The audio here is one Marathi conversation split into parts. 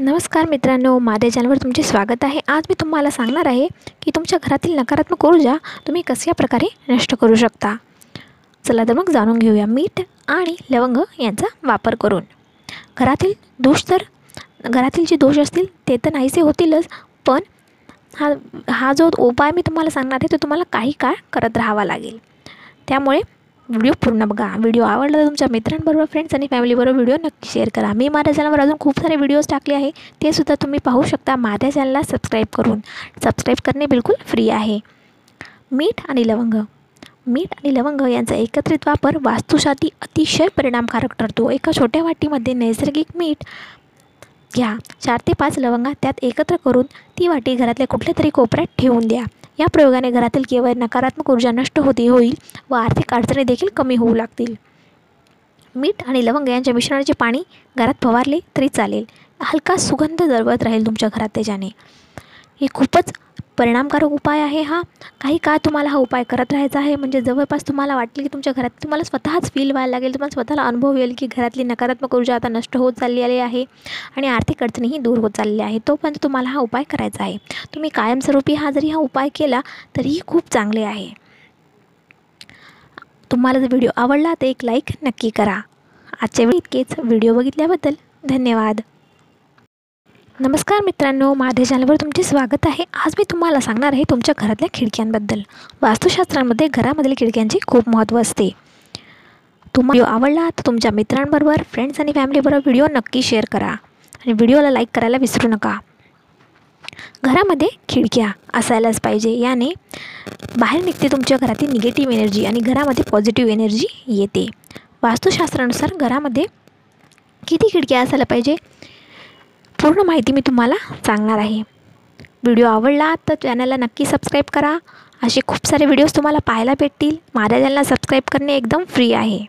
नमस्कार मित्रांनो माझ्या चॅनलवर तुमचे स्वागत आहे. आज मी तुम्हाला सांगणार आहे की तुमच्या घरातील नकारात्मक ऊर्जा तुम्ही कशा प्रकारे नष्ट करू शकता? चला तर मग जाणून घेऊया मीठ आणि लवंग यांचा वापर करून. घरातील दोष तर घरातील जे दोष असतील ते तर नाहीसे होतीलच पण हा हा जो उपाय मी तुम्हाला सांगणार आहे तो तुम्हाला काही काळ करत राहावा लागेल. त्यामुळे व्हिडिओ पूर्ण बघा. व्हिडिओ आवडला तर तुमच्या मित्रांबरोबर फ्रेंड्स आणि फॅमिलीबरोबर व्हिडिओ नक्की शेअर करा. मी माझ्या चॅनलवर अजून खूप सारे व्हिडिओज टाकले आहे. ते सुद्धा तुम्ही पाहू शकता माझ्या चॅनलला सबस्क्राईब करून. सबस्क्राईब करणे बिलकुल फ्री आहे. मीठ आणि लवंग. मीठ आणि लवंग यांचा एकत्रित वापर वास्तूसाठी अतिशय परिणामकारक ठरतो. एका छोट्या वाटीमध्ये नैसर्गिक मीठ घ्या. चार ते पाच लवंगा त्यात एकत्र करून ती वाटी घरातल्या कुठल्या तरी कोपऱ्यात ठेवून द्या. या प्रयोगाने घरातील केवळ नकारात्मक ऊर्जा नष्ट होती होईल व आर्थिक अडचणी देखील कमी होऊ लागतील. मीठ आणि लवंग यांच्या मिश्रणाचे पाणी घरात फवारले तरी चालेल. हलका सुगंध दरवत राहील तुमच्या घरात त्याच्याने हे खूपच परिणामकारक उपाय आहे हा. काही काळ तुम्हाला हा उपाय करत राहायचा आहे. म्हणजे जवळपास तुम्हाला वाटले की तुमच्या घरात तुम्हाला स्वतःच फील व्हायला लागेल. तुम्हाला स्वतःला अनुभव येईल की घरातली नकारात्मक ऊर्जा आता नष्ट होत चाललेली आहे आणि आर्थिक अडचणीही दूर होत चाललेली आहे. तोपर्यंत तुम्हाला हा उपाय करायचा आहे. तुम्ही कायमस्वरूपी हा जरी हा उपाय केला तरीही खूप चांगले आहे. तुम्हाला जर व्हिडिओ आवडला तर एक लाईक नक्की करा. आजच्या वेळी इतकेच. व्हिडिओ बघितल्याबद्दल धन्यवाद. नमस्कार मित्रांनो माझ्या चॅनलवर तुमचे स्वागत आहे. आज मी तुम्हाला सांगणार आहे तुमच्या घरातल्या खिडक्यांबद्दल. वास्तुशास्त्रामध्ये घरामधील खिडक्यांचे खूप महत्त्व असते. तुम्हाला व्हिडिओ आवडला तर तुमच्या मित्रांबरोबर फ्रेंड्स आणि फॅमिलीबरोबर व्हिडिओ नक्की शेअर करा. आणि व्हिडिओला लाईक करायला विसरू नका. घरामध्ये खिडक्या असायलाच पाहिजे. याने बाहेर निघते तुमच्या घरातील निगेटिव्ह एनर्जी आणि घरामध्ये पॉझिटिव्ह एनर्जी येते. वास्तुशास्त्रानुसार घरामध्ये किती खिडक्या असायला पाहिजे? पूर्ण माहिती मी तुम्हाला सांगणार आहे. व्हिडिओ आवडला तर चॅनलला नक्की सबस्क्राईब करा. असे खूप सारे व्हिडिओज तुम्हाला पाहायला भेटतील. माझ्या चॅनलला सबस्क्राईब करणे एकदम फ्री आहे.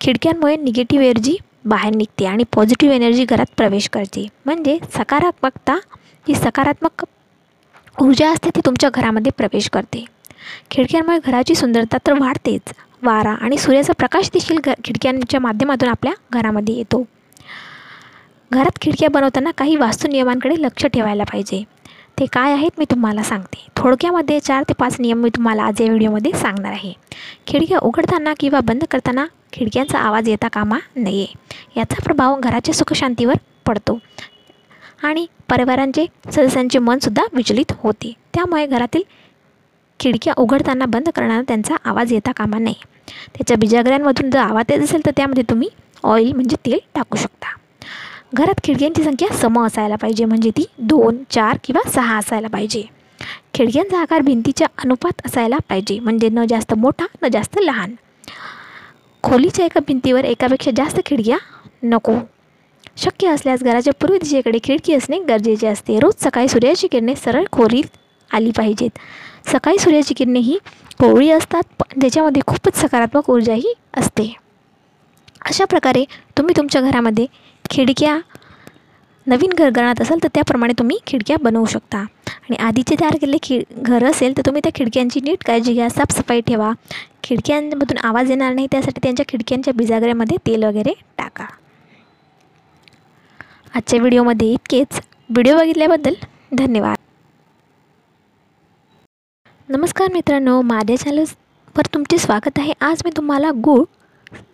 खिडक्यांमुळे निगेटिव्ह एनर्जी बाहेर निघते आणि पॉझिटिव्ह एनर्जी घरात प्रवेश करते. म्हणजे सकारात्मकता ही सकारात्मक ऊर्जा असते ती तुमच्या घरामध्ये प्रवेश करते. खिडक्यांमुळे घराची सुंदरता तर वाढतेच. वारा आणि सूर्याचा प्रकाश देखील घ खिडक्यांच्या माध्यमातून आपल्या घरामध्ये येतो. घरात खिडक्या बनवताना काही वास्तू नियमांकडे लक्ष ठेवायला पाहिजे. ते काय आहेत मी तुम्हाला सांगते. थोडक्यामध्ये चार ते पाच नियम मी तुम्हाला आज या व्हिडिओमध्ये सांगणार आहे. खिडक्या उघडताना किंवा बंद करताना खिडक्यांचा आवाज येता कामा नये. याचा प्रभाव घराच्या सुखशांतीवर पडतो. आणि परिवारांचे सदस्यांचे मनसुद्धा विचलित होते. त्यामुळे घरातील खिडक्या उघडताना बंद करताना त्यांचा आवाज येता कामा नये. त्याच्या बिजागऱ्यांमधून जर आवाज येत असेल तर त्यामध्ये तुम्ही ऑइल म्हणजे तेल टाकू शकता. घरात खिडक्यांची संख्या सम असायला पाहिजे म्हणजे ती दोन चार किंवा सहा असायला पाहिजे. खिडक्यांचा आकार भिंतीच्या अनुपात असायला पाहिजे म्हणजे न जास्त मोठा न जास्त लहान. खोलीच्या एका भिंतीवर एकापेक्षा जास्त खिडक्या नको. शक्य असल्यास घराच्या पूर्व दिशेकडे खिडकी असणे गरजेचे असते. रोज सकाळी सूर्याची किरणे सरळ खोलीत आली पाहिजेत. सकाळी सूर्याची किरणे ही कोवळी असतात पण त्याच्यामध्ये खूपच सकारात्मक ऊर्जाही असते. अशा प्रकारे तुम्ही तुमच्या घरामध्ये खिडक्या नवीन घर घरात असाल तर त्याप्रमाणे तुम्ही खिडक्या बनवू शकता. आणि आधीचे तयार केलेले खिड घर असेल तर तुम्ही त्या खिडक्यांची नीट काळजी घ्या साफसफाई ठेवा. खिडक्यांमधून आवाज येणार नाही त्यासाठी त्यांच्या खिडक्यांच्या बिजागऱ्यामध्ये तेल वगैरे टाका. आजच्या व्हिडिओमध्ये इतकेच. व्हिडिओ बघितल्याबद्दल धन्यवाद. नमस्कार मित्रांनो माझ्या चॅनलवर तुमचे स्वागत आहे. आज मी तुम्हाला गूळ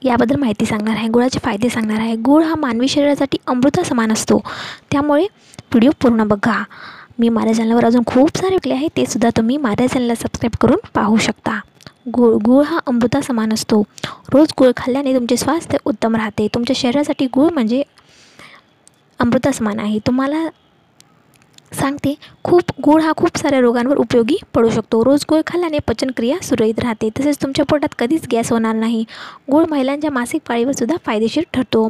याबद्दल माहिती सांगणार आहे गुळाचे फायदे सांगणार आहे. गूळ हा मानवी शरीरासाठी अमृता समान असतो. त्यामुळे व्हिडिओ पूर्ण बघा. मी माझ्या चॅनलवर अजून खूप सारे विकले आहे ते सुद्धा तुम्ही माझ्या चॅनलला सबस्क्राईब करून पाहू शकता. गूळ गूळ हा अमृता समान असतो. रोज गूळ खाल्ल्याने तुमचे स्वास्थ्य उत्तम राहते. तुमच्या शरीरासाठी गूळ म्हणजे अमृता समान आहे. तुम्हाला सांगते खूप गूळ हा खूप साऱ्या रोगांवर उपयोगी पडू शकतो. रोज गूळ खाल्ल्याने पचनक्रिया सुरळीत राहते. तसेच तुमच्या पोटात कधीच गॅस होणार नाही. गूळ महिलांच्या मासिक पाळीवर सुद्धा फायदेशीर ठरतो.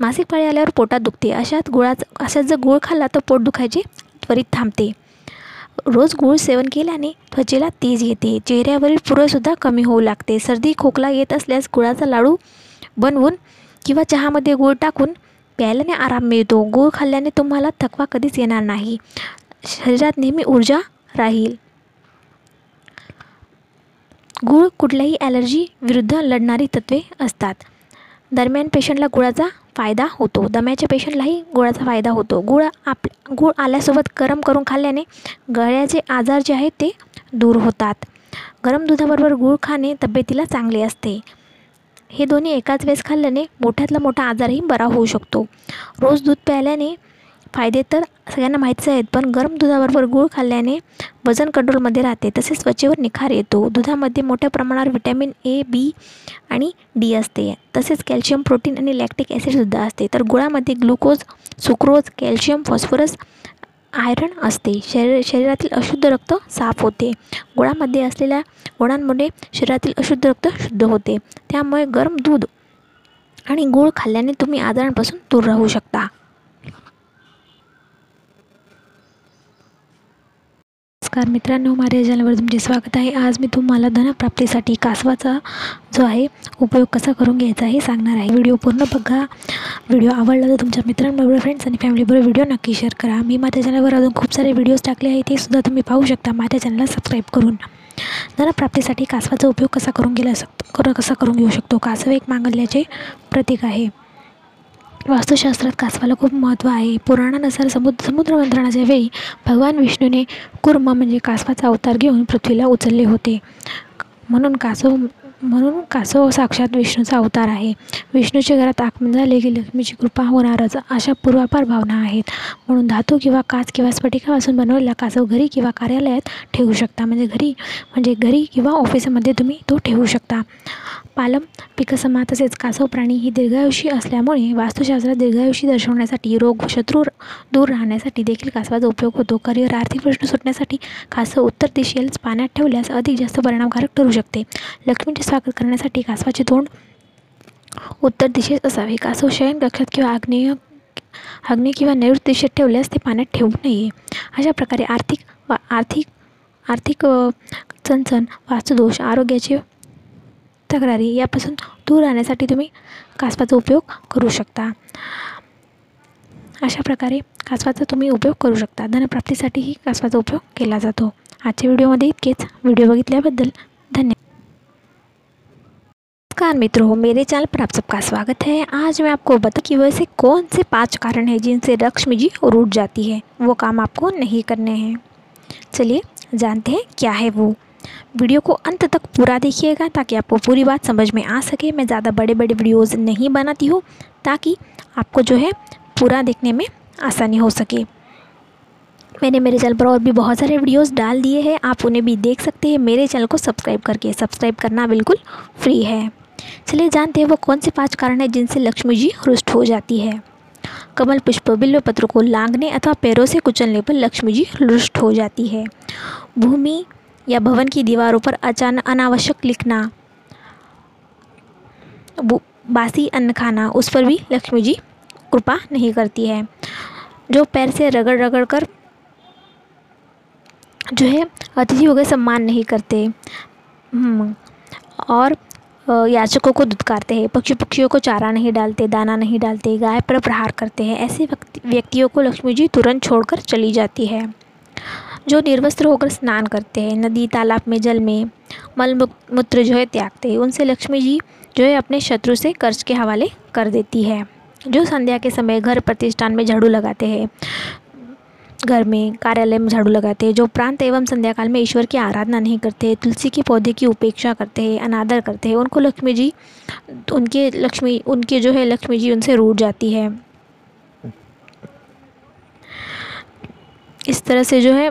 मासिक पाळी आल्यावर पोटात दुखते. अशात गुळाचं अशात जर गूळ खाल्ला तर पोट दुखायचे त्वरित थांबते. रोज गूळ सेवन केल्याने त्वचेला तेज येते. चेहऱ्यावरील पुरंसुद्धा कमी होऊ लागते. सर्दी खोकला येत असल्यास गुळाचा लाडू बनवून किंवा चहामध्ये गूळ टाकून प्यायल्याने आराम मिळतो. गूळ खाल्ल्याने तुम्हाला थकवा कधीच येणार नाही. शरीरात नेहमी ऊर्जा राहील. गूळ कुठल्याही ॲलर्जी विरुद्ध लढणारी तत्त्वे असतात. दरम्यान पेशंटला गुळाचा फायदा होतो. दम्याच्या पेशंटलाही गुळाचा फायदा होतो. गुळ आप गूळ आल्यासोबत गरम करून खाल्ल्याने गळ्याचे आजार जे आहेत ते दूर होतात. गरम दुधाबरोबर गूळ खाणे तब्येतीला चांगले असते. हे दोन्ही एकाच वेळेस खाल्ल्याने मोठ्यातला मोठा आजारही बरा होऊ शकतो. रोज दूध प्यायल्याने फायदे तर सगळ्यांना माहीतच आहेत पण गरम दुधाबरोबर गूळ खाल्ल्याने वजन कंट्रोलमध्ये राहते तसेच त्वचेवर निखार येतो. दुधामध्ये मोठ्या प्रमाणावर व्हिटॅमिन ए बी आणि डी असते. तसेच कॅल्शियम प्रोटीन आणि लॅक्टिक ॲसिडसुद्धा असते. तर गुळामध्ये glucose sucrose calcium phosphorus iron असते. शरीर शरीरातील अशुद्ध रक्त साफ होते. गुळामध्ये असलेल्या गुणांमुळे शरीरातील अशुद्ध रक्त शुद्ध होते. त्यामुळे गरम दूध आणि गूळ खाल्ल्याने तुम्ही आजारांपासून दूर राहू शकता. नमस्कार मित्रांनो माझ्या चॅनलवर तुमचे स्वागत आहे. आज मी तुम्हाला धनप्राप्तीसाठी कासवाचा जो आहे उपयोग कसा करून घ्यायचा हे सांगणार आहे. व्हिडिओ पूर्ण बघा. व्हिडिओ आवडला तर तुमच्या मित्रांबरोबर फ्रेंड्स आणि फॅमिलीबरोबर व्हिडिओ नक्की शेअर करा. मी माझ्या चॅनलवर अजून खूप सारे व्हिडिओज टाकले आहेत ते सुद्धा तुम्ही पाहू शकता. माझ्या चॅनलला सबस्क्राईब करून. धनप्राप्तीसाठी कासवाचा उपयोग कसा करून गेला कसा करून घेऊ शकतो? कासव एक मांगल्याचे प्रतीक आहे. वास्तुशास्त्रात कासवाला खूप महत्त्व आहे. पुराणानुसार समुद्र समुद्रमंथनाच्या वेळी भगवान विष्णूने कुर्म म्हणजे कासवाचा अवतार घेऊन पृथ्वीला उचलले होते. म्हणून कासव म्हणून कासव साक्षात विष्णूचा अवतार आहे. विष्णूच्या घरात आगमन झाले की लक्ष्मीची कृपा होणारच अशा पूर्वापार भावना आहेत. म्हणून धातू किंवा काच किंवा स्फटिकापासून बनवलेला कासव घरी किंवा कार्यालयात ठेवू शकता. म्हणजे घरी म्हणजे घरी किंवा ऑफिसमध्ये तुम्ही तो ठेवू शकता. पालम पिकसमा तसेच कासव प्राणी ही दीर्घायुषी असल्यामुळे वास्तुशास्त्रात दीर्घायुषी दर्शवण्यासाठी रोग शत्रू दूर राहण्यासाठी देखील कासवाचा उपयोग होतो. करिअर आर्थिक प्रश्न सुटण्यासाठी कासव उत्तर दिशेलाच पाण्यात ठेवल्यास अधिक जास्त परिणामकारक ठरू शकते. लक्ष्मीचे स्वागत करण्यासाठी कासवाचे तोंड उत्तर दिशेत असावे. कासव शयन कक्षात किंवा आग्नेय आग्नेय किंवा नैऋत्य दिशेत ठेवल्यास ते पाण्यात ठेवू नये. अशा प्रकारे आर्थिक वा आर्थिक आर्थिक चणचण वास्तुदोष आरोग्याचे तक्रारी यापासून दूर राहण्यासाठी तुम्ही कासवाचा उपयोग करू शकता. अशा प्रकारे कासवाचा तुम्ही उपयोग करू शकता. धनप्राप्तीसाठीही कासवाचा उपयोग केला जातो. आजच्या व्हिडिओमध्ये इतकेच. व्हिडिओ बघितल्याबद्दल नमस्कार मित्रों, मेरे चैनल पर आप सबका स्वागत है। आज मैं आपको बता कि वैसे कौन से पाँच कारण हैं जिनसे लक्ष्मी जी रूट जाती है। वो काम आपको नहीं करने हैं। चलिए, जानते हैं क्या है वो। वीडियो को अंत तक पूरा देखिएगा ताकि आपको पूरी बात समझ में आ सके। मैं ज़्यादा बड़े बड़े वीडियोज़ नहीं बनाती हूँ ताकि आपको जो है पूरा देखने में आसानी हो सके। मैंने मेरे चैनल पर और भी बहुत सारे वीडियोस डाल दिए हैं। आप उन्हें भी देख सकते हैं। मेरे चैनल को सब्सक्राइब करके सब्सक्राइब करना बिल्कुल फ्री है। चलिए जानते हैं वो कौन से पाँच कारण हैं जिनसे लक्ष्मी जी रुष्ट हो जाती है। कमल पुष्प बिल्व पत्र को लांगने अथवा पैरों से कुचलने पर लक्ष्मी जी रुष्ट हो जाती है। भूमि या भवन की दीवारों पर अचानक अनावश्यक लिखना बासी अन्न खाना उस पर भी लक्ष्मी जी कृपा नहीं करती है। जो पैर से रगड़ रगड़ कर जो है अतिथियों का सम्मान नहीं करते। हम्म, और याचकों को दुत्कारते हैं पक्षी पक्षियों को चारा नहीं डालते, दाना नहीं डालते, गाय पर प्रहार करते हैं, ऐसे व्यक्तियों को लक्ष्मी जी तुरंत छोड़कर चली जाती है। जो निर्वस्त्र होकर स्नान करते हैं, नदी, तालाब में, जल में, मल मूत्र जो है त्यागते हैं, उनसे लक्ष्मी जी जो है अपने शत्रु से कर्ज के हवाले कर देती है। जो संध्या के समय घर प्रतिष्ठान में झाड़ू लगाते हैं घर में कार्यालय में झाड़ू लगाते हैं, जो प्रांत एवं संध्याकाल में ईश्वर की आराधना नहीं करते, तुलसी के पौधे की उपेक्षा करते हैं, अनादर करते हैं, उनको लक्ष्मी जी, उनके लक्ष्मी, उनके जो है लक्ष्मी जी उनसे रूट जाती है। इस तरह से जो है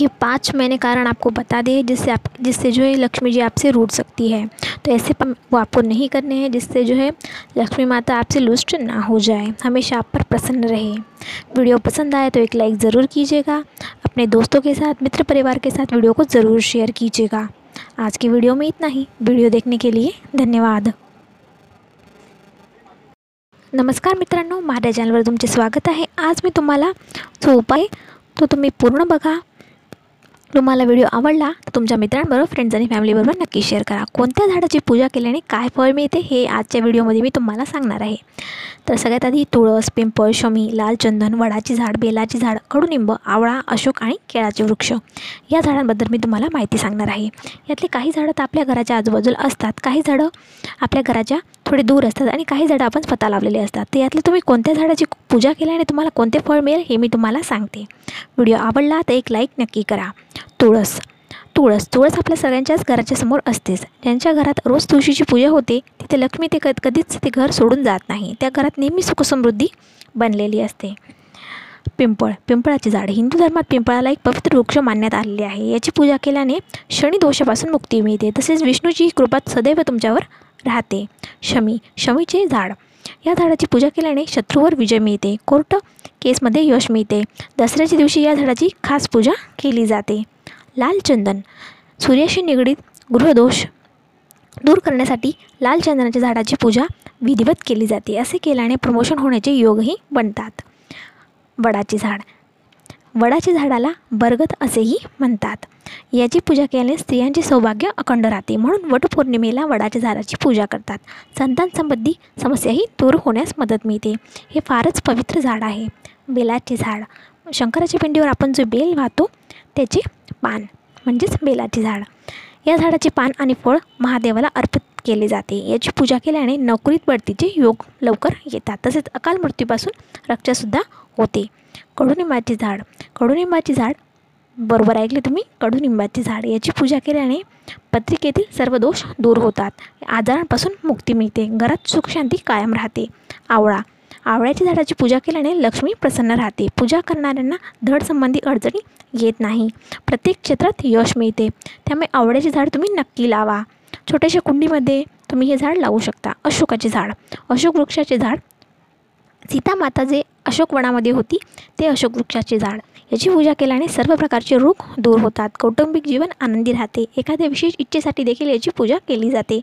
कि पाँच मैंने कारण आपको बता दिए जिससे आप, जिससे जो है लक्ष्मी जी आपसे रूठ सकती है। तो ऐसे वो आपको नहीं करने हैं, जिससे जो है लक्ष्मी माता आपसे लुष्ट ना हो जाए। हमेशा आप पर प्रसन्न रहे। वीडियो पसंद आए तो एक लाइक ज़रूर कीजिएगा। अपने दोस्तों के साथ, मित्र परिवार के साथ वीडियो को ज़रूर शेयर कीजिएगा। आज की वीडियो में इतना ही। वीडियो देखने के लिए धन्यवाद। नमस्कार मित्रांनो माझ्या चॅनलवर तुमचे स्वागत आहे आज मी तुम्हाला जो उपाय तो तुम्ही पूर्ण बघा। तुम्हाला व्हिडिओ आवडला तर तुमच्या मित्रांबरोबर फ्रेंड्स आणि फॅमिलीबरोबर नक्की शेअर करा. कोणत्या झाडाची पूजा केल्याने काय फळ मिळते हे आजच्या व्हिडिओमध्ये मी तुम्हाला सांगणार आहे. तर सगळ्यात आधी तुळस पिंपळ शमी लाल चंदन वडाची झाड बेलाची झाड कडुनिंब आवळा अशोक आणि केळाचे वृक्ष. या झाडांबद्दल मी तुम्हाला माहिती सांगणार आहे. यातले काही झाडं तर आपल्या घराच्या आजूबाजूला असतात. काही झाडं आपल्या घराच्या थोडे दूर असतात आणि काही झाडं आपण स्वतः लावलेले असतात. तर यातलं तुम्ही कोणत्या झाडाची पूजा केल्याने तुम्हाला कोणते फळ मिळेल हे मी तुम्हाला सांगते. व्हिडिओ आवडला तर एक लाईक नक्की करा. तुळस. तुळस. तुळस आपल्या सगळ्यांच्याच घराच्या समोर असतेच. ज्यांच्या घरात रोज तुळशीची पूजा होते तिथे लक्ष्मी ते क कधीच ते घर सोडून जात नाही. त्या घरात नेहमी सुखसमृद्धी बनलेली असते. पिंपळ. पिंपळाचे झाड. हिंदू धर्मात पिंपळाला एक पवित्र वृक्ष मानण्यात आलेले आहे. याची पूजा केल्याने शनी दोषापासून मुक्ती मिळते. तसेच विष्णूची कृपा सदैव तुमच्यावर राहते. शमी शमीचे झाड. या झाडाची पूजा केल्याने शत्रूवर विजय मिळते. कोर्ट केसमध्ये यश मिळते. दसऱ्याच्या दिवशी या झाडाची खास पूजा केली जाते. लाल चंदन. सूर्याशी निगडीत गृहदोष दूर करण्यासाठी लाल चंदनाच्या झाडाची पूजा विधिवत केली जाते. असे केल्याने प्रमोशन होण्याचे योगही बनतात. वडाचे झाड. वडाच्या झाडाला बरगद असेही म्हणतात. याची पूजा केल्याने स्त्रियांचे सौभाग्य अखंड राहते. म्हणून वटपौर्णिमेला वडाच्या झाडाची पूजा करतात. संतान संबंधी समस्याही दूर होण्यास मदत मिळते. हे फारच पवित्र झाड आहे. बेलाचे झाड. शंकराच्या पिंडीवर आपण जो बेल वाहतो त्याचे पान म्हणजेच बेलाचे झाड. या झाडाचे पान आणि फळ महादेवाला अर्पित केले जाते. याची पूजा केल्याने नोकरीत बढतीचे योग लवकर येतात. तसेच अकाल मृत्यूपासून रक्षासुद्धा होते. कडुनिंबाचे झाड. कडुनिंबाचे झाड बरोबर ऐकले तुम्ही? कडुनिंबाचे झाड. याची पूजा केल्याने पत्रिकेतील सर्व दोष दूर होतात. आजारांपासून मुक्ती मिळते. घरात सुखशांती कायम राहते. आवळा. आवळ्याच्या झाडाची पूजा केल्याने लक्ष्मी प्रसन्न राहते. पूजा करणाऱ्यांना धडसंबंधी अडचणी येत नाही. प्रत्येक क्षेत्रात यश मिळते. त्यामुळे आवळ्याचे झाड तुम्ही नक्की लावा. छोट्याशा कुंडीमध्ये तुम्ही हे झाड लावू शकता. अशोकाचे झाड. अशोक वृक्षाचे झाड सीतामाता जे अशोकवनामध्ये होती. ते अशोक वृक्षाचे झाड. याची पूजा केल्याने सर्व प्रकारचे रोग दूर होतात. कौटुंबिक जीवन आनंदी राहते. एखाद्या विशेष इच्छेसाठी देखील याची पूजा केली जाते.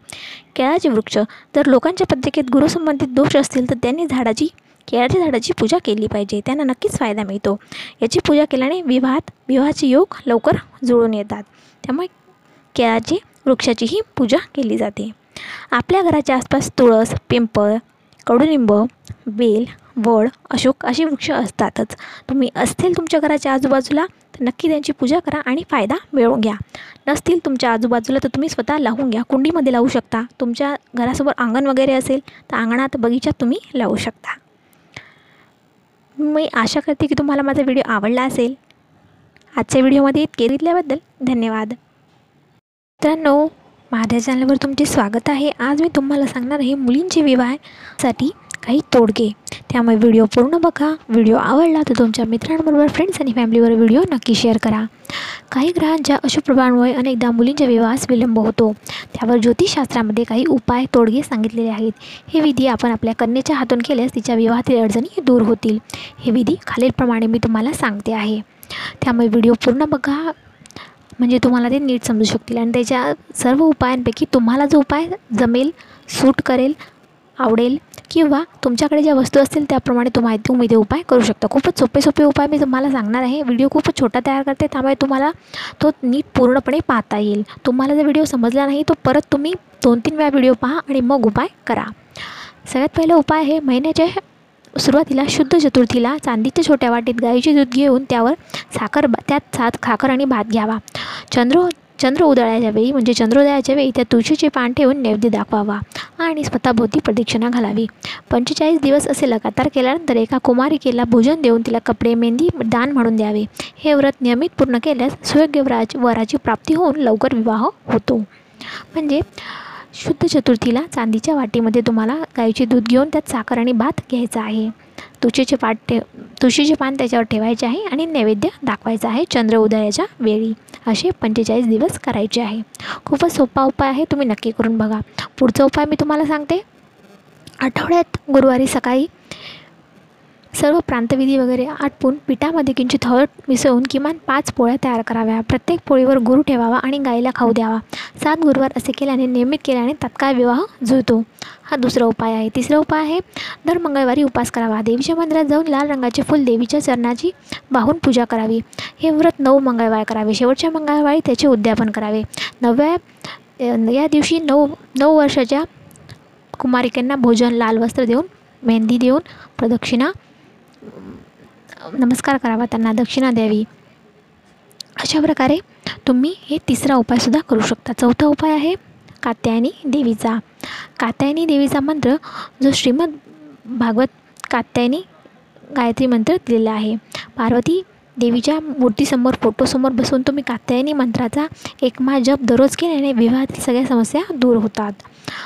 केळाचे वृक्ष. जर लोकांच्या पत्रिकेत गुरुसंबंधित दोष असतील तर त्यांनी झाडाची केळाच्या झाडाची पूजा केली पाहिजे. त्यांना नक्कीच फायदा मिळतो. याची पूजा केल्याने विवाहात विवाहाचे योग लवकर जुळून येतात. त्यामुळे केळाची वृक्षाचीही पूजा केली जाते. आपल्या घराच्या आसपास तुळस पिंपळ कडुलिंब बेल वड अशोक अशी वृक्ष असतातच. तुम्ही असतील तुमच्या घराच्या आजूबाजूला तर नक्की त्यांची पूजा करा आणि फायदा मिळवून घ्या. नसतील तुमच्या आजूबाजूला तर तुम्ही स्वतः लावून घ्या. कुंडीमध्ये लावू शकता. तुमच्या घरासमोर अंगण वगैरे असेल तर अंगणात बगीचात तुम्ही लावू शकता. मी आशा करते की तुम्हाला माझा व्हिडिओ आवडला असेल. आजच्या व्हिडिओमध्ये इतके. दिल्याबद्दल धन्यवाद. मित्रांनो माझ्या चॅनलवर तुमचे स्वागत आहे. आज मी तुम्हाला सांगणार आहे मुलींचे विवाहासाठी काही तोडगे. त्यामुळे व्हिडिओ पूर्ण बघा. व्हिडिओ आवडला तर तुमच्या मित्रांबरोबर फ्रेंड्स आणि फॅमिलीवर व्हिडिओ नक्की शेअर करा. काही ग्रहांच्या अशुप्रभावामुळे अनेकदा मुलींच्या विवाहास विलंब होतो. त्यावर ज्योतिषशास्त्रामध्ये काही उपाय तोडगे सांगितलेले आहेत. हे विधी आपण आपल्या कन्येच्या हातून केल्यास तिच्या विवाहातील अडचणी दूर होतील. हे विधी खालीलप्रमाणे मी तुम्हाला सांगते आहे. त्यामुळे व्हिडिओ पूर्ण बघा. म्हणजे तुम्हाला ते नीट समजू शकतील. आणि त्याच्या सर्व उपायांपैकी तुम्हाला जो उपाय जमेल सूट करेल आवडेल किंवा तुमच्याकडे ज्या वस्तू असतील त्याप्रमाणे तुम्हाला तुम्ही ते उपाय करू शकता. खूपच सोपे सोपे उपाय मी तुम्हाला सांगणार आहे. व्हिडिओ खूपच छोटा तयार करते त्यामुळे तुम्हाला तो नीट पूर्णपणे पाहता येईल. तुम्हाला जर व्हिडिओ समजला नाही तो परत तुम्ही दोन तीन वेळा व्हिडिओ पहा आणि मग उपाय करा. सगळ्यात पहिला उपाय आहे महिन्याच्या सुरुवातीला शुद्ध चतुर्थीला चांदीच्या छोट्या वाटीत गाईचे दूध घेऊन त्यावर साखर त्यात सात खाकर आणि भात घ्यावा. चंद्र चंद्र उदळायच्या वेळी म्हणजे चंद्रोदयाच्या वेळी त्या तुळशीचे पान ठेवून नैवेद्य दाखवावा आणि स्वतःभोवती प्रदक्षिणा घालावी. पंचेचाळीस दिवस असे लगातार केल्यानंतर एका कुमारिकेला भोजन देऊन तिला कपडे मेहंदी दान म्हणून द्यावे. हे व्रत नियमित पूर्ण केल्यास सुयोग्य वराज वराची प्राप्ती होऊन लवकर विवाह होतो. म्हणजे शुद्ध चतुर्थीला चांदीच्या वाटीमध्ये तुम्हाला गाईचे दूध घेऊन त्यात साखर आणि भात घ्यायचा आहे. तुळशीचे पाट ठेव तुळशीचे पान त्याच्यावर ठेवायचे आहे आणि नैवेद्य दाखवायचा आहे चंद्र उदयाच्या वेळी. असे पंचेचाळीस दिवस करायचे आहे. खूपच सोपा उपाय आहे तुम्ही नक्की करून बघा. पुढचा उपाय मी तुम्हाला सांगते. आठवड्यात गुरुवारी सकाळी सर्व प्रांतविधी वगैरे आटपून पिठामध्ये किंचित हळद मिसळून किमान पाच पोळ्या तयार कराव्या. प्रत्येक पोळीवर गुरु ठेवावा आणि गाईला खाऊ द्यावा. सात गुरुवार असे केल्याने नियमित केल्याने तत्काळ विवाह जुळतो. हा दुसरा उपाय आहे. तिसरा उपाय आहे दर मंगळवारी उपास करावा. देवीच्या मंदिरात जाऊन लाल रंगाचे फुल देवीच्या चरणाची वाहून पूजा करावी. हे व्रत नऊ मंगळवार करावे. शेवटच्या मंगळवारी त्याचे उद्यापन करावे. नवव्या या दिवशी नऊ नऊ वर्षाच्या कुमारिकांना भोजन लाल वस्त्र देऊन मेहंदी देऊन प्रदक्षिणा नमस्कार करावा त्यांना दक्षिणा द्यावी. अशा प्रकारे तुम्ही हे तिसरा उपायसुद्धा करू शकता. चौथा उपाय आहे कात्यायनी देवीचा. कात्यायनी देवीचा मंत्र जो श्रीमद भागवत कात्यायनी गायत्री मंत्र दिलेला आहे. पार्वती देवीच्या मूर्तीसमोर फोटोसमोर बसून तुम्ही कात्यायनी मंत्राचा एक मा जप दररोज केल्याने विवाहातील सगळ्या समस्या दूर होतात.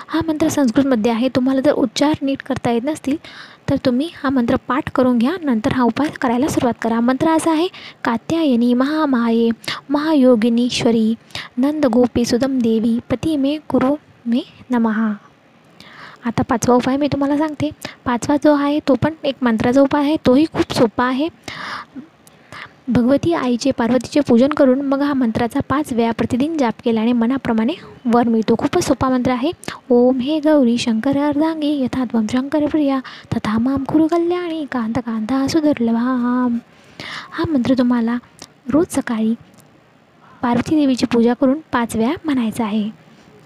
हा मंत्र संस्कृतमध्ये आहे. तुम्हाला जर उच्चार नीट करता येत नसतील तर तुम्ही हा मंत्र पाठ करून घ्या. नंतर हा उपाय करायला सुरुवात करा. मंत्र असा आहे कात्यायनी महामाये महायोगिनीश्वरी नंद गोपी सुदम देवी पती मे गुरु मे नमहा आता पाचवा उपाय मी तुम्हाला सांगते. पाचवा जो आहे तो पण एक मंत्राचा उपाय आहे. तोही खूप सोपा आहे. भगवती आईचे पार्वतीचे पूजन करून मग हा मंत्राचा पाच वेळा प्रतिदिन जाप केल्याने मनाप्रमाणे वर मिळतो. खूपच सोपा मंत्र आहे. ओम हे गौरी शंकर अर्धांगी यथात्वम शंकर प्रिया तथा माम कुरु कल्याणी कांत कांता सुदुर्लभाम हा मंत्र तुम्हाला रोज सकाळी पार्वती देवीची पूजा करून पाच वेळा म्हणायचा आहे.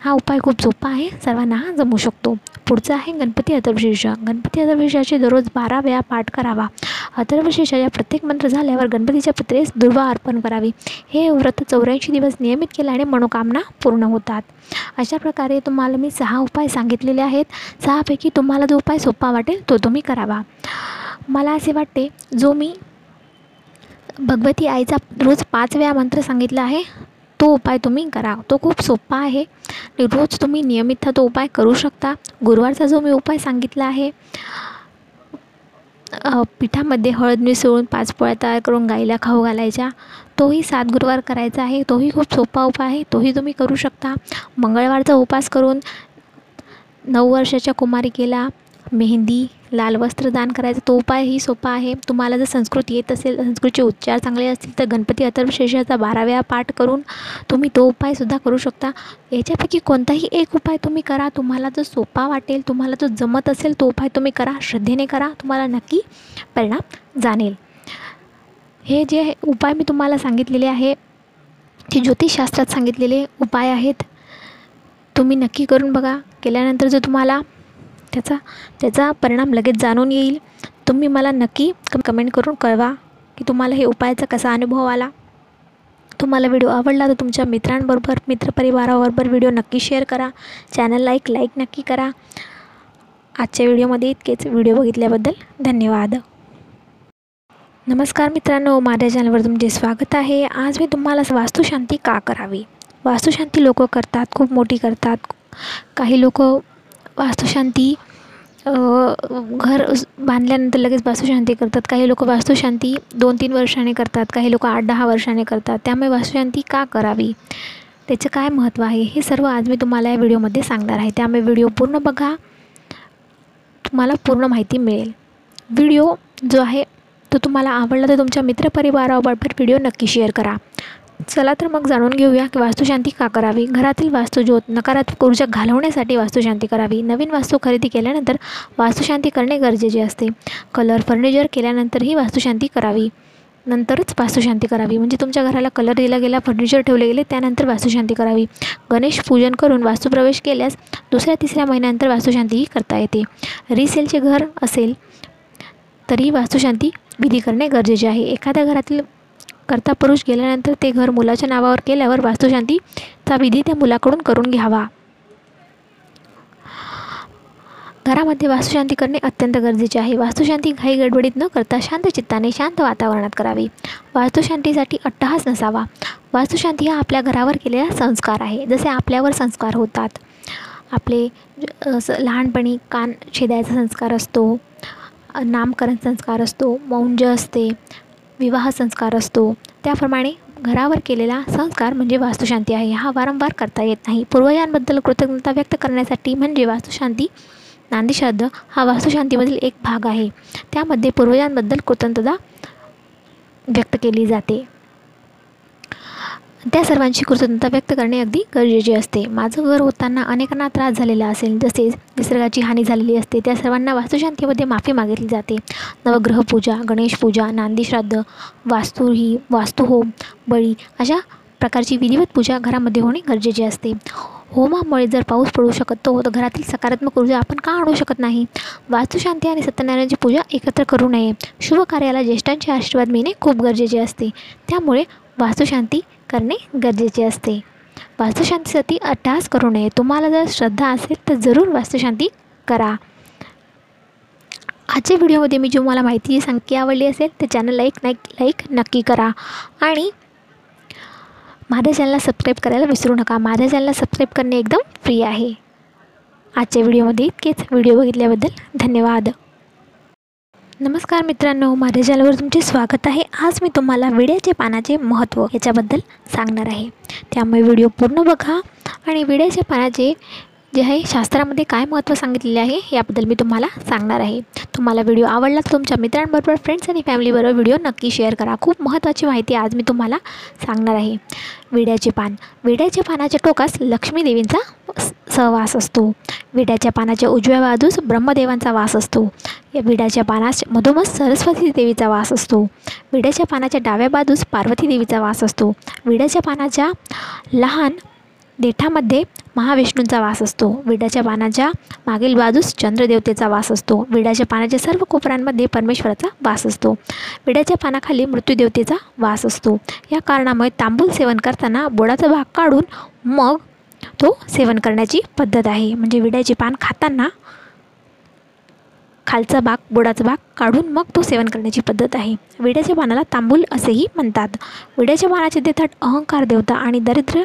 हा उपाय खूप सोपा आहे. सर्वांना हा जमू शकतो. पुढचा आहे गणपती अथर्वशीर्ष. गणपती अथर्वशीर्षाचे दररोज बारा वेळा पाठ करावा. अथर्वशीर्षाच्या प्रत्येक मंत्र झाल्यावर गणपतीच्या पुत्रेस दुर्वा अर्पण करावी. हे व्रत चौऱ्याऐंशी दिवस नियमित केल्याने मनोकामना पूर्ण होतात. अशा प्रकारे तुम्हाला मी सहा उपाय सांगितलेले आहेत. सहापैकी तुम्हाला जो उपाय सोपा वाटेल तो तुम्ही करावा. मला असे वाटते जो मी भगवती आईचा रोज पाच वेळा मंत्र सांगितला आहे तो उपाय तुम्ही करा तो खूप सोपा आहे. रोज तुम्ही नियमित तो उपाय करू शकता. गुरुवारचा जो मी उपाय सांगितला आहे पिठामध्ये हळद मिसळून पाच पोळ्या तयार करून गाईला खाऊ घालायच्या. तोही सात गुरुवार करायचा आहे. तोही खूप सोपा उपाय आहे. तोही तुम्ही करू शकता. मंगळवारचा उपास करून नऊ वर्षाच्या कुमारिकेला मेहंदी लाल वस्त्र दान करायचा तो उपायही सोपा आहे. तुम्हाला जर संस्कृत येत असेल संस्कृतचे उच्चार चांगले असतील तर गणपती अथर्वशेषाचा बारा वेळा पाठ करून तुम्ही तो उपायसुद्धा करू शकता. याच्यापैकी कोणताही एक उपाय तुम्ही करा. तुम्हाला जो सोपा वाटेल तुम्हाला जो जमत असेल तो उपाय तुम्ही करा. श्रद्धेने करा. तुम्हाला नक्की परिणाम जाणेल. हे जे उपाय मी तुम्हाला सांगितलेले आहे ते ज्योतिषशास्त्रात सांगितलेले उपाय आहेत तुम्ही नक्की करून बघा. केल्यानंतर जर तुम्हाला त्याचा त्याचा परिणाम लगेच जाणून येईल. तुम्ही मला नक्की कमेंट करून कळवा की तुम्हाला हे उपायाचा कसा अनुभव आला. तुम्हाला व्हिडिओ आवडला तर तुमच्या मित्रांबरोबर मित्रपरिवाराबरोबर व्हिडिओ नक्की शेअर करा. चॅनलला एक लाईक नक्की करा. आजच्या व्हिडिओमध्ये इतकेच. व्हिडिओ बघितल्याबद्दल धन्यवाद. नमस्कार मित्रांनो. माझ्या चॅनलवर तुमचे स्वागत आहे. आज मी तुम्हाला वास्तुशांती का करावी? वास्तुशांती लोक करतात खूप मोठी करतात. काही लोक वास्तुशांती घर बांधल्यानंतर लगेच वास्तुशांती करतात. काही लोक वास्तुशांती दोन तीन वर्षाने करतात काही लोक आठ दहा वर्षाने करतात. त्यामुळे वास्तुशांती का करावी? त्याचं काय महत्त्व आहे? हे सर्व आज मी तुम्हाला या व्हिडिओमध्ये सांगणार आहे. त्यामुळे व्हिडिओ पूर्ण बघा. तुम्हाला पूर्ण माहिती मिळेल. व्हिडिओ जो आहे तो तुम्हाला आवडला तर तुमच्या मित्रपरिवाराबरोबर व्हिडिओ नक्की शेअर करा. चला तर मग जाणून घेऊया की वास्तुशांती का करावी? घरातील वास्तुज्योत नकारात्मक ऊर्जा घालवण्यासाठी वास्तुशांती करावी. नवीन वास्तू खरेदी केल्यानंतर वास्तुशांती करणे गरजेचे असते. कलर फर्निचर केल्यानंतरही वास्तुशांती करावी. नंतरच वास्तुशांती करावी. म्हणजे तुमच्या घराला कलर दिला गेला फर्निचर ठेवले गेले त्यानंतर वास्तुशांती करावी. गणेश पूजन करून वास्तुप्रवेश केल्यास दुसऱ्या तिसऱ्या महिन्यानंतर वास्तुशांतीही करता येते. रिसेलचे घर असेल तरी वास्तुशांती विधी करणे गरजेचे आहे. एखाद्या घरातील करता पुरुष गेल्यानंतर ते घर मुलाच्या नावावर केल्यावर वास्तुशांतीचा विधी त्या मुलाकडून करून घ्यावा. घरामध्ये वास्तुशांती करणे अत्यंत गरजेचे आहे. वास्तुशांती घाई गडबडीत न करता शांत चित्ताने शांत वातावरणात करावी. वास्तुशांतीसाठी अट्टहास नसावा. वास्तुशांती हा आपल्या घरावर केलेला संस्कार आहे. जसे आपल्यावर संस्कार होतात. आपले लहानपणी कान छेदायचा संस्कार असतो. नामकरण संस्कार असतो. मौंज असते. विवाह संस्कार असतो. त्याप्रमाणे घरावर केलेला संस्कार म्हणजे वास्तुशांती आहे. हा वारंवार करता येत नाही. पूर्वजांबद्दल कृतज्ञता व्यक्त करण्यासाठी म्हणजे वास्तुशांती नांदीश्राद्ध हा वास्तुशांतीमधील एक भाग आहे. त्यामध्ये पूर्वजांबद्दल कृतज्ञता व्यक्त केली जाते. त्या सर्वांची कृतज्ञता व्यक्त करणे अगदी गरजेचे असते. माझं घर होताना अनेकांना त्रास झालेला असेल तसेच निसर्गाची हानी झालेली असते त्या सर्वांना वास्तुशांतीमध्ये माफी मागितली जाते. नवग्रह पूजा गणेश पूजा नांदीश्राद्ध वास्तू ही वास्तुहोम बळी अशा प्रकारची विधिवत पूजा घरामध्ये होणे गरजेचे असते. होमामुळे जर पाऊस पडू शकतो तर घरातील सकारात्मक ऊर्जा आपण का आणू शकत नाही? वास्तुशांती आणि सत्यनारायणाची पूजा एकत्र करू नये. शुभ कार्याला ज्येष्ठांचे आशीर्वाद मिळणे खूप गरजेचे असते. त्यामुळे वास्तुशांती करणे गरजेचे असते. वास्तुशांतीसाठी अट्टहास करू नये. तुम्हाला जर श्रद्धा असेल तर जरूर वास्तुशांती करा. आजच्या व्हिडिओमध्ये मी जो मला माहिती सांगते आवडली असेल तर चॅनल लाईक नाईक लाईक नक्की करा. आणि माझ्या चॅनलला सबस्क्राईब करायला विसरू नका. माझ्या चॅनलला सबस्क्राईब करणे एकदम फ्री आहे. आजच्या व्हिडिओमध्ये इतकेच. व्हिडिओ बघितल्याबद्दल धन्यवाद. नमस्कार मित्रांनो माझ्या चॅनलवर तुमचे स्वागत आहे. आज मी तुम्हाला विड्याचे पानाचे महत्त्व याच्याबद्दल सांगणार आहे. त्यामुळे व्हिडिओ पूर्ण बघा आणि विड्याच्या पानाचे जे आहे. शास्त्रामध्ये काय महत्त्व सांगितलेले आहे याबद्दल मी तुम्हाला सांगणार आहे. तुम्हाला व्हिडिओ आवडला तर तुमच्या मित्रांबरोबर फ्रेंड्स आणि फॅमिलीबरोबर व्हिडिओ नक्की शेअर करा. खूप महत्त्वाची माहिती आज मी तुम्हाला सांगणार आहे. विड्याचे पान. विड्याच्या पानाच्या टोकास लक्ष्मी देवींचा सहवास असतो. विड्याच्या पानाच्या उजव्या बाजूस ब्रह्मदेवांचा वास असतो. या विड्याच्या पानास मधोमध सरस्वती देवीचा वास असतो. विड्याच्या पानाच्या डाव्या बाजूस पार्वती देवीचा वास असतो. विड्याच्या पानाच्या लहान देठामध्ये महाविष्णूंचा वास असतो. विड्याच्या पानाच्या मागील बाजूस चंद्रदेवतेचा वास असतो. विड्याच्या पानाच्या सर्व कोपऱ्यांमध्ये परमेश्वराचा वास असतो. विड्याच्या पानाखाली मृत्यूदेवतेचा वास असतो. या कारणामुळे तांबूल सेवन करताना बोडाचा भाग काढून मग तो सेवन करण्याची पद्धत आहे. म्हणजे विड्याचे पान खाताना खालचा भाग बोडाचा भाग काढून मग तो सेवन करण्याची पद्धत आहे. विड्याच्या पानाला तांबूल असेही म्हणतात. विड्याच्या पानाचे देतात अहंकार देवता आणि दरिद्र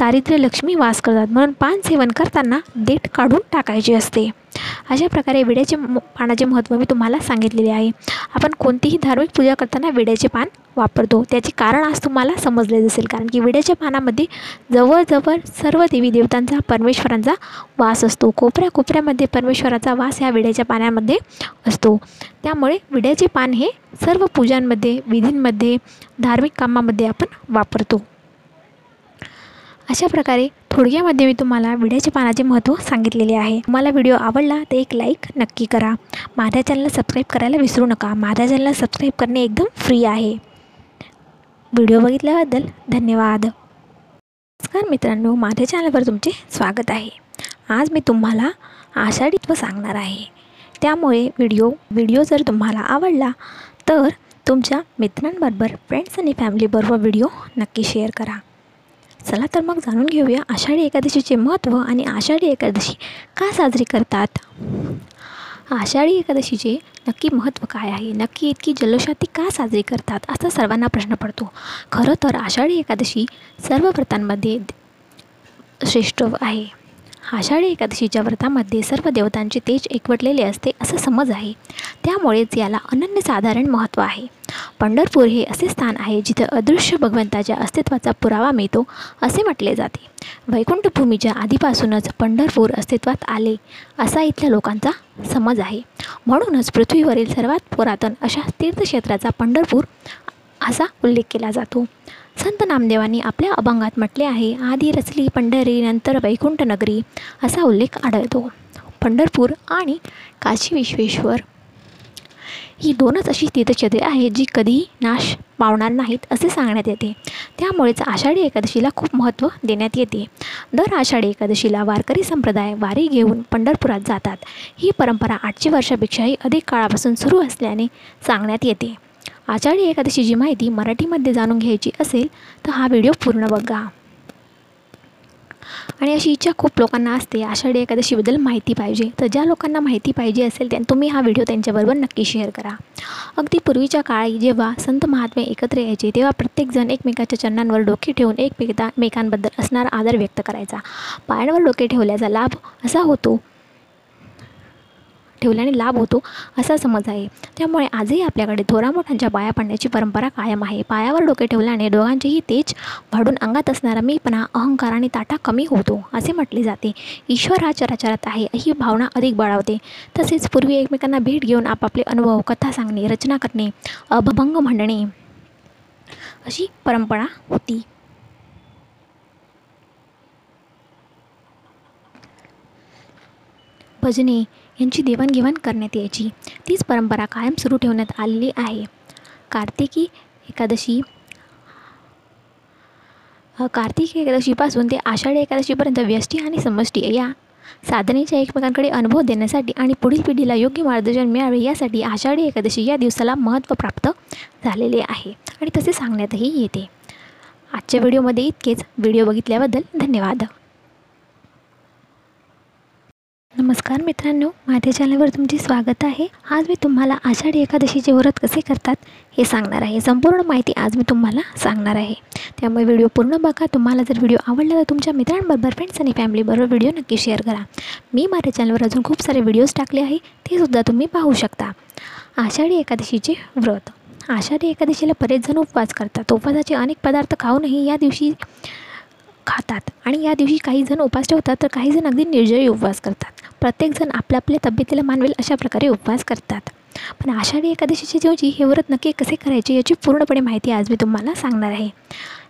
लक्ष्मी वास करतात. म्हणून पान सेवन करताना देठ काढून टाकायचे असते. अशा प्रकारे विड्याचे पानाचे महत्त्व मी तुम्हाला सांगितलेले आहे. आपण कोणतीही धार्मिक पूजा करताना विड्याचे पान वापरतो. त्याचे कारण आज तुम्हाला समजले असेल कारण की विड्याच्या पानामध्ये जवळजवळ सर्व देवी देवतांचा परमेश्वरांचा वास असतो. कोपऱ्या कोपऱ्यामध्ये परमेश्वराचा वास ह्या विड्याच्या पाण्यामध्ये असतो. त्यामुळे विड्याचे पान हे सर्व पूजांमध्ये विधींमध्ये धार्मिक कामामध्ये आपण वापरतो. अशा प्रकारे थोडक्यामध्ये मी तुम्हाला विड्याच्या पानाचे महत्त्व सांगितलेले आहे. तुम्हाला व्हिडिओ आवडला तर एक लाईक नक्की करा. माझ्या चॅनलला सबस्क्राईब करायला विसरू नका. माझ्या चॅनलला सबस्क्राईब करणे एकदम फ्री आहे. व्हिडिओ बघितल्याबद्दल धन्यवाद. नमस्कार मित्रांनो माझ्या चॅनलवर तुमचे स्वागत आहे. आज मी तुम्हाला आषाढीत्व सांगणार आहे. त्यामुळे व्हिडिओ व्हिडिओ जर तुम्हाला आवडला तर तुमच्या मित्रांबरोबर फ्रेंड्स आणि फॅमिलीबरोबर व्हिडिओ नक्की शेअर करा. चला तर मग जाणून घेऊया आषाढी एकादशीचे महत्त्व आणि आषाढी एकादशी का साजरी करतात? आषाढी एकादशीचे नक्की महत्त्व काय आहे? नक्की इतकी जल्लोषाती का साजरी करतात? असा सर्वांना प्रश्न पडतो. खरं तर आषाढी एकादशी सर्व व्रतांमध्ये श्रेष्ठ आहे. आषाढी एकादशीच्या व्रतामध्ये सर्व देवतांचे तेज एकवटलेले असते असं समज आहे. त्यामुळेच याला अनन्यसाधारण महत्त्व आहे. पंढरपूर हे असे स्थान आहे जिथे अदृश्य भगवंताच्या अस्तित्वाचा पुरावा मिळतो असे म्हटले जाते. वैकुंठभूमीच्या आधीपासूनच पंढरपूर अस्तित्वात आले असा इथल्या लोकांचा समज आहे. म्हणूनच पृथ्वीवरील सर्वात पुरातन अशा तीर्थक्षेत्राचा पंढरपूर असा उल्लेख केला जातो. संत नामदेवांनी आपल्या अभंगात म्हटले आहे आधी रचली पंढरी नंतर वैकुंठ नगरी असा उल्लेख आढळतो. पंढरपूर आणि काशी विश्वेश्वर ही दोनच अशी तीर्थक्षेत्रे आहेत जी कधीही नाश पावणार नाहीत असे सांगण्यात येते. त्यामुळेच आषाढी एकादशीला खूप महत्त्व देण्यात येते. दर आषाढी एकादशीला वारकरी संप्रदाय वारी घेऊन पंढरपुरात जातात. ही परंपरा आठशे वर्षापेक्षाही अधिक काळापासून सुरू असल्याने सांगण्यात येते. आषाढी एकादशीची माहिती मराठीमध्ये जाणून घ्यायची असेल तर हा व्हिडिओ पूर्ण बघा. आणि अशी इच्छा खूप लोकांना असते आषाढी एकादशीबद्दल माहिती पाहिजे. तर ज्या लोकांना माहिती पाहिजे असेल त्या तुम्ही हा व्हिडिओ त्यांच्याबरोबर नक्की शेअर करा. अगदी पूर्वीच्या काळी जेव्हा संत महात्मे एकत्र यायचे तेव्हा प्रत्येकजण एकमेकाच्या चरणांवर डोके ठेवून एकमेका मेकांबद्दल असणारा आदर व्यक्त करायचा. पायांवर डोके ठेवल्याचा लाभ असा होतो ठेवल्याने लाभ होतो असा समज आहे. त्यामुळे आजही आपल्याकडे थोरामोठ्यांच्या बाया पाया पडण्याची परंपरा कायम आहे. पायावर डोके ठेवल्याने दोघांचेही तेज वाढून अंगात असणारा मीपणा अहंकार आणि ताटा कमी होतो असे म्हटले जाते. ईश्वर हा चराचरात आहे ही भावना अधिक बळावते. तसेच पूर्वी एकमेकांना भेट घेऊन आपापले अनुभव कथा सांगणे रचना करणे अभभंग म्हणणे अशी परंपरा होती. भजने यांची देवाणघेवाण करण्यात यायची. तीच परंपरा कायम सुरू ठेवण्यात आलेली आहे. कार्तिकी एकादशी कार्तिक एकादशीपासून ते आषाढी एकादशीपर्यंत व्यष्टी आणि समष्टी या साधनेच्या एकमेकांकडे अनुभव देण्यासाठी आणि पुढील पिढीला योग्य मार्गदर्शन मिळावे यासाठी आषाढी एकादशी या दिवसाला महत्त्व प्राप्त झालेले आहे आणि तसे सांगण्यातही येते. आजच्या व्हिडिओमध्ये इतकेच. व्हिडिओ बघितल्याबद्दल धन्यवाद. नमस्कार मित्रांनो माझ्या चॅनलवर तुमचे स्वागत आहे. आज मी तुम्हाला आषाढी एकादशीचे व्रत कसे करतात हे सांगणार आहे. संपूर्ण माहिती आज मी तुम्हाला सांगणार आहे. त्यामुळे व्हिडिओ पूर्ण बघा. तुम्हाला जर व्हिडिओ आवडला तर तुमच्या मित्रांबरोबर फ्रेंड्स आणि फॅमिलीबरोबर व्हिडिओ नक्की शेअर करा. मी माझ्या चॅनलवर अजून खूप सारे व्हिडिओज टाकले आहे. ते सुद्धा तुम्ही पाहू शकता. आषाढी एकादशीचे व्रत. आषाढी एकादशीला बरेच जण उपवास करतात. उपवासाचे अनेक पदार्थ खाऊनही या दिवशी खातात. आणि या दिवशी काही जण उपवास ठेवतात तर काही जण अगदी निर्जळी उपवास करतात. प्रत्येकजण आपल्या आपल्या तब्येतीला मानवेल अशा प्रकारे उपवास करतात. पण आषाढी एकादशीच्या दिवशी हे व्रत नक्की कसे करायचे याची पूर्णपणे माहिती आज मी तुम्हाला सांगणार आहे.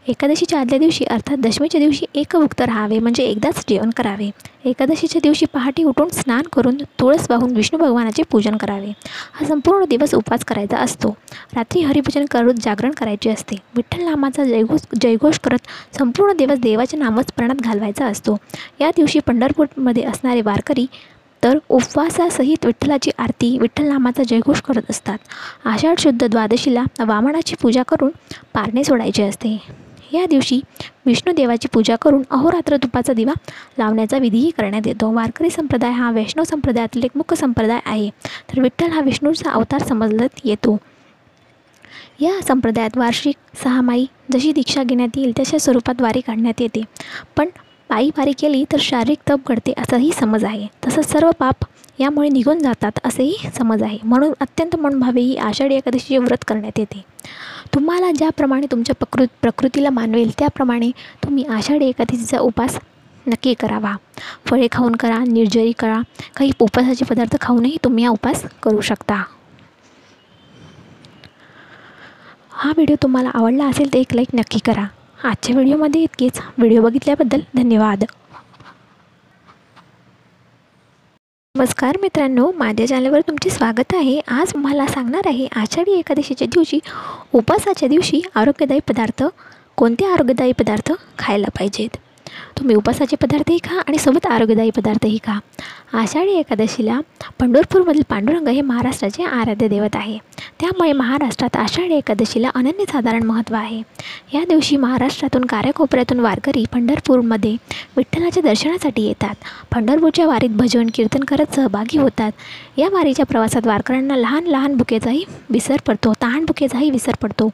एकादशीच्या आदल्या दिवशी अर्थात दशमीच्या दिवशी एकभुक्त राहावे म्हणजे एकदाच जेवण करावे. एकादशीच्या दिवशी पहाटे उठून स्नान करून तुळस वाहून विष्णू भगवानाचे पूजन करावे. हा संपूर्ण दिवस उपवास करायचा असतो. रात्री हरिभजन करून जागरण करायचे असते. विठ्ठल नामाचा जयघोष जयघोष करत संपूर्ण दिवस देवाच्या नामस्मरणात घालवायचा असतो. या दिवशी पंढरपूरमध्ये असणारे वारकरी तर उपवासासहित विठ्ठलाची आरती विठ्ठल नामाचा जयघोष करत असतात. आषाढ शुद्ध द्वादशीला वामनाची पूजा करून पारणे सोडायचे असते. या दिवशी विष्णुदेवाची पूजा करून अहोरात्र तुपाचा दिवा लावण्याचा विधीही करण्यात येतो. वारकरी संप्रदाय हा वैष्णव संप्रदायातील एक मुख्य संप्रदाय आहे. तर विठ्ठल हा विष्णूचा अवतार समजण्यात येतो. या संप्रदायात वार्षिक सहामाई जशी दीक्षा घेण्यात येईल तशा स्वरूपात वारी काढण्यात येते. पण पायी वारी केली तर शारीरिक तप घडते असाही समज आहे. तसंच सर्व पाप यामुळे निघून जातात असेही समज आहे. म्हणून अत्यंत मनभावे ही आषाढी एकादशीचे व्रत करण्यात येते. तुम्हाला ज्याप्रमाणे तुमच्या प्रकृ प्रकृतीला मानवेल त्याप्रमाणे तुम्ही आषाढी एकादशीचा उपास नक्की करावा. फळे खाऊन करा निर्जरी करा काही उपवासाचे पदार्थ खाऊनही तुम्ही हा उपास करू शकता. हा व्हिडिओ तुम्हाला आवडला असेल तर एक लाईक नक्की करा. आजच्या व्हिडिओमध्ये इतकेच. व्हिडिओ बघितल्याबद्दल धन्यवाद. नमस्कार मित्रांनो माझ्या चॅनलवर तुमचे स्वागत आहे. आज मला सांगणार आहे आषाढी एकादशीच्या दिवशी उपवासाच्या दिवशी आरोग्यदायी पदार्थ कोणते आरोग्यदायी पदार्थ खायला पाहिजेत? तुम्ही उपासाचे पदार्थही खा आणि सोबत आरोग्यदायी पदार्थही खा. आषाढी एकादशीला पंढरपूरमधील पांडुरंग हे महाराष्ट्राचे आराध्य दैवत आहे. त्यामुळे महाराष्ट्रात आषाढी एकादशीला अनन्यसाधारण महत्त्व आहे. या दिवशी महाराष्ट्रातून काऱ्याकोपऱ्यातून वारकरी पंढरपूरमध्ये विठ्ठलाच्या दर्शनासाठी येतात. पंढरपूरच्या वारीत भजन कीर्तन करत सहभागी होतात. या वारीच्या प्रवासात वारकऱ्यांना लहान लहान बुकेचाही विसर पडतो तहान बुकेचाही विसर पडतो.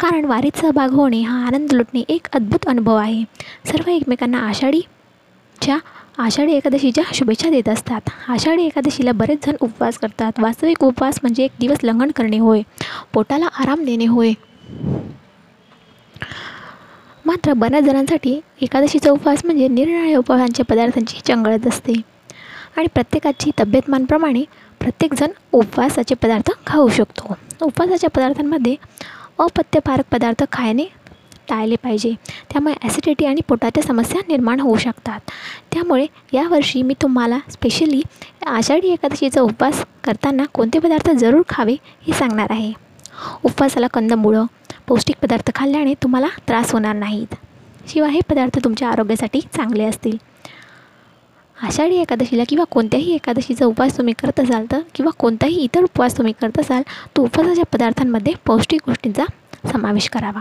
कारण वारीत सहभाग होणे हा आनंद लुटणे एक अद्भुत अनुभव आहे. सर्व एकमेकांना आषाढीच्या आषाढी एकादशीच्या शुभेच्छा देत असतात. आषाढी एकादशीला बरेच जण उपवास करतात. वास्तविक उपवास म्हणजे एक दिवस लंघन करणे होय. पोटाला आराम देणे होय. मात्र बऱ्याच जणांसाठी एकादशीचा उपवास म्हणजे निरनिराळ्या उपवासांच्या पदार्थांची चंगळत असते. आणि प्रत्येकाची तब्येतमानप्रमाणे प्रत्येकजण उपवासाचे पदार्थ खाऊ शकतो. उपवासाच्या पदार्थांमध्ये अपत्यपारक पदार्थ खायने टाळले पाहिजे. त्यामुळे ॲसिडिटी आणि पोटाच्या समस्या निर्माण होऊ शकतात. त्यामुळे यावर्षी मी तुम्हाला स्पेशली आषाढी एकादशीचा उपवास करताना कोणते पदार्थ जरूर खावे हे सांगणार आहे. उपवासाला कंदमुळं पौष्टिक पदार्थ खाल्ल्याने तुम्हाला त्रास होणार नाहीत. शिवाय हे पदार्थ तुमच्या आरोग्यासाठी चांगले असतील. आषाढी एकादशीला किंवा कोणत्याही एकादशीचा उपवास तुम्ही करत असाल तर किंवा कोणताही इतर उपवास तुम्ही करत असाल तो उपवासाच्या पदार्थांमध्ये पौष्टिक गोष्टींचा समावेश करावा.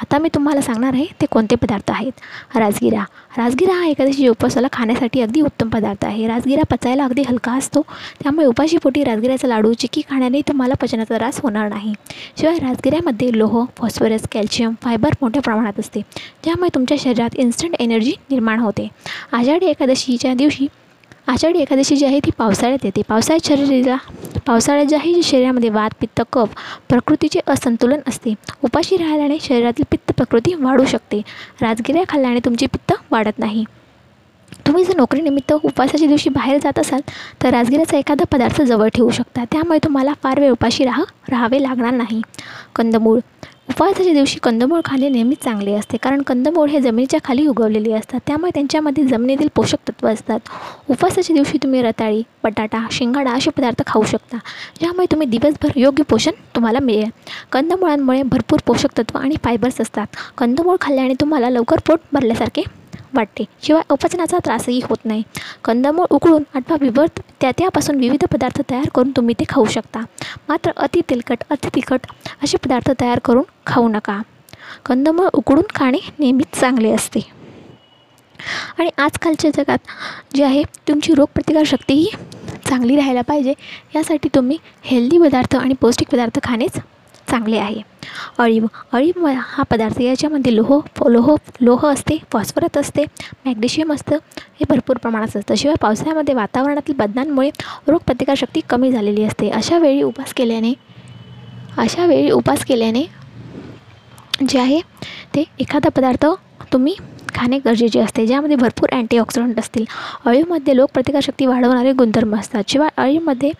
आता मी तुम्हाला सांगणार आहे ते कोणते पदार्थ आहेत? राजगिरा. राजगिरा हा एकादशी उपवासाला खाण्यासाठी अगदी उत्तम पदार्थ आहे. राजगिरा पचायला अगदी हलका असतो. त्यामुळे उपाशीपोटी राजगिऱ्याचा लाडू चिक्की खाण्याने तुम्हाला पचनाचा त्रास होणार नाही. शिवाय राजगिऱ्यामध्ये लोह फॉस्फरस कॅल्शियम फायबर मोठ्या प्रमाणात असते. ज्यामुळे तुमच्या शरीरात इन्स्टंट एनर्जी निर्माण होते. आषाढी एकादशीच्या दिवशी आषाढी एकादशी जी आहे ती पावसाळ्यात येते. पावसाळ्यात शरीराला पावसाळ्यात जे शरीरामध्ये वात पित्त कफ प्रकृतीचे असंतुलन असते. उपाशी राहिल्याने शरीरातील पित्त प्रकृती वाढू शकते. राजगिऱ्या खाल्ल्याने तुमची पित्त वाढत नाही. तुम्ही जर नोकरीनिमित्त उपवासाच्या दिवशी बाहेर जात असाल तर राजगिऱ्याचा एखादा पदार्थ जवळ ठेवू शकता. त्यामुळे तुम्हाला फार वेळ उपाशी राहा राहावे लागणार नाही. कंदमूळ उपवासाच्या दिवशी कंदमूळ खाणे नेहमीच चांगले असते. कारण कंदमूळ हे जमिनीच्या खाली उगवलेले असतात. त्यामुळे त्यांच्यामध्ये जमिनीतील पोषक तत्व असतात. उपवासाच्या दिवशी तुम्ही रताळी बटाटा शिंगाडा असे पदार्थ खाऊ शकता. ज्यामुळे तुम्ही दिवसभर योग्य पोषण तुम्हाला मिळेल. कंदमुळांमुळे भरपूर पोषक तत्व आणि फायबर्स असतात. कंदमूळ खाल्ल्याने तुम्हाला लवकर पोट भरल्यासारखे वाटते. शिवाय अपचनाचा त्रासही होत नाही. कंदमूळ उकळून अथवा विवर्त त्या त्यापासून विविध पदार्थ तयार करून तुम्ही ते खाऊ शकता. मात्र अति तेलकट अति तिखट असे पदार्थ तयार करून खाऊ नका. कंदमूळ उकळून खाणे नेहमीच चांगले असते. आणि आजकालच्या जगात जे आहे तुमची रोगप्रतिकारशक्तीही चांगली राहायला पाहिजे. यासाठी तुम्ही हेल्दी पदार्थ आणि पौष्टिक पदार्थ खाणेच चांगले आहे. अळीव अळीव हा पदार्थ याच्यामध्ये लोह लोह लोह असते फॉस्फरस असते मॅग्नेशियम असतं हे भरपूर प्रमाणात असतं. शिवाय पावसाळ्यामध्ये वातावरणातील बदलांमुळे रोगप्रतिकारशक्ती कमी झालेली असते. अशा वेळी उपास केल्याने अशा वेळी उपास केल्याने जे आहे ते एखादा पदार्थ तुम्ही खाणे गरजेचे असते. ज्यामध्ये भरपूर अँटीऑक्सिडंट असतील. अळीमध्ये लोकप्रतिकारशक्ती वाढवणारे गुणधर्म असतात. शिवाय अळीमध्ये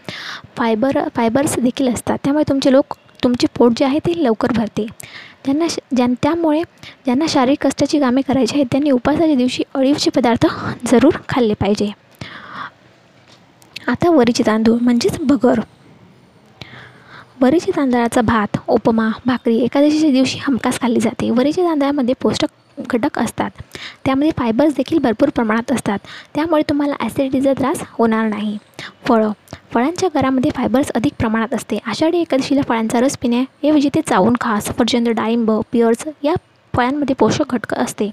फायबर फायबर्स देखील असतात. त्यामुळे तुमचे लोक तुमचे पोट जे आहे ते लवकर भरते. ज्यांना ज्यां त्यामुळे ज्यांना शारीरिक कष्टाची कामे करायची आहेत त्यांनी उपवासाच्या दिवशी अळीवचे पदार्थ जरूर खाल्ले पाहिजे. आता वरीचे तांदूळ म्हणजेच भगर. वरीचे तांदळाचा भात उपमा भाकरी एकादशीच्या दिवशी हमखास खाल्ली जाते. वरीच्या तांदळामध्ये पोषक घटक असतात. त्यामध्ये फायबर्स देखील भरपूर प्रमाणात असतात. त्यामुळे तुम्हाला ॲसिडिटीचा त्रास होणार नाही. फळं. फळांच्या घरामध्ये फायबर्स अधिक प्रमाणात असते. आषाढी एकादशीला फळांचा रस पिण्याऐवजी ते चावून खा. सफरचंद डाळिंब पिअर्स या फळांमध्ये पोषक घटक असते.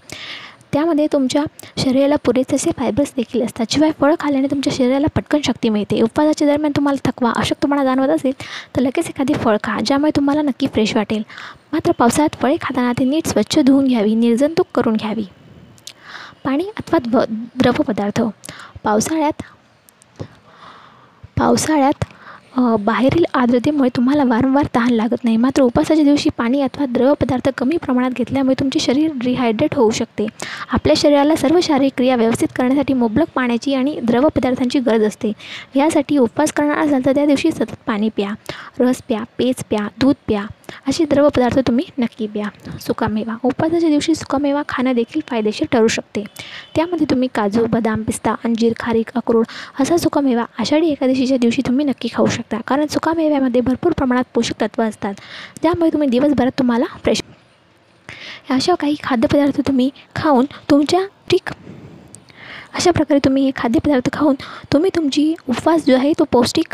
त्यामध्ये तुमच्या शरीराला पुरेसे फायबर्स देखील असतात. शिवाय फळं खाल्ल्याने तुमच्या शरीराला पटकन शक्ती मिळते. उपवासाच्या दरम्यान तुम्हाला थकवा अशक्तपणा जाणवत असेल तर लगेच एखादी फळ खा ज्यामुळे तुम्हाला नक्की फ्रेश वाटेल. मात्र पावसाळ्यात फळे खाताना ती नीट स्वच्छ धुवून घ्यावी निर्जंतुक करून घ्यावी. पाणी अथवा द्रव द्रवपदार्थ. पावसाळ्यात पावसाळ्यात बाहेरील आर्द्रतेमुळे तुम्हाला वारंवार तहान लागत नाही. मात्र उपासाच्या दिवशी पाणी अथवा द्रवपदार्थ कमी प्रमाणात घेतल्यामुळे तुमचे शरीर रिहायड्रेट होऊ शकते. आपल्या शरीराला सर्व शारीरिक क्रिया व्यवस्थित करण्यासाठी मुबलक पाण्याची आणि द्रवपदार्थांची गरज असते. यासाठी उपवास करणार असाल तर त्या दिवशी सतत पाणी प्या. रस प्या पेज प्या दूध प्या. असे द्रवपदार्थ तुम्ही नक्की प्या. सुकामेवा. उपवासाच्या दिवशी सुकामेवा खाणं देखील फायदेशीर ठरू शकते. त्यामध्ये तुम्ही काजू बदाम पिस्ता अंजीर खारीक अक्रोड असा सुकामेवा आषाढी एकादशीच्या दिवशी तुम्ही नक्की खाऊ शकता. कारण सुकामेव्यामध्ये भरपूर प्रमाणात पोषक तत्त्व असतात. त्यामुळे तुम्ही दिवसभरात तुम्हाला फ्रेश अशा काही खाद्यपदार्थ तुम्ही खाऊन तुमच्या ठीक अशा प्रकारे तुम्ही हे खाद्यपदार्थ खाऊन तुम्ही तुमची उपवास जो आहे तो पौष्टिक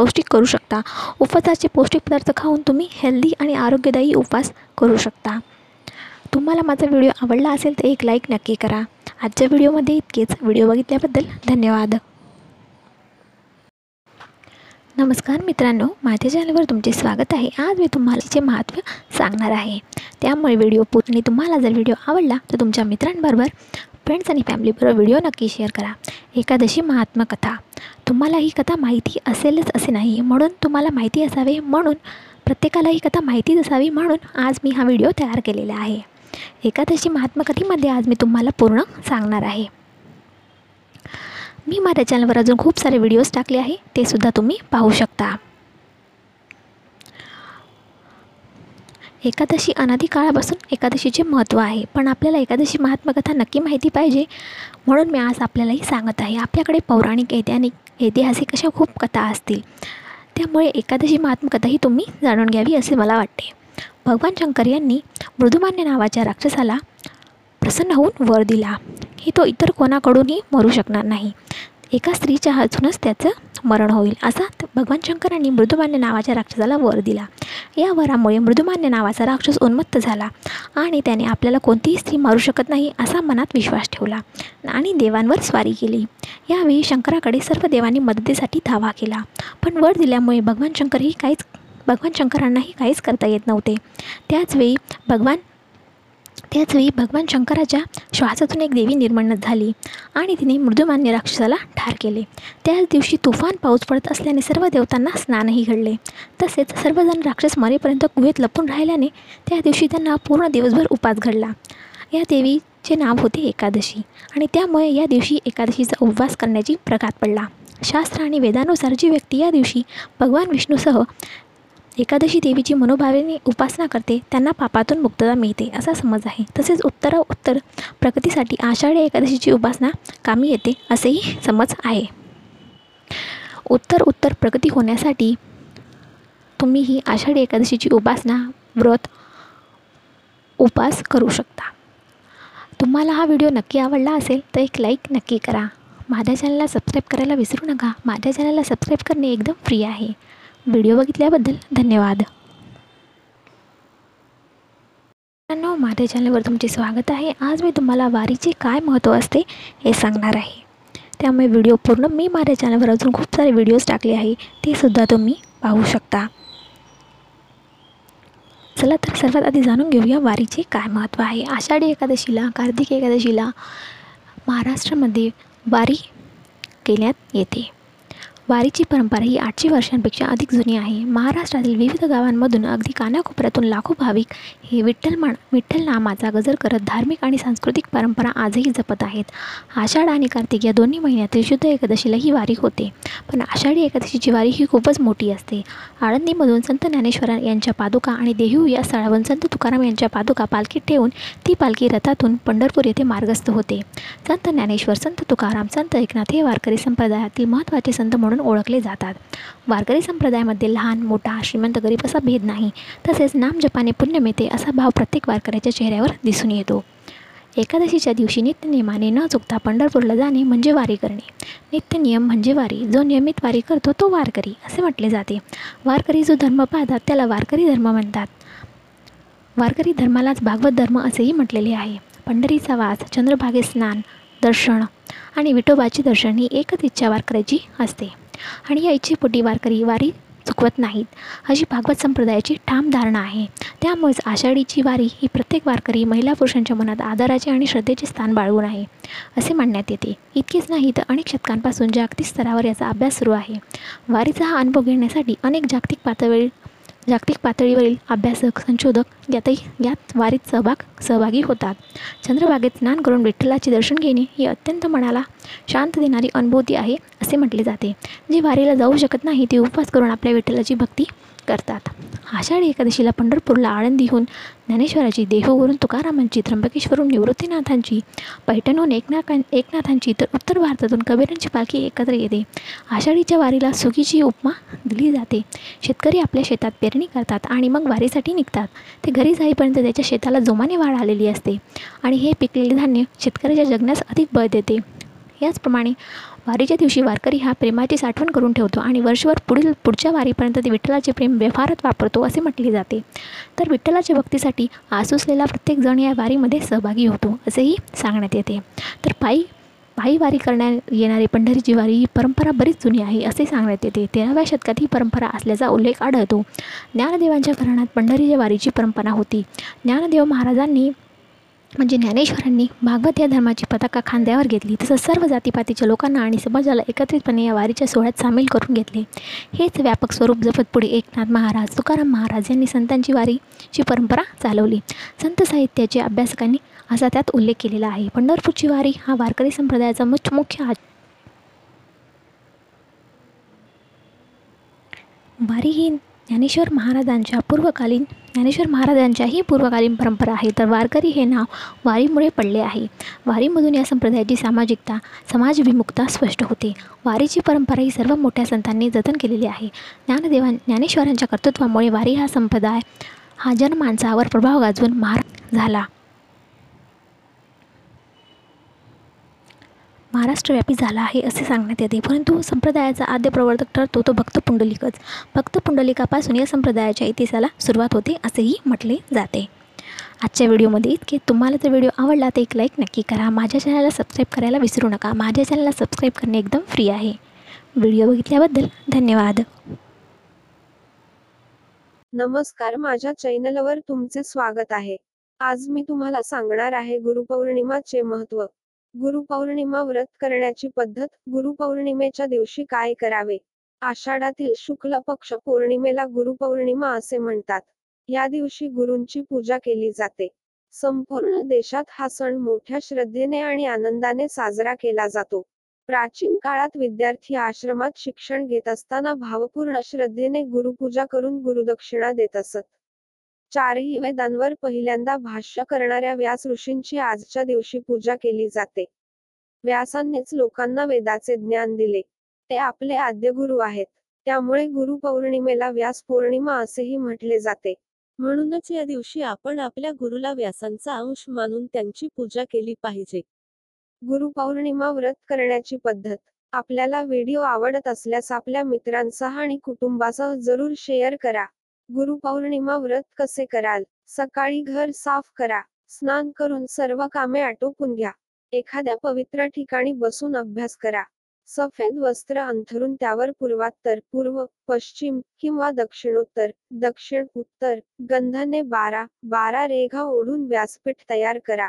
पौष्टिक करू शकता. उपवासाचे पौष्टिक पदार्थ खाऊन तुम्ही हेल्दी आणि आरोग्यदायी उपवास करू शकता. तुम्हाला माझा व्हिडिओ आवडला असेल तर एक लाईक नक्की करा. आजच्या व्हिडिओमध्ये इतकेच. व्हिडिओ बघितल्याबद्दल धन्यवाद. नमस्कार मित्रांनो. माझ्या चॅनलवर तुमचे स्वागत आहे. आज मी तुम्हाला तिचे महत्त्व सांगणार आहे. त्यामुळे व्हिडिओ पूर्ण तुम्हाला जर व्हिडिओ आवडला तर तुमच्या मित्रांबरोबर फ्रेंड्स आणि फॅमिलीबरोबर व्हिडिओ नक्की शेअर करा. एकादशी महात्मा कथा. तुम्हाला ही कथा माहिती असेलच असे नाही म्हणून तुम्हाला माहिती असावे म्हणून प्रत्येकाला ही कथा माहितीच असावी म्हणून आज मी हा व्हिडिओ तयार केलेला आहे. एकादशी महात्मकथेमध्ये आज मी तुम्हाला पूर्ण सांगणार आहे. मी माझ्या चॅनलवर अजून खूप सारे व्हिडिओज टाकले आहे ते सुद्धा तुम्ही पाहू शकता. एकादशी अनादी काळापासून एकादशीचे महत्त्व आहे. पण आपल्याला एकादशी महात्मकथा नक्की माहिती पाहिजे म्हणून मी आज आपल्यालाही सांगत आहे. आपल्याकडे पौराणिक ऐतिहानिक ऐतिहासिक अशा खूप कथा असतील. त्यामुळे एकादशी महात्मकथा ही तुम्ही जाणून घ्यावी असे मला वाटते. भगवान शंकर यांनी मृदुमान्य नावाच्या राक्षसाला प्रसन्न होऊन वर दिला. की तो इतर कोणाकडूनही मरू शकणार नाही. एका स्त्रीच्या हातूनच त्याचं मरण होईल असा भगवान शंकरांनी मृदुमान्य नावाच्या राक्षसाला वर दिला. या वरामुळे मृदुमान्य नावाचा राक्षस उन्मत्त झाला आणि त्याने आपल्याला कोणतीही स्त्री मारू शकत नाही असा मनात विश्वास ठेवला आणि देवांवर स्वारी केली. यावेळी शंकराकडे सर्व देवांनी मदतीसाठी धावा केला. पण वर दिल्यामुळे भगवान शंकरही काहीच भगवान शंकरांनाही काहीच करता येत नव्हते. त्याचवेळी भगवान त्याचवेळी भगवान शंकराच्या श्वासातून एक देवी निर्माण झाली आणि तिने मृदुमान्य राक्षसाला ठार केले. त्याच दिवशी तुफान पाऊस पडत असल्याने सर्व देवतांना स्नानही घडले. तसेच सर्वजण राक्षस मरेपर्यंत गुहेत लपून राहिल्याने त्या दिवशी त्यांना पूर्ण दिवसभर उपास घडला. या देवीचे नाव होते एकादशी आणि त्यामुळे या दिवशी एकादशीचा उपवास करण्याची प्रघात पडला. शास्त्र आणि वेदानुसार जी व्यक्ती या दिवशी भगवान विष्णूसह एकादशी देवीची मनोभावेने उपासना करते त्यांना पापातून मुक्तता मिळते असा समज आहे. तसेच उत्तरा उत्तर प्रगतीसाठी आषाढी एकादशीची उपासना कामी येते असेही समज आहे. उत्तर उत्तर प्रगती होण्यासाठी तुम्ही ही आषाढी एकादशीची उपासना व्रत उपास करू शकता. तुम्हाला हा व्हिडिओ नक्की आवडला असेल तर एक लाईक नक्की करा. माझ्या चॅनलला सबस्क्राईब करायला विसरू नका. माझ्या चॅनलला सबस्क्राईब करणे एकदम फ्री आहे. व्हिडिओ बघितल्याबद्दल धन्यवाद. मित्रांनो माझ्या चॅनलवर तुमचे स्वागत आहे. आज मी तुम्हाला वारीचे काय महत्त्व असते हे सांगणार आहे. त्यामुळे व्हिडिओ पूर्ण मी माझ्या चॅनलवर अजून खूप सारे व्हिडिओज टाकले आहे ते सुद्धा तुम्ही पाहू शकता. चला तर सर्वात आधी जाणून घेऊया वारीचे काय महत्त्व आहे. आषाढी एकादशीला कार्तिक एकादशीला महाराष्ट्रामध्ये वारी केल्यात येते. वारीची परंपरा ही आठशे वर्षांपेक्षा अधिक जुनी आहे. महाराष्ट्रातील विविध गावांमधून अगदी कानाकोपऱ्यातून लाखो भाविक हे विठ्ठल मा विठ्ठल नामाचा गजर करत धार्मिक आणि सांस्कृतिक परंपरा आजही जपत आहेत. आषाढ आणि कार्तिक या दोन्ही महिन्यातील शुद्ध एकादशीला ही वारी होते. पण आषाढी एकादशीची वारी ही खूपच मोठी असते. आळंदीमधून संत ज्ञानेश्वर यांच्या पादुका आणि देहू या स्थळावरून संत तुकाराम यांच्या पादुका पालखीत ठेवून ती पालखी रथातून पंढरपूर येथे मार्गस्थ होते. संत ज्ञानेश्वर संत तुकाराम संत एकनाथ हे वारकरी संप्रदायातील महत्त्वाचे संत म्हणून ओळखले जातात. वारकरी संप्रदायामध्ये लहान मोठा श्रीमंत गरीब असा भेद नाही. तसेच नाम जपाने पुण्य मिळते असा भाव प्रत्येक वारकऱ्याच्या चेहऱ्यावर दिसून येतो. एकादशीच्या दिवशी नित्यनियमाने न चुकता पंढरपूरला जाणे म्हणजे वारी करणे. नित्य नियम म्हणजे वारी. जो नियमित वारी करतो तो वारकरी असे म्हटले जाते. वारकरी जो धर्म पाहतात त्याला वारकरी धर्म म्हणतात. वारकरी धर्मालाच भागवत धर्म असेही म्हटलेले आहे. पंढरीचा वास चंद्रभागे स्नान दर्शन आणि विठोबाचे दर्शन ही एकच इच्छा वारकऱ्याची असते. आणि या इच्छेपोटी वारकरी वारी चुकवत नाहीत. अशी भागवत संप्रदायाची ठाम धारणा आहे. त्यामुळेच आषाढीची वारी ही प्रत्येक वारकरी महिला पुरुषांच्या मनात आदराचे आणि श्रद्धेचे स्थान बाळगून आहे असे मानण्यात येते. इतकेच नाही तर अनेक शतकांपासून जागतिक स्तरावर याचा अभ्यास सुरू आहे. वारीचा हा अनुभव घेण्यासाठी अनेक जागतिक पातळी जागतिक पातळीवरील अभ्यासक संशोधक यातही यात वारीत सहभाग सहभागी होतात. चंद्रभागेत स्नान करून विठ्ठलाचे दर्शन घेणे ही अत्यंत मनाला शांत देणारी अनुभूती आहे असे म्हटले जाते. जे वारीला जाऊ शकत नाही ते उपवास करून आपल्या विठ्ठलाची भक्ती करतात. आषाढी एकादशीला पंढरपूरला आळंदीहून ज्ञानेश्वराची देहूवरून तुकारामांची त्र्यंबकेश्वरून निवृत्तीनाथांची पैठणहून एकनाथ एकनाथांची तर उत्तर भारतातून कबीरांची पालखी एकत्र येते. आषाढीच्या वारीला सुगीची उपमा दिली जाते. शेतकरी आपल्या शेतात पेरणी करतात आणि मग वारीसाठी निघतात. ते घरी जाईपर्यंत त्याच्या शेताला जोमाने वाढ आलेली असते आणि हे पिकलेले धान्य शेतकऱ्याच्या जगण्यास अधिक बळ देते. याचप्रमाणे वारीच्या दिवशी वारकरी हा प्रेमाची साठवण करून ठेवतो आणि वर्षभर पुढील पुढच्या वारीपर्यंत ते विठ्ठलाचे प्रेम व्यवहारात वापरतो असे म्हटले जाते. तर विठ्ठलाच्या भक्तीसाठी आसुसलेला प्रत्येकजण या वारीमध्ये सहभागी होतो असेही सांगण्यात येते. तर पायी पायी वारी करण्यात येणारी पंढरीची वारी ही परंपरा बरीच जुनी आहे असे सांगण्यात येते. तेराव्या शतकात ही परंपरा असल्याचा उल्लेख आढळतो. ज्ञानदेवांच्या घराण्यात पंढरीच्या वारीची परंपरा होती. ज्ञानदेव महाराजांनी म्हणजे ज्ञानेश्वरांनी भागवत या धर्माची पताका खांद्यावर घेतली. तसंच सर्व जातीपातीच्या लोकांना आणि समाजाला एकत्रितपणे या वारीच्या सोहळ्यात सामील करून घेतले. हेच व्यापक स्वरूप जपत पुढे एकनाथ महाराज तुकाराम महाराज यांनी संतांची वारीची परंपरा चालवली. संत साहित्याच्या अभ्यासकांनी असा त्यात उल्लेख केलेला आहे. पंढरपूरची वारी हा वारकरी संप्रदायाचा मुख्य मुख्य वारी ही ज्ञानेश्वर महाराजांच्या पूर्वकालीन ज्ञानेश्वर महाराजांच्याही पूर्वकालीन परंपरा आहे. तर वारकरी हे नाव वारीमुळे पडले आहे. वारीमधून या संप्रदायाची सामाजिकता समाजविमुक्ता स्पष्ट होते. वारीची परंपरा ही सर्व मोठ्या संतांनी जतन केलेली आहे. ज्ञानदेवा ज्ञानेश्वरांच्या कर्तृत्वामुळे वारी हा संप्रदाय हा जनमानसावर प्रभाव गाजवून मार झाला. महाराष्ट्रव्यापी झाला आहे असे सांगण्यात येते. परंतु संप्रदायाचा आद्य प्रवर्तक ठरतो तो भक्त पुंडलिकच. भक्त पुंडलिकापासून या संप्रदायाच्या इतिहासाला सुरुवात होते असेही म्हटले जाते. आजच्या व्हिडिओमध्ये इतके. तुम्हाला जर व्हिडिओ आवडला तर एक लाईक नक्की करा. माझ्या चॅनलला सबस्क्राईब करायला विसरू नका. माझ्या चॅनलला सबस्क्राईब करणे एकदम फ्री आहे. व्हिडिओ बघितल्याबद्दल धन्यवाद. नमस्कार. माझ्या चॅनलवर तुमचे स्वागत आहे. आज मी तुम्हाला सांगणार आहे गुरुपौर्णिमाचे महत्त्व. गुरुपौर्णिमा व्रत करण्याची पद्धत गुरुपौर्णिमेच्या दिवशी काय करावे? आषाढातील शुक्ल पक्ष पौर्णिमेला गुरुपौर्णिमा असे म्हणतात. या दिवशी गुरूंची पूजा केली जाते. संपूर्ण देशात हा सण मोठ्या श्रद्धेने आणि आनंदाने साजरा केला जातो. प्राचीन काळात विद्यार्थी आश्रमात शिक्षण घेत असताना भावपूर्ण श्रद्धेने गुरुपूजा करून गुरुदक्षिणा देत असत. चारही वेदांवर पहिल्यांदा भाष्य करणाऱ्या व्यास ऋषींची आजच्या दिवशी पूजा केली जाते. व्यासांनीच लोकांना वेदाचे ज्ञान दिले. ते आपले आद्य गुरु आहेत. त्यामुळे गुरु पौर्णिमेला व्यास पौर्णिमा असेही म्हटले जाते. म्हणूनच या दिवशी आपण आपल्या गुरुला व्यासांचा अंश मानून त्यांची पूजा केली पाहिजे. गुरुपौर्णिमा व्रत करण्याची पद्धत. आपल्याला व्हिडिओ आवडत असल्यास आपल्या मित्रांसह आणि कुटुंबासह जरूर शेअर करा. गुरुपौर्णिमा व्रत कसे कराल? सकाळी घर साफ करा. स्नान करून सर्व कामे आटोपून घ्या. एखाद्या पवित्र ठिकाणी बसून अभ्यास करा. सफेद वस्त्र अंथरून त्यावर पूर्वात्तर पूर्व पश्चिम किंवा दक्षिणोत्तर दक्षिण उत्तर गंधाने बारा बारा रेघा ओढून व्यासपीठ तयार करा.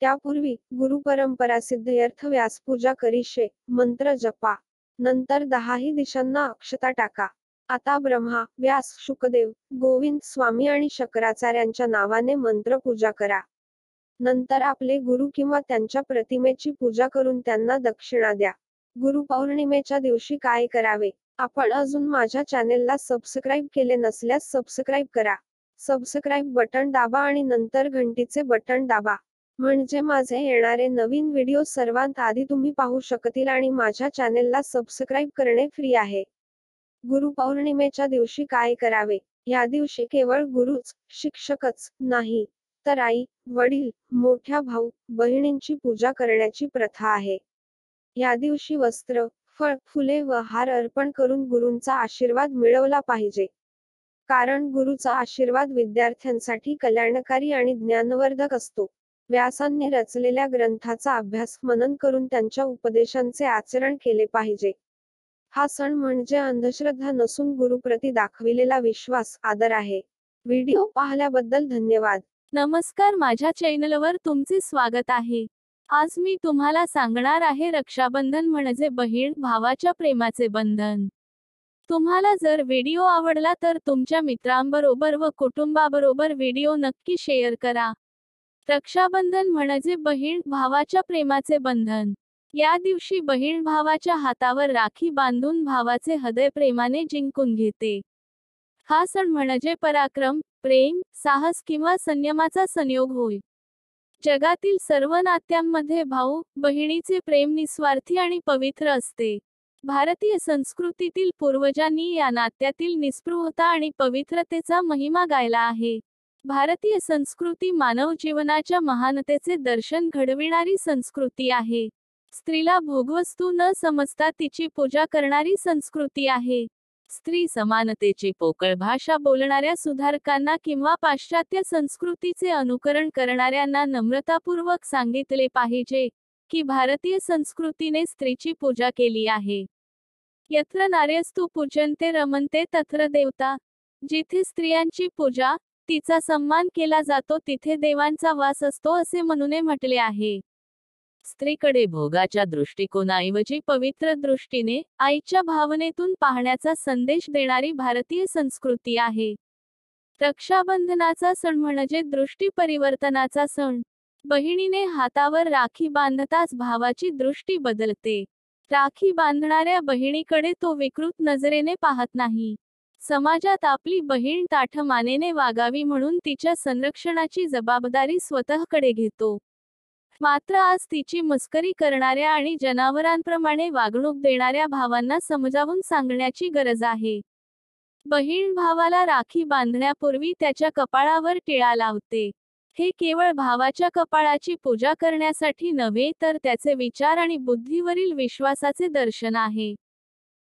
त्यापूर्वी गुरु परंपरा सिद्धयर्थ व्यासपूजा करीशे मंत्र जपा. नंतर दहाही दिशांना अक्षता टाका. आता ब्रह्मा व्यास शुकदेव गोविंद स्वामी आणि शंकराचार्यांच्या नावाने मंत्र पूजा करा. नंतर आपले गुरु किंवा त्यांच्या प्रतिमेची पूजा करून त्यांना दक्षिणा द्या. गुरु पौर्णिमेच्या दिवशी काय करावे? आपण अजून माझ्या चॅनेलला सबस्क्राईब केले नसल्यास सबस्क्राईब करा. सबस्क्राईब बटन दाबा आणि नंतर घंटीचे बटन दाबा. म्हणजे माझे येणारे नवीन व्हिडिओ सर्वात आधी तुम्ही पाहू शकतील आणि माझ्या चॅनेलला सबस्क्राईब करणे फ्री आहे. गुरु पौर्णिमेच्या दिवशी काय करावे? या दिवशी केवळ गुरुच शिक्षकच नाही. तर आई वडील मोठ्या भाऊ बहिणींची पूजा करण्याची प्रथा आहे. या दिवशी वस्त्र फळ फुले व हार अर्पण करून गुरूंचा आशीर्वाद मिळवला पाहिजे. कारण गुरुचा आशीर्वाद विद्यार्थ्यांसाठी कल्याणकारी आणि ज्ञानवर्धक असतो. व्यासांनी रचलेल्या ग्रंथाचा अभ्यास मनन करून त्यांच्या उपदेशांचे आचरण केले पाहिजे. हा सण म्हणजे अंधश्रद्धा नसून गुरुप्रती दाखविलेला विश्वास आदर आहे. व्हिडिओ पाहिल्याबद्दल धन्यवाद. नमस्कार माझ्या चॅनलवर तुमचे स्वागत आहे. आज मी तुम्हाला सांगणार आहे रक्षाबंधन म्हणजे बहीण भावाच्या प्रेमाचे बंधन. तुम्हाला जर व्हिडिओ आवडला तर तुमच्या मित्रांबरोबर व कुटुंबाबरोबर व्हिडिओ नक्की शेअर करा. रक्षाबंधन म्हणजे बहीण भावाच्या प्रेमाचे बंधन. या दिवशी बहीण भावाच्या हातावर राखी बांधून भावाचे हृदय प्रेमाने जिंकून घेते. हा सण म्हणजे पराक्रम प्रेम साहस किंवा संयमाचा संयोग होय. जगातील सर्व नात्यांमध्ये भाऊ बहिणीचे प्रेम निस्वार्थी आणि पवित्र असते. भारतीय संस्कृतीतील पूर्वजांनी या नात्यातील निस्पृहता आणि पवित्रतेचा महिमा गायला आहे. भारतीय संस्कृती मानव जीवनाच्या महानतेचे दर्शन घडविणारी संस्कृती आहे. स्त्रीला भोगवस्तू न समजता तिची पूजा करणारी संस्कृती आहे. स्त्री समानतेची पोकळ भाषा बोलणाऱ्या सुधारकांना किंवा पाश्चात्य संस्कृतीचे अनुकरण करणाऱ्यांना नम्रतापूर्वक सांगितले पाहिजे की भारतीय संस्कृतीने स्त्रीची पूजा केली आहे. यत्र नार्यस्तु पूजनते रमनते तत्र देवता. जिथे स्त्रियांची पूजा तिचा सन्मान केला जातो तिथे देवांचा वास असतो असे म्हणूने म्हटले आहे. स्त्रीकडे भोगाच्या दृष्टिकोनाऐवजी पवित्र दृष्टीने आईच्या भावनेतून पाहण्याचा संदेश देणारी भारतीय संस्कृती आहे. रक्षाबंधनाचा सण म्हणजे दृष्टी परिवर्तनाचा सण. बहिणीने हातावर राखी बांधताच भावाची दृष्टी बदलते. राखी बांधणाऱ्या बहिणीकडे तो विकृत नजरेने पाहत नाही. समाजात आपली बहीण ताठमानेने वागावी म्हणून तिच्या संरक्षणाची जबाबदारी स्वतःकडे घेतो. मात्र आज तिची मस्करी करणाऱ्या आणि जनावरांप्रमाणे वागणूक देणाऱ्या भावांना समजावून सांगण्याची गरज आहे. बहीण भावाला राखी बांधण्यापूर्वी त्याच्या कपाळावर टिळा लावते. हे केवळ भावाच्या कपाळाची पूजा करण्यासाठी नव्हे तर त्याचे विचार आणि बुद्धीवरील विश्वासाचे दर्शन आहे.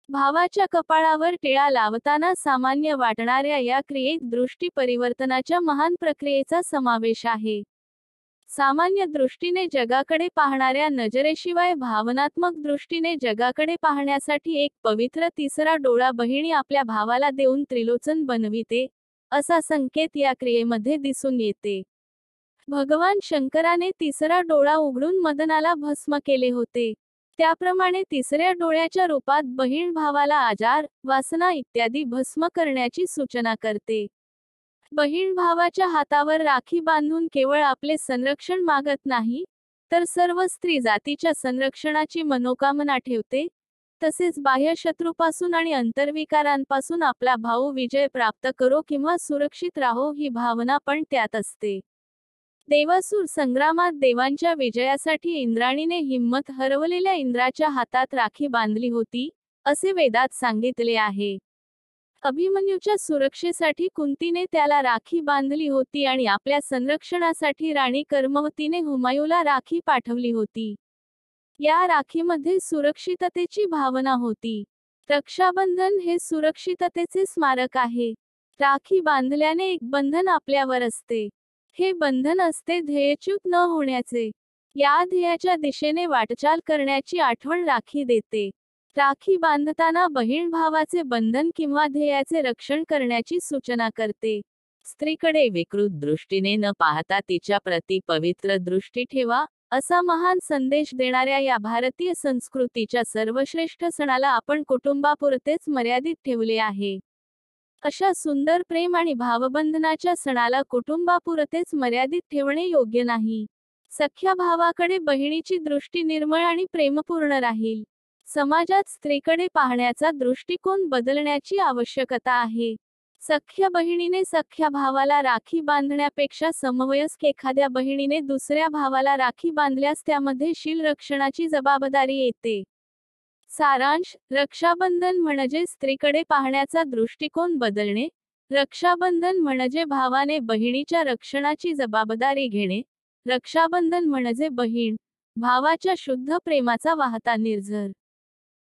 भावाच्या कपाळावर टिळा लावताना सामान्य वाटणाऱ्या या क्रियेत दृष्टी परिवर्तनाच्या महान प्रक्रियेचा समावेश आहे. सामान्य दृष्टीने जगाकडे पाहणाऱ्या नजरेशिवाय भावनात्मक दृष्टीने जगाकडे पाहण्यासाठी एक पवित्र तिसरा डोळा बहिणी आपल्या भावाला देऊन त्रिलोचन बनविते असा संकेत या क्रियेमध्ये दिसून येते. भगवान शंकराने तिसरा डोळा उघडून मदनाला भस्म केले होते. त्याप्रमाणे तिसऱ्या डोळ्याच्या रूपात बहीण भावाला आजार वासना इत्यादी भस्म करण्याची सूचना करते. बहीण भावाच्या हातावर राखी बांधून केवळ आपले संरक्षण मागत नाही तर सर्व स्त्री जातीच्या संरक्षणाची मनोकामना ठेवते. तसेच बाह्य शत्रूपासून आणि अंतर्विकारांपासून आपला भाऊ विजय प्राप्त करो किंवा सुरक्षित राहो ही भावना पण त्यात असते. देवासूर संग्रामात देवांच्या विजयासाठी इंद्राणीने हिंमत हरवलेल्या इंद्राच्या हातात राखी बांधली होती असे वेदात सांगितले आहे. अभिमन्यूच्या सुरक्षेसाठी कुंतीने त्याला राखी बांधली होती आणि आपल्या संरक्षणासाठी राणी कर्मवतीने हुमायूला राखी पाठवली होती. या राखीमध्ये सुरक्षिततेची भावना होती. रक्षाबंधन हे सुरक्षिततेचे स्मारक आहे. राखी बांधल्याने एक बंधन आपल्यावर असते. हे बंधन असते ध्येयच्युत न होण्याचे. या ध्येयाच्या दिशेने वाटचाल करण्याची आठवण राखी देते. राखी बांधताना बहीण भावाचे बंधन किंवा ध्येयाचे रक्षण करण्याची सूचना करते. स्त्रीकडे विकृत दृष्टीने न पाहता तिच्या प्रती पवित्र दृष्टी ठेवा असा महान संदेश देणाऱ्या या भारतीय संस्कृतीच्या सर्वश्रेष्ठ सणाला आपण कुटुंबापुरतेच मर्यादित ठेवले आहे. अशा सुंदर प्रेम आणि भावबंधनाच्या सणाला कुटुंबापुरतेच मर्यादित ठेवणे योग्य नाही. सख्या भावाकडे बहिणीची दृष्टी निर्मळ आणि प्रेमपूर्ण राहील. समाजात स्त्रीकडे पाहण्याचा दृष्टिकोन बदलण्याची आवश्यकता आहे. सख्या बहिणीने सख्या भावाला राखी बांधण्यापेक्षा समवयस्क एखाद्या बहिणीने दुसऱ्या भावाला राखी बांधल्यास त्यामध्ये शील रक्षणाची जबाबदारी येते. सारांश रक्षाबंधन म्हणजे स्त्रीकडे पाहण्याचा दृष्टिकोन बदलणे रक्षाबंधन म्हणजे भावाने बहिणीच्या रक्षणाची जबाबदारी घेणे रक्षाबंधन म्हणजे बहीण भावाच्या शुद्ध प्रेमाचा वाहता निर्झर.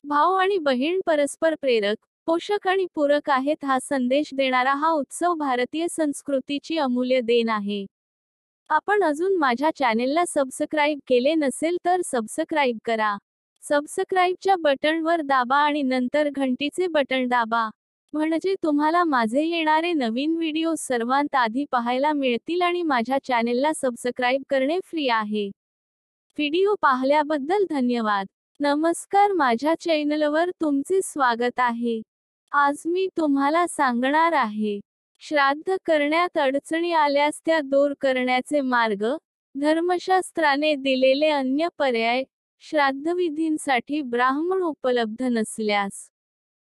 भाऊ आणि बहीण परस्पर प्रेरक पोषक आणि पूरक आहेत हा संदेश देणारा हा उत्सव भारतीय संस्कृतीची अमूल्य देण आहे. आपण अजून माझ्या चॅनेलला सबस्क्राईब केले नसेल तर सबस्क्राईब करा. सबस्क्राईबच्या बटणवर दाबा आणि नंतर घंटीचे बटण दाबा. म्हणजे तुम्हाला माझे येणारे नवीन व्हिडिओ सर्वांत आधी पाहायला मिळतील आणि माझ्या चॅनेलला सबस्क्राईब करणे फ्री आहे. व्हिडिओ पाहिल्याबद्दल धन्यवाद. नमस्कार माझ्या चॅनलवर तुमचे स्वागत आहे. आज मी तुम्हाला सांगणार आहे श्राद्ध करण्यात अडचणी आल्यास त्या दूर करण्याचे मार्ग धर्मशास्त्राने दिलेले अन्य पर्याय श्राद्धविधींसाठी ब्राह्मण उपलब्ध नसल्यास.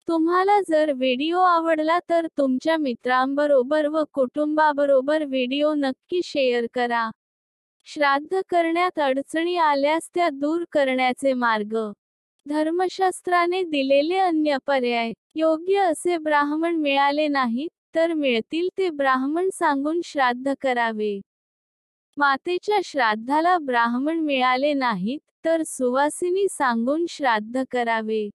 तुम्हाला जर व्हिडिओ आवडला तर तुमच्या मित्रांबरोबर व कुटुंबाबरोबर व्हिडिओ नक्की शेअर करा. श्राद्ध करण्यात अडचणी आल्यास त्या दूर करण्याचे मार्ग. धर्मशास्त्राने दिलेले अन्य पर्याय. योग्य असे ब्राह्मण मिळाले नाहीत तर मिळतील ते ब्राह्मण सांगून श्राद्ध करावे. मातेच्या श्राद्धाला ब्राह्मण मिळाले नाहीत तर सुवासिनी सांगून श्राद्ध करावे.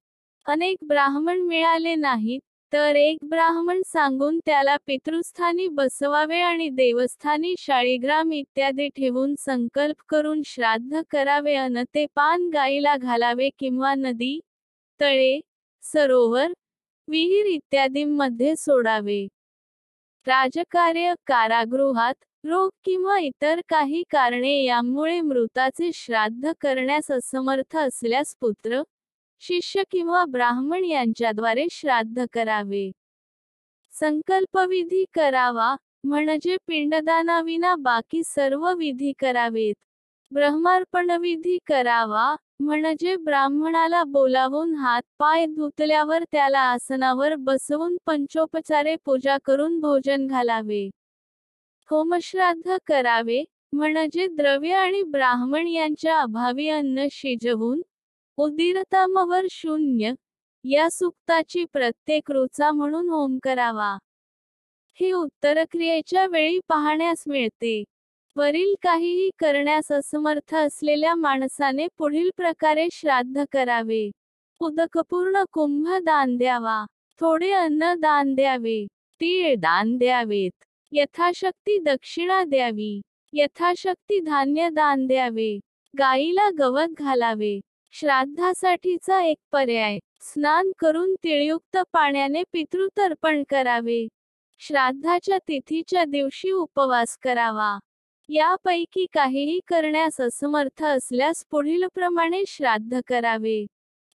अनेक ब्राह्मण मिळाले नाहीत तर एक ब्राह्मण सांगून त्याला पितृस्थानी बसवावे आणि देवस्थानी शाळीग्राम इत्यादी ठेवून संकल्प करून श्राद्ध करावे अन ते पान गाईला घालावे किंवा नदी तळे सरोवर विहीर इत्यादींमध्ये सोडावे. राजकार्य कारागृहात रोग किंवा इतर काही कारणे यामुळे मृताचे श्राद्ध करण्यास असमर्थ असल्यास पुत्र शिष्य किंवा ब्राह्मण यांच्याद्वारे श्राद्ध करावे. संकल्पविधी करावा म्हणजे पिंडदानाविना बाकी सर्व विधी करावेत. ब्रह्मार्पणविधी करावा म्हणजे ब्राह्मणाला बोलावून हात पाय धुतल्यावर त्याला आसनावर बसवून पंचोपचारे पूजा करून भोजन घालावे. होमश्राद्ध करावे म्हणजे द्रव्य आणि ब्राह्मण यांच्या अभावी अन्न शिजवून उदीरतामवर शून्य या सुक्ताची प्रत्येक रुचा म्हणून होम करावा. हे उत्तरक्रियेच्या वेळी पाहण्यास मिळते. वरील काहीही करण्यास असमर्थ असलेल्या माणसाने पुढील प्रकारे श्राद्ध करावे. उदकपूर्ण कुंभ दान द्यावा. थोडे अन्न दान द्यावे. तीळ दान द्यावेत. यथाशक्ती दक्षिणा द्यावी. यथाशक्ती धान्य दान द्यावे. गाईला गवत घालावे. श्राद्धासाठीचा एक पर्याय. स्नान करून तिळयुक्त पाण्याने पितृतर्पण करावे. श्राद्धाच्या तिथीच्या दिवशी उपवास करावा. यापैकी काहीही करण्यास असमर्थ असल्यास पुढील प्रमाणे श्राद्ध करावे.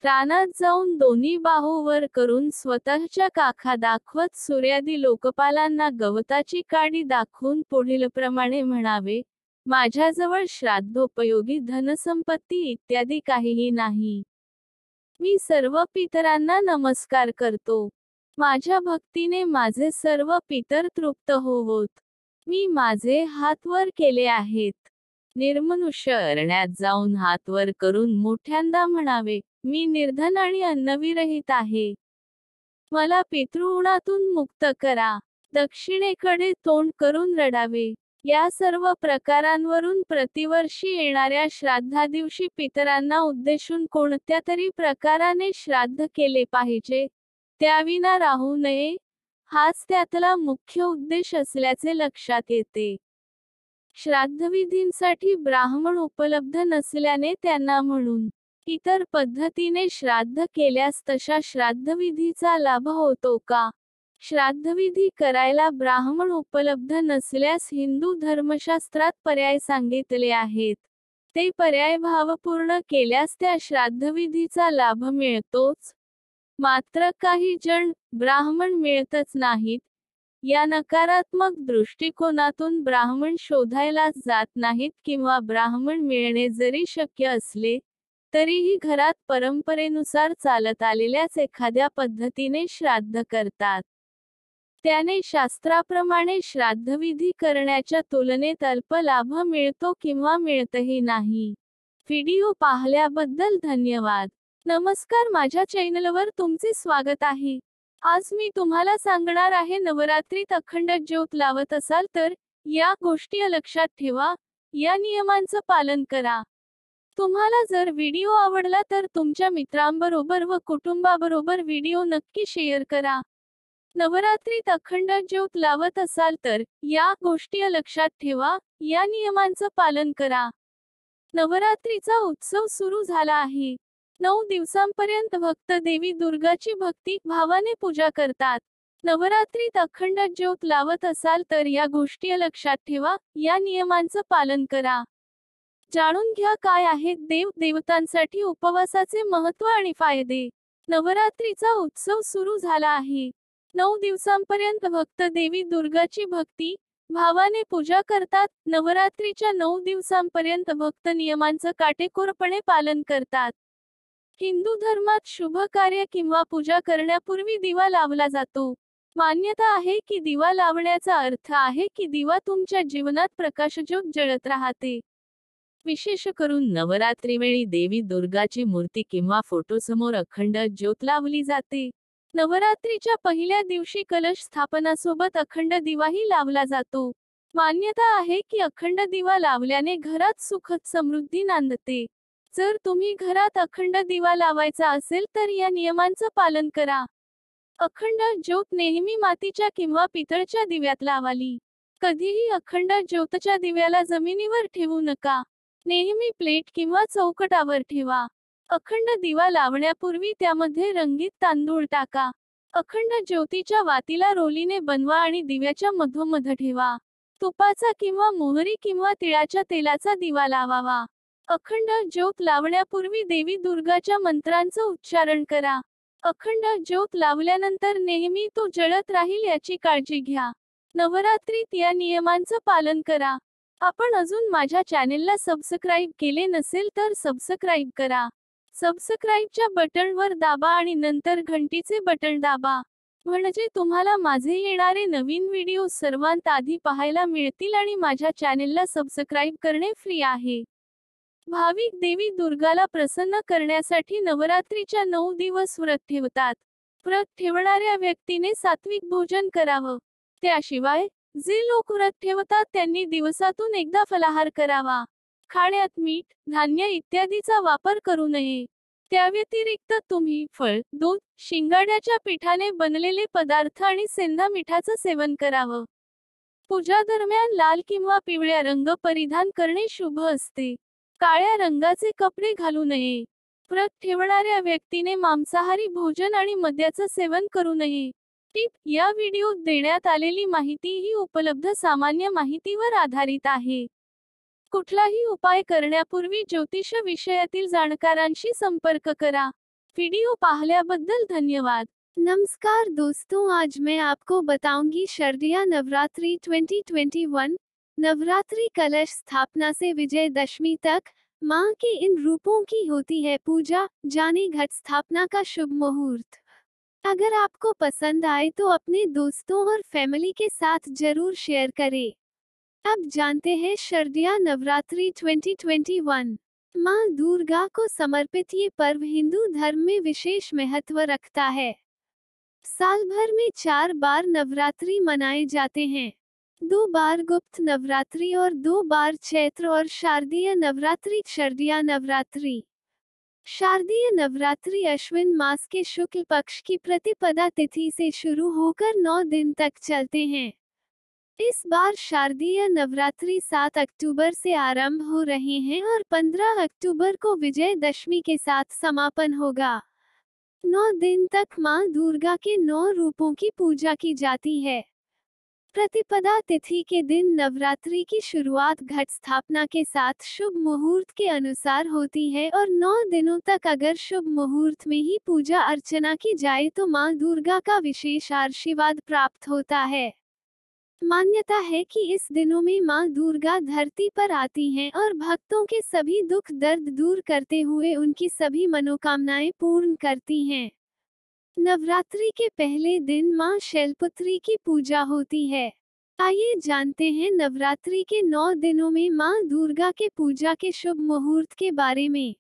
रानात जाऊन दोन्ही बाहूवर करून स्वतःच्या काखा दाखवत सूर्यादी लोकपालांना गवताची काडी दाखवून पुढील प्रमाणे म्हणावे. माझ्याजवळ श्राद्धोपयोगी धनसंपत्ती इत्यादी काहीही नाही. मी सर्व पितरांना नमस्कार करतो. माझ्या भक्तीने माझे सर्व पितर तृप्त होवोत. मी माझे हात वर केले आहेत. निर्मनुष्य अरण्यात जाऊन हात वर करून मोठ्यांदा म्हणावे मी निर्धन आणि अन्नविरहित आहे. मला पितृणातून मुक्त करा. दक्षिणेकडे तोंड करून रडावे. या सर्व प्रकारांवरून प्रतिवर्षी येणाऱ्या श्राद्धा दिवशी पितरांना उद्देशून कोणत्या तरी प्रकाराने श्राद्ध केले पाहिजे त्याविना राहू नये हाच त्यातला मुख्य उद्देश असल्याचे लक्षात येते. श्राद्धविधींसाठी ब्राह्मण उपलब्ध नसल्याने त्यांना म्हणून इतर पद्धतीने श्राद्ध केल्यास तशा श्राद्धविधीचा लाभ होतो का? श्राद्धविधी करायला ब्राह्मण उपलब्ध नसल्यास हिंदू धर्मशास्त्रात पर्याय सांगितले आहेत. ते पर्याय भावपूर्ण केल्यास त्या श्राद्धविधीचा लाभ मिळतोच. मात्र काही जण ब्राह्मण मिळतच नाहीत. या नकारात्मक दृष्टिकोनातून ब्राह्मण शोधायलाच जात नाहीत किंवा ब्राह्मण मिळणे जरी शक्य असले तरीही घरात परंपरेनुसार चालत आलेल्याच एखाद्या पद्धतीने श्राद्ध करतात. त्याने शास्त्राप्रमाणे श्राद्धविधी करण्याच्या तुलनेत अल्प लाभ मिळतो किंवा मिळतही नाही. व्हिडिओ पाहिल्याबद्दल धन्यवाद. नमस्कार माझ्या चॅनलवर तुमचे स्वागत आहे. आज मी तुम्हाला सांगणार आहे नवरात्रीत अखंड ज्योत लावत असाल तर या गोष्टी लक्षात ठेवा या नियमांचं पालन करा. तुम्हाला जर व्हिडिओ आवडला तर तुमच्या मित्रांबरोबर व कुटुंबाबरोबर व्हिडिओ नक्की शेअर करा. नवरात्रीत अखंड ज्योत लावत असाल तर या गोष्टी लक्षात ठेवा या नियमांचं पालन करा. नवरात्रीचा उत्सव सुरू झाला आहे. नऊ दिवसांपर्यंत भक्त देवी दुर्गाची भक्ती भावाने पूजा करतात. नवरात्रीत अखंड ज्योत लावत असाल तर या गोष्टी लक्षात ठेवा या नियमांचं पालन करा. जाणून घ्या काय आहेत देव देवतांसाठी उपवासाचे महत्त्व आणि फायदे. नवरात्रीचा उत्सव सुरू झाला आहे. नऊ दिवसांपर्यंत भक्त देवी दुर्गाची भक्ती भावाने पूजा करतात. नवरात्रीच्या नऊ दिवसांपर्यंत भक्त नियमांचं काटेकोरपणे पालन करतात. हिंदू धर्मात शुभ कार्य किंवा पूजा करण्यापूर्वी दिवा लावला जातो. मान्यता आहे की दिवा लावण्याचा अर्थ आहे की दिवा तुमच्या जीवनात प्रकाशज्योत जळत राहते. विशेष करून नवरात्रीवेळी देवी दुर्गाची मूर्ती किंवा फोटोसमोर अखंड ज्योत लावली जाते. नवरात्रीच्या पहिल्या दिवशी कलश स्थापनासोबत अखंड दिवाही लावला जातो. मान्यता आहे की अखंड दिवा लावल्याने घरात सुखद समृद्धी नांदते. जर तुम्ही घरात अखंड दिवा लावायचा असेल तर या नियमांचं पालन करा. अखंड ज्योत नेहमी मातीच्या किंवा पितळच्या दिव्यात लावाली. कधीही अखंड ज्योतच्या दिव्याला जमिनीवर ठेवू नका. नेहमी प्लेट किंवा चौकटावर ठेवा. अखंड दिवा लावण्यापूर्वी त्यामध्ये रंगीत तांदूळ टाका. अखंड ज्योतीच्या वातीला रोलीने बनवा आणि दिव्याच्या मधोमध ठेवा. तुपाचा किंवा मोहरी किंवा तिळाच्या तेलाचा दिवा लावावा. अखंड ज्योत लावण्यापूर्वी देवी दुर्गाच्या मंत्रांचं उच्चारण करा. अखंड ज्योत लावल्यानंतर नेहमी तो जळत राहील याची काळजी घ्या. नवरात्रीत या नियमांचं पालन करा. आपण अजून माझ्या चॅनेलला सबस्क्राईब केले नसेल तर सबस्क्राईब करा. सबस्क्राईबच्या बटनवर दाबा आणि नंतर घंटीचे बटन दाबा. म्हणजे तुम्हाला माझे येणारे नवीन व्हिडिओ सर्वांत आधी पाहायला मिळतील आणि माझ्या चॅनेलला सबस्क्राईब करणे फ्री आहे. भाविक देवी दुर्गाला प्रसन्न करण्यासाठी नवरात्रीच्या नऊ दिवस व्रत ठेवतात. व्रत ठेवणाऱ्या व्यक्तीने सात्विक भोजन करावं. त्याशिवाय जे लोक व्रत ठेवतात त्यांनी दिवसातून एकदा फलाहार करावा. खाण्यात मीठ धान्य इत्यादीचा वापर करू नये. त्या व्यतिरिक्त तुम्ही फळ दूध शिंगाड्याच्या पिठाने बनलेले पदार्थ आणि सेंधा मिठाचं सेवन करावं. पूजा दरम्यान लाल किंवा पिवळ्या रंग परिधान करणे शुभ असते. काळ्या रंगाचे कपडे घालू नये. व्रत ठेवणाऱ्या व्यक्तीने मांसाहारी भोजन आणि मद्याचं सेवन करू नये. टिप या व्हिडिओत देण्यात आलेली माहिती ही उपलब्ध सामान्य माहितीवर आधारित आहे. कुठलाही उपाय करण्यापूर्वी ज्योतिष विषयातील जाणकारांशी संपर्क करा. व्हिडिओ पाहिल्याबद्दल धन्यवाद. नमस्कार दोस्तों, आज मैं आपको बताऊँगी शरदिया नवरात्रि 2021 नवरात्रि कलश स्थापना से विजयदशमी तक, माँ के इन रूपों की होती है पूजा, जाने घट स्थापना का शुभ मुहूर्त। अगर आपको पसंद आए तो अपने दोस्तों और फैमिली के साथ ज़रूर शेयर करें। अब जानते हैं शरदिया नवरात्रि 2021 माँ दुर्गा को समर्पित ये पर्व हिंदू धर्म में विशेष महत्व रखता है। साल भर में चार बार नवरात्रि मनाए जाते हैं। दो बार गुप्त नवरात्रि और दो बार चैत्र और शारदीय नवरात्रि, शरदिया नवरात्रि। शारदीय नवरात्रि अश्विन मास के शुक्ल पक्ष की प्रतिपदा तिथि से शुरू होकर नौ दिन तक चलते हैं। इस बार शारदीय नवरात्रि सात अक्टूबर से आरंभ हो रहे हैं और पंद्रह अक्टूबर को विजयदशमी के साथ समापन होगा। नौ दिन तक माँ दुर्गा के नौ रूपों की पूजा की जाती है। प्रतिपदा तिथि के दिन नवरात्रि की शुरुआत घट स्थापना के साथ शुभ मुहूर्त के अनुसार होती है और नौ दिनों तक अगर शुभ मुहूर्त में ही पूजा अर्चना की जाए तो माँ दुर्गा का विशेष आशीर्वाद प्राप्त होता है। मान्यता है कि इस दिनों में माँ दुर्गा धरती पर आती हैं और भक्तों के सभी दुख दर्द दूर करते हुए उनकी सभी मनोकामनाएँ पूर्ण करती हैं। नवरात्रि के पहले दिन माँ शैलपुत्री की पूजा होती है। आइए जानते हैं नवरात्रि के नौ दिनों में माँ दुर्गा के पूजा के शुभ मुहूर्त के बारे में।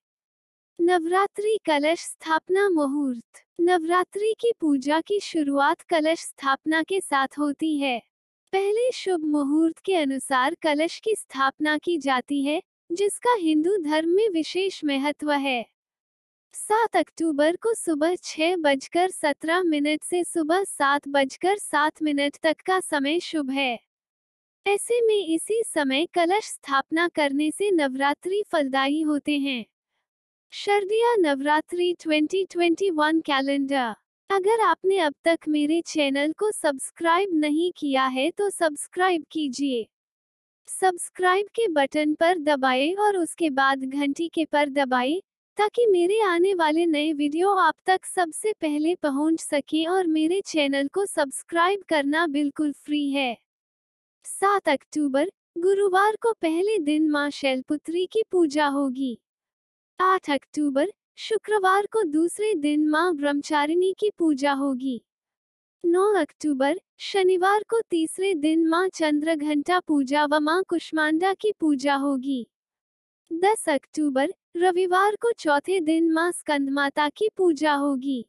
नवरात्रि कलश स्थापना मुहूर्त। नवरात्रि की पूजा की शुरुआत कलश स्थापना के साथ होती है। पहले शुभ मुहूर्त के अनुसार कलश की स्थापना की जाती है, जिसका हिंदू धर्म में विशेष महत्व है। सात अक्टूबर को सुबह छह बजकर सत्रह मिनट से सुबह सात बजकर सात मिनट तक का समय शुभ है। ऐसे में इसी समय कलश स्थापना करने से नवरात्रि फलदायी होते हैं। शरदिया नवरात्रि 2021 कैलेंडर अगर आपने अब तक मेरे चैनल को सब्सक्राइब नहीं किया है तो सब्सक्राइब कीजिए। सब्सक्राइब के बटन पर दबाएँ और उसके बाद घंटी के पर दबाएँ, ताकि मेरे आने वाले नए वीडियो आप तक सबसे पहले पहुँच सके और मेरे चैनल को सब्सक्राइब करना बिल्कुल फ्री है। सात अक्टूबर, गुरुवार को पहले दिन माँ शैलपुत्री की पूजा होगी। आठ अक्टूबर शुक्रवार को दूसरे दिन माँ ब्रह्मचारिणी की पूजा होगी। 9 अक्टूबर, शनिवार को तीसरे दिन माँ चंद्र घंटा पूजा व माँ कुष्मांडा की पूजा होगी। 10 अक्टूबर, रविवार को चौथे दिन माँ स्कंदमाता की पूजा होगी।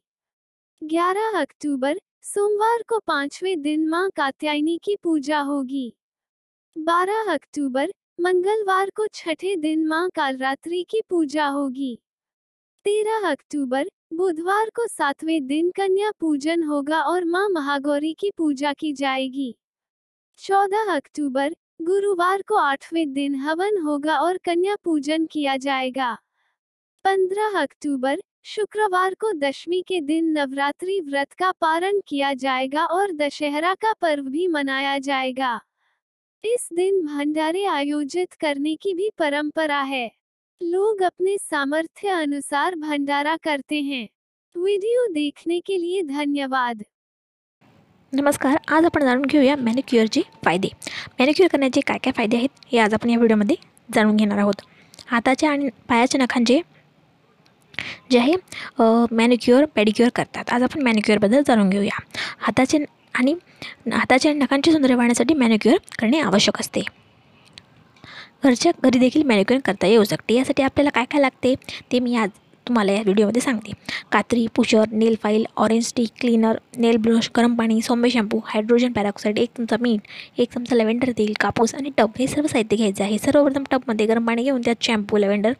11 अक्टूबर, सोमवार को पाँचवें दिन माँ कात्यायनी की पूजा होगी। 12 अक्टूबर, मंगलवार को छठे दिन माँ कालरात्रि की पूजा होगी। 13 अक्टूबर, बुधवार को सातवें दिन कन्या पूजन होगा और माँ महागौरी की पूजा की जाएगी। 14 अक्टूबर, गुरुवार को आठवें दिन हवन होगा और कन्या पूजन किया जाएगा। 15 अक्टूबर, शुक्रवार को दशमी के दिन नवरात्रि व्रत का पारण किया जाएगा और दशहरा का पर्व भी मनाया जाएगा। इस दिन भंडारे आयोजित करने की भी परंपरा है। लोग अपने सामर्थ्य अनुसार भंडारा करते हैं। व्हिडिओ देखने के लिए धन्यवाद। नमस्कार आज आपण जाणून घेऊया मॅनिक्युअरचे फायदे. मॅनिक्युअर करण्याचे काय काय फायदे आहेत हे आज आपण या व्हिडिओमध्ये जाणून घेणार आहोत. हाताच्या आणि पायाच्या नखांचे जे आहे मॅनिक्युअर पॅडिक्युअर करतात. आज आपण मॅनिक्युअरबद्दल जाणून घेऊया. हाताचे आणि हाताच्या आणि नखांचे सौंदर्य वाढण्यासाठी मॅनिक्युअर करणे आवश्यक असते. घरच्या घरी देखील मॅनिक्युअर करता येऊ शकते. यासाठी आपल्याला काय काय लागते? ते मी आज तुम्हाला या व्हिडिओमध्ये सांगते. कात्री pusher nail file orange stick cleaner nail brush गरम पाणी सौम्य शॅम्पू हायड्रोजन पॅरॉक्साईड एक चमचा मीठ एक चमचा लॅव्हेंडर तेल कापूस आणि टब हे सर्व साहित्य घ्यायचं आहे. सर्वप्रथम टबमध्ये गरम पाणी घेऊन त्यात शॅम्पू लॅव्हेंडर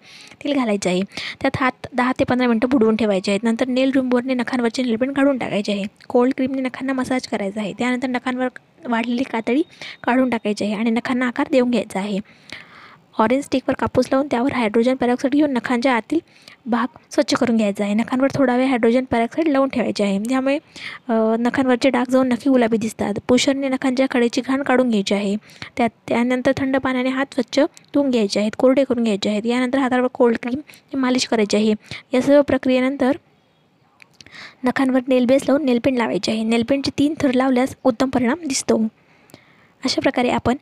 तेल घालायचे आहे. त्यात हात दहा ते पंधरा मिनटं बुडवून ठेवायचे आहेत. नंतर नेल रिमूव्हरने नखांवरचे नेलपेंट काढून टाकायचे आहे. कोल्ड क्रीमने नखांना मसाज करायचा आहे. त्यानंतर नखांवर वाढलेली कातडी काढून टाकायची आहे आणि नखांना आकार देऊन घ्यायचा आहे. ऑरेंज स्टिकवर कापूस लावून त्यावर हायड्रोजन पॅरॉक्साईड घेऊन नखांच्या आतील भाग स्वच्छ करून घ्यायचा आहे. नखांवर थोडा वेळ हायड्रोजन पॅरॉक्साईड लावून ठेवायचे आहे. त्यामुळे नखांवरचे डाग जाऊन नखी गुलाबी दिसतात. पुषरने नखांच्या कडेची घाण काढून घ्यायची आहे. त्यात त्यानंतर थंड पाण्याने हात स्वच्छ धुवून घ्यायचे आहेत. कोरडे करून घ्यायचे आहेत. यानंतर हातावर कोल्ड क्रीम मालिश करायची आहे. या सर्व प्रक्रियेनंतर नखांवर नेलबेस लावून नेलपेंट लावायचे आहे. नेलपेंटचे तीन थर लावल्यास उत्तम परिणाम दिसतो. अशा प्रकारे आपण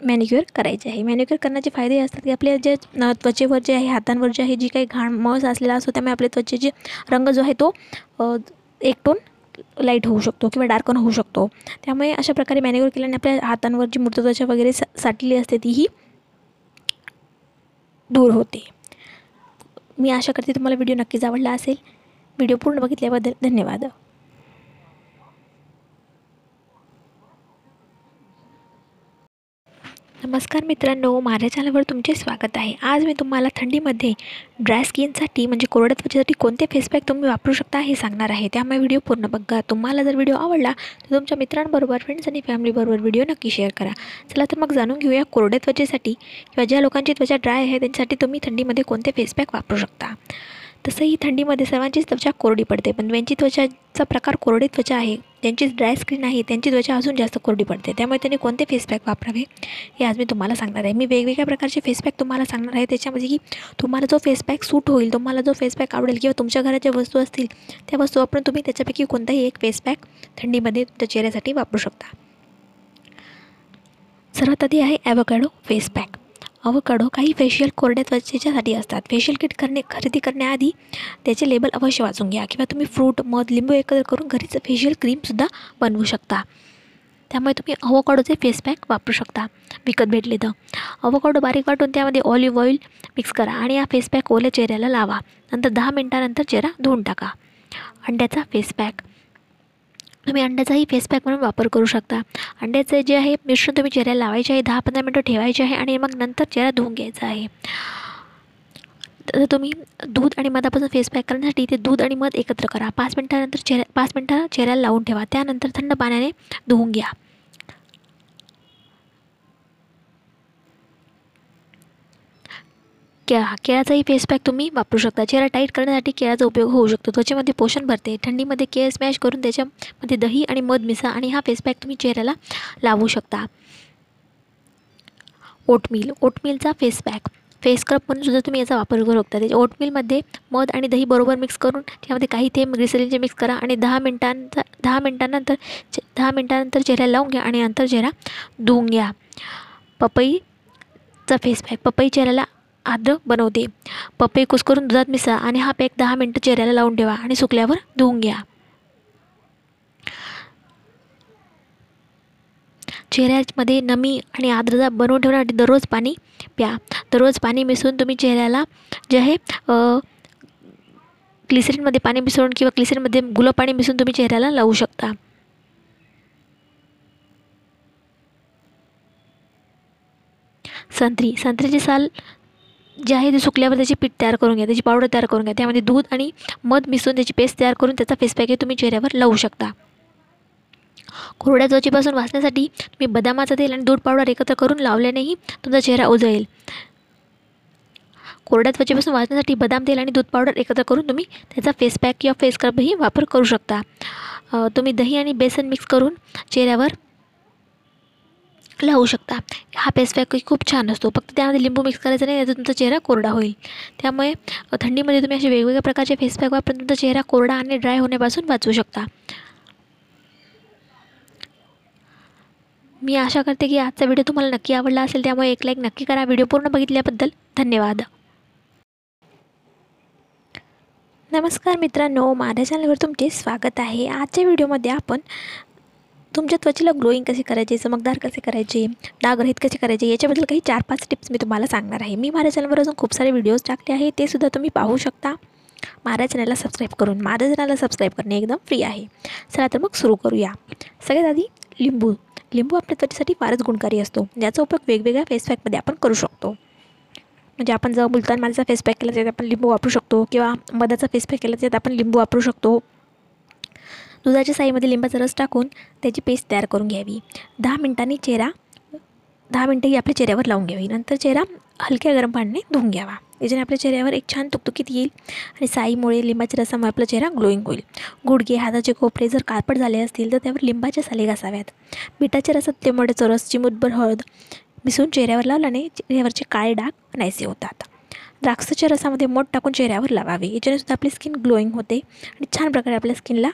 मॅन्युक्युअर करायचे आहे. मॅन्युक्युअर करण्याचे फायदे असतात की आपल्या जे त्वचेवर जे आहे हातांवर जे आहे जी काही घाण मस असलेला असतो त्यामुळे आपल्या त्वचेचे रंग जो आहे तो एक टोन लाइट होऊ शकतो किंवा डार्कन होऊ शकतो. त्यामुळे अशा प्रकारे मॅन्युक्युअर केल्याने आपल्या हातांवर जी मृतत्वचा वगैरे सा साठलेली असते तीही दूर होते. मी आशा करते तुम्हाला व्हिडिओ नक्कीच आवडला असेल. व्हिडिओ पूर्ण बघितल्याबद्दल धन्यवाद. नमस्कार मित्रांनो माझ्या चॅनलवर तुमचे स्वागत आहे. आज मी तुम्हाला थंडीमध्ये ड्राय स्किनसाठी म्हणजे कोरड्या त्वचेसाठी कोणते फेसपॅक तुम्ही वापरू शकता हे सांगणार आहे. त्यामुळे व्हिडिओ पूर्ण बघा. तुम्हाला जर व्हिडिओ आवडला तर तुमच्या मित्रांबरोबर फ्रेंड्स आणि फॅमिलीबरोबर व्हिडिओ नक्की शेअर करा. चला तर मग जाणून घेऊया कोरड्या त्वचेसाठी किंवा ज्या लोकांची त्वचा ड्राय आहे त्यांच्यासाठी तुम्ही थंडीमध्ये कोणते फेसपॅक वापरू शकता. तसंही थंडीमध्ये सर्वांचीच त्वचा कोरडी पडते. पण त्यांची त्वचाचा प्रकार कोरडी त्वचा आहे. ज्यांची ड्राय स्किन आहे त्यांची त्वचा अजून जास्त कोरडी पडते. त्यामुळे त्यांनी कोणते फेसपॅक वापरावे हे आज मी तुम्हाला सांगणार आहे. मी वेगवेगळ्या प्रकारचे फेसपॅक तुम्हाला सांगणार आहे. त्याच्यामध्ये की तुम्हाला जो फेसपॅक सूट होईल तुम्हाला जो फेस पॅक आवडेल किंवा तुमच्या घरात ज्या वस्तू असतील त्या वस्तू वापरून तुम्ही त्याच्यापैकी कोणताही एक फेसपॅक थंडीमध्ये तुमच्या चेहऱ्यासाठी वापरू शकता. सर्वात आधी आहे ॲवोकॅडो फेसपॅक अवकाडो काही फेशियल कोरड्या त्वचेच्यासाठी असतात. फेशियल किट करणे खरेदी करण्याआधी त्याचे लेबल अवश्य वाचून घ्या किंवा तुम्ही फ्रूट मध लिंबू एकत्र करून घरीच फेशियल क्रीमसुद्धा बनवू शकता. त्यामुळे तुम्ही अवोकाडोचे फेस पॅक वापरू शकता. विकत भेटले तर. अवोकाडो बारीक वाटून त्यामध्ये ऑलिव्ह ऑइल मिक्स करा आणि हा फेस पॅक ओल्या चेहऱ्याला लावा. नंतर दहा मिनटानंतर चेहरा धुवून टाका. अंड्याचा फेस पॅक तुम्ही अंड्याचाही फेस पॅक म्हणून वापर करू शकता. अंड्याचं जे आहे मिश्रण तुम्ही चेहऱ्याला लावायचे आहे दहा पंधरा मिनटं ठेवायचे आहे आणि मग नंतर चेहरा धुवून घ्यायचा आहे. तर तुम्ही दूध आणि मधापासून फेस पॅक करण्यासाठी ते दूध आणि मध एकत्र करा. पाच मिनटानंतर चेहऱ्या पाच मिनटं चेहऱ्याला लावून ठेवा. त्यानंतर थंड पाण्याने धुवून घ्या. केळा केळाचाही फेस पॅक तुम्ही वापरू शकता. चेहरा टाईट करण्यासाठी केळाचा उपयोग होऊ शकतो. त्वचेमध्ये पोषण भरते. थंडीमध्ये केळ स्मॅश करून त्याच्यामध्ये दही आणि मध मिसा आणि हा फेस पॅक तुम्ही चेहऱ्याला लावू शकता. ओटमील ओटमीलचा फेस पॅक फेस स्क्रब म्हणून सुद्धा तुम्ही याचा वापर करू शकता. त्याच्या ओटमीलमध्ये मध आणि दही बरोबर मिक्स करून त्यामध्ये काही थेंब ग्लिसरीनचे मिक्स करा आणि दहा मिनटांचा दहा मिनटानंतर चे दहा मिनटानंतर चेहऱ्याला लावून घ्या आणि नंतर चेहरा धुवून घ्या. पपईचा फेस पॅक पपई चेहऱ्याला आर्द्र बनवते. पपई कुसकरून दुधात मिसळा आणि हा पॅक दहा मिनटं चेहऱ्याला लावून ठेवा आणि सुकल्यावर धुवून घ्या. चेहऱ्यामध्ये नमी आणि आर्द्रता बनवून ठेवण्यासाठी दररोज पाणी प्या. दररोज पाणी मिसळून तुम्ही चेहऱ्याला जे आहे ग्लिसरीनमध्ये पाणी मिसळून किंवा ग्लिसरीनमध्ये गुलाब पाणी मिसळून तुम्ही चेहऱ्याला लावू शकता. संत्री. संत्र्याची साल जे आहे ते सुकल्यावर त्याची पीठ तयार करून घ्या त्याची पावडर तयार करून घ्या. त्यामध्ये दूध आणि मध मिसळून त्याची पेस्ट तयार करून त्याचा फेस पॅक तुम्ही चेहऱ्यावर लावू शकता. कोरड्या त्वचेपासून वाचण्यासाठी तुम्ही बदामाचं तेल आणि दूध पावडर एकत्र करून लावल्यानेही तुमचा चेहरा उजळेल. कोरड्या त्वचेपासून वाचण्यासाठी बदाम तेल आणि दूध पावडर एकत्र करून तुम्ही त्याचा फेस पॅक किंवा फेस स्क्रबही वापर करू शकता. तुम्ही दही आणि बेसन मिक्स करून चेहऱ्यावर लावू शकता. हा फेस पॅक खूप छान असतो. फक्त त्यामध्ये लिंबू मिक्स करायचं नाही तर तुमचा चेहरा कोरडा होईल. त्यामुळे थंडीमध्ये तुम्ही असे वेगवेगळ्या प्रकारचे फेस पॅक वापरून तुमचा चेहरा कोरडा आणि ड्राय होण्यापासून वाचवू शकता. मी आशा करते की आजचा व्हिडिओ तुम्हाला नक्की आवडला असेल त्यामुळे एक लाईक नक्की करा. व्हिडिओ पूर्ण बघितल्याबद्दल धन्यवाद. नमस्कार मित्रांनो माझ्या चॅनलवर तुमचे स्वागत आहे. आजच्या व्हिडिओमध्ये आपण तुमच्या त्वचेला ग्लोईंग कसे करायचे चमकदार कसे करायचे डागरहित कसे करायचे याच्याबद्दल काही चार पाच टिप्स मी तुम्हाला सांगणार आहे. मी माझ्या चॅनलवर अजून खूप सारे व्हिडिओज टाकले आहे ते सुद्धा तुम्ही पाहू शकता. माझ्या चॅनलला सबस्क्राईब करून माझ्या चॅनलला सबस्क्राईब करणे एकदम फ्री आहे. चला तर मग सुरू करूया. सगळ्यात आधी लिंबू. लिंबू आपल्या त्वचेसाठी फारच गुणकारी असतो. याचा उपयोग वेगवेगळ्या फेस पॅकमध्ये आपण करू शकतो. म्हणजे आपण जर मुलतान मालचा फेस पॅक केला त्यात आपण लिंबू वापरू शकतो किंवा मधाचा फेस पॅक केला त्यात आपण लिंबू वापरू शकतो. दुधाच्या साईमध्ये लिंबाचा रस टाकून त्याची पेस्ट तयार करून घ्यावी. दहा मिनटांनी चेहरा दहा मिनटं ही आपल्या चेहऱ्यावर लावून घ्यावी. नंतर चेहरा हलक्या गरम पाण्याने धुवून घ्यावा. याच्याने आपल्या चेहऱ्यावर एक छान तुकतुकीत येईल आणि साईमुळे लिंबाच्या रसामुळे आपला चेहरा ग्लोईंग होईल. गुडघे हाताचे कोपरे जर काळपट झाले असतील तर त्यावर लिंबाच्या साले घासाव्यात. मिठाच्या रसात लिंबोड्याचा रस चिमूटभर हळद मिसळून चेहऱ्यावर लावल्याने चेहऱ्यावरचे काळे डाग नाहीसे होतात. द्राक्षाच्या रसामध्ये मोठ टाकून चेहऱ्यावर लावावे. याच्याने सुद्धा आपली स्किन ग्लोईंग होते आणि छान प्रकारे आपल्या स्किनला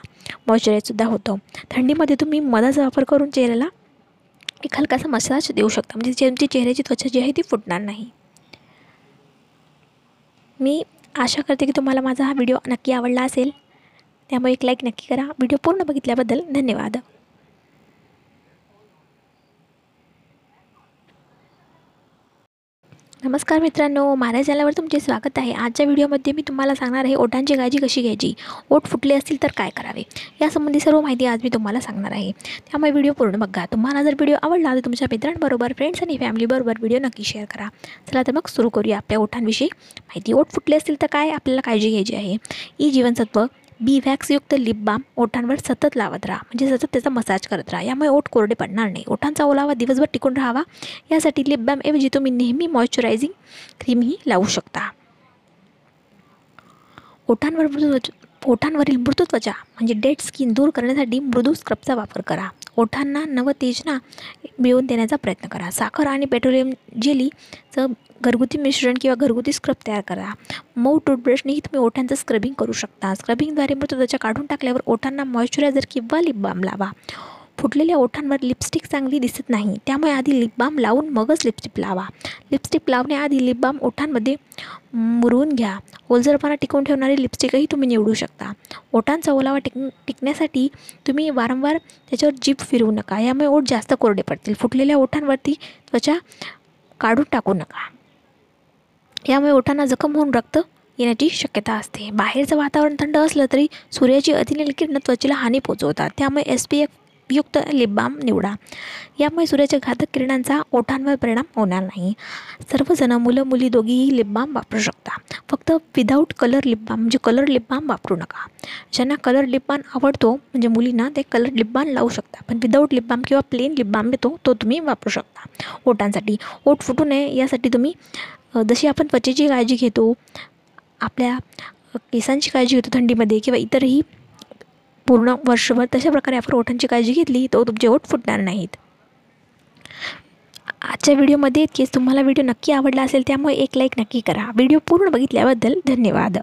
मॉइश्चराईजसुद्धा होतो. थंडीमध्ये तुम्ही मधाचा वापर करून चेहऱ्याला एक हलकासा मसाज देऊ शकता. म्हणजे तुमची चेहऱ्याची त्वचा जी आहे ती फुटणार नाही. मी आशा करते की तुम्हाला माझा हा व्हिडिओ नक्की आवडला असेल. त्यामुळे एक लाईक नक्की करा. व्हिडिओ पूर्ण बघितल्याबद्दल धन्यवाद. नमस्कार मित्रांनो माझ्या चॅनलवर तुमचे स्वागत आहे. आजच्या व्हिडिओमध्ये मी तुम्हाला सांगणार आहे ओठांची काळजी कशी घ्यायची? ओठ फुटले असतील तर काय करावे? यासंबंधी सर्व माहिती आज मी तुम्हाला सांगणार आहे. त्यामुळे व्हिडिओ पूर्ण बघा. तुम्हाला जर व्हिडिओ आवडला तर तुमच्या मित्रांबरोबर फ्रेंड्स आणि फॅमिलीबरोबर व्हिडिओ नक्की शेअर करा. चला तर मग सुरू करूया आपल्या ओठांविषयी माहिती ओठ फुटले असतील तर काय आपल्याला काळजी घ्यायची आहे? ई जीवनसत्व बी वॅक्सयुक्त लिप बाम ओठांवर सतत लावत राहा. म्हणजे सतत त्याचा मसाज करत राहा. यामुळे ओठ कोरडे पडणार नाही. ओठांचा ओलावा दिवसभर टिकून राहावा. यासाठी लिप बामऐवजी तुम्ही नेहमी मॉइश्चरायझिंग क्रीमही लावू शकता. ओठांवर मृदू ओठांवरील मृदू त्वचा म्हणजे डेड स्किन दूर करण्यासाठी मृदू स्क्रबचा वापर करा. ओठांना नवतेजना मिळवून देण्याचा प्रयत्न करा. साखर आणि पेट्रोलियम जेलीचं घरगुती मिश्रण किंवा घरगुती स्क्रब तयार करा. मऊ टूथब्रशनेही तुम्ही ओठांचं स्क्रबिंग करू शकता. स्क्रबिंगद्वारे मग त्वचा काढून टाकल्यावर ओठांना मॉइश्चरायझर किंवा लिप बाम लावा. फुटलेल्या ओठांवर लिपस्टिक चांगली दिसत नाही. त्यामुळे आधी लिप बाम लावून मगच लिपस्टिक लावा. लिपस्टिक लावण्याआधी लिप बाम ओठांमध्ये मुरवून घ्या. ओलजरपणा टिकवून ठेवणारी लिपस्टिकही तुम्ही निवडू शकता. ओठांचा ओलावा टिक टिकण्यासाठी तुम्ही वारंवार त्याच्यावर जीप फिरवू नका. यामुळे ओठ जास्त कोरडे पडतील. फुटलेल्या ओठांवरती त्वचा काढून टाकू नका. यामुळे ओठांना जखम होऊन रक्त येण्याची शक्यता असते. बाहेरचं वातावरण थंड असलं तरी सूर्याची अतिनील किरण त्वचेला हानी पोचवतात. त्यामुळे एस पी एफ युक्त लिपबाम निवडा. यामुळे सूर्याच्या घातक किरणांचा ओठांवर परिणाम होणार नाही. सर्वजण मुलं मुली दोघीही लिपबाम वापरू शकता. फक्त विदाऊट कलर लिपबाम म्हणजे कलर लिपबाम वापरू नका. ज्यांना कलर लिपबाम आवडतो म्हणजे मुलींना ते कलर लिपबाम लावू शकता. पण विदाऊट लिपबाम किंवा प्लेन लिपबाम येतो तो तुम्ही वापरू शकता. ओठांसाठी. ओठ फुटू नये यासाठी तुम्ही जशी आपण त्वचेची काळजी घेतो आपल्या केसांची काळजी घेतो थंडीमध्ये किंवा इतरही पूर्ण वर्षभर तशा प्रकारे आपण ओठांची काळजी घेतली तर तुमचे ओठ फुटणार नाहीत. आजच्या व्हिडिओमध्ये इतकेच. तुम्हाला व्हिडिओ नक्की आवडला असेल त्यामुळे एक लाईक नक्की करा. व्हिडिओ पूर्ण बघितल्याबद्दल धन्यवाद.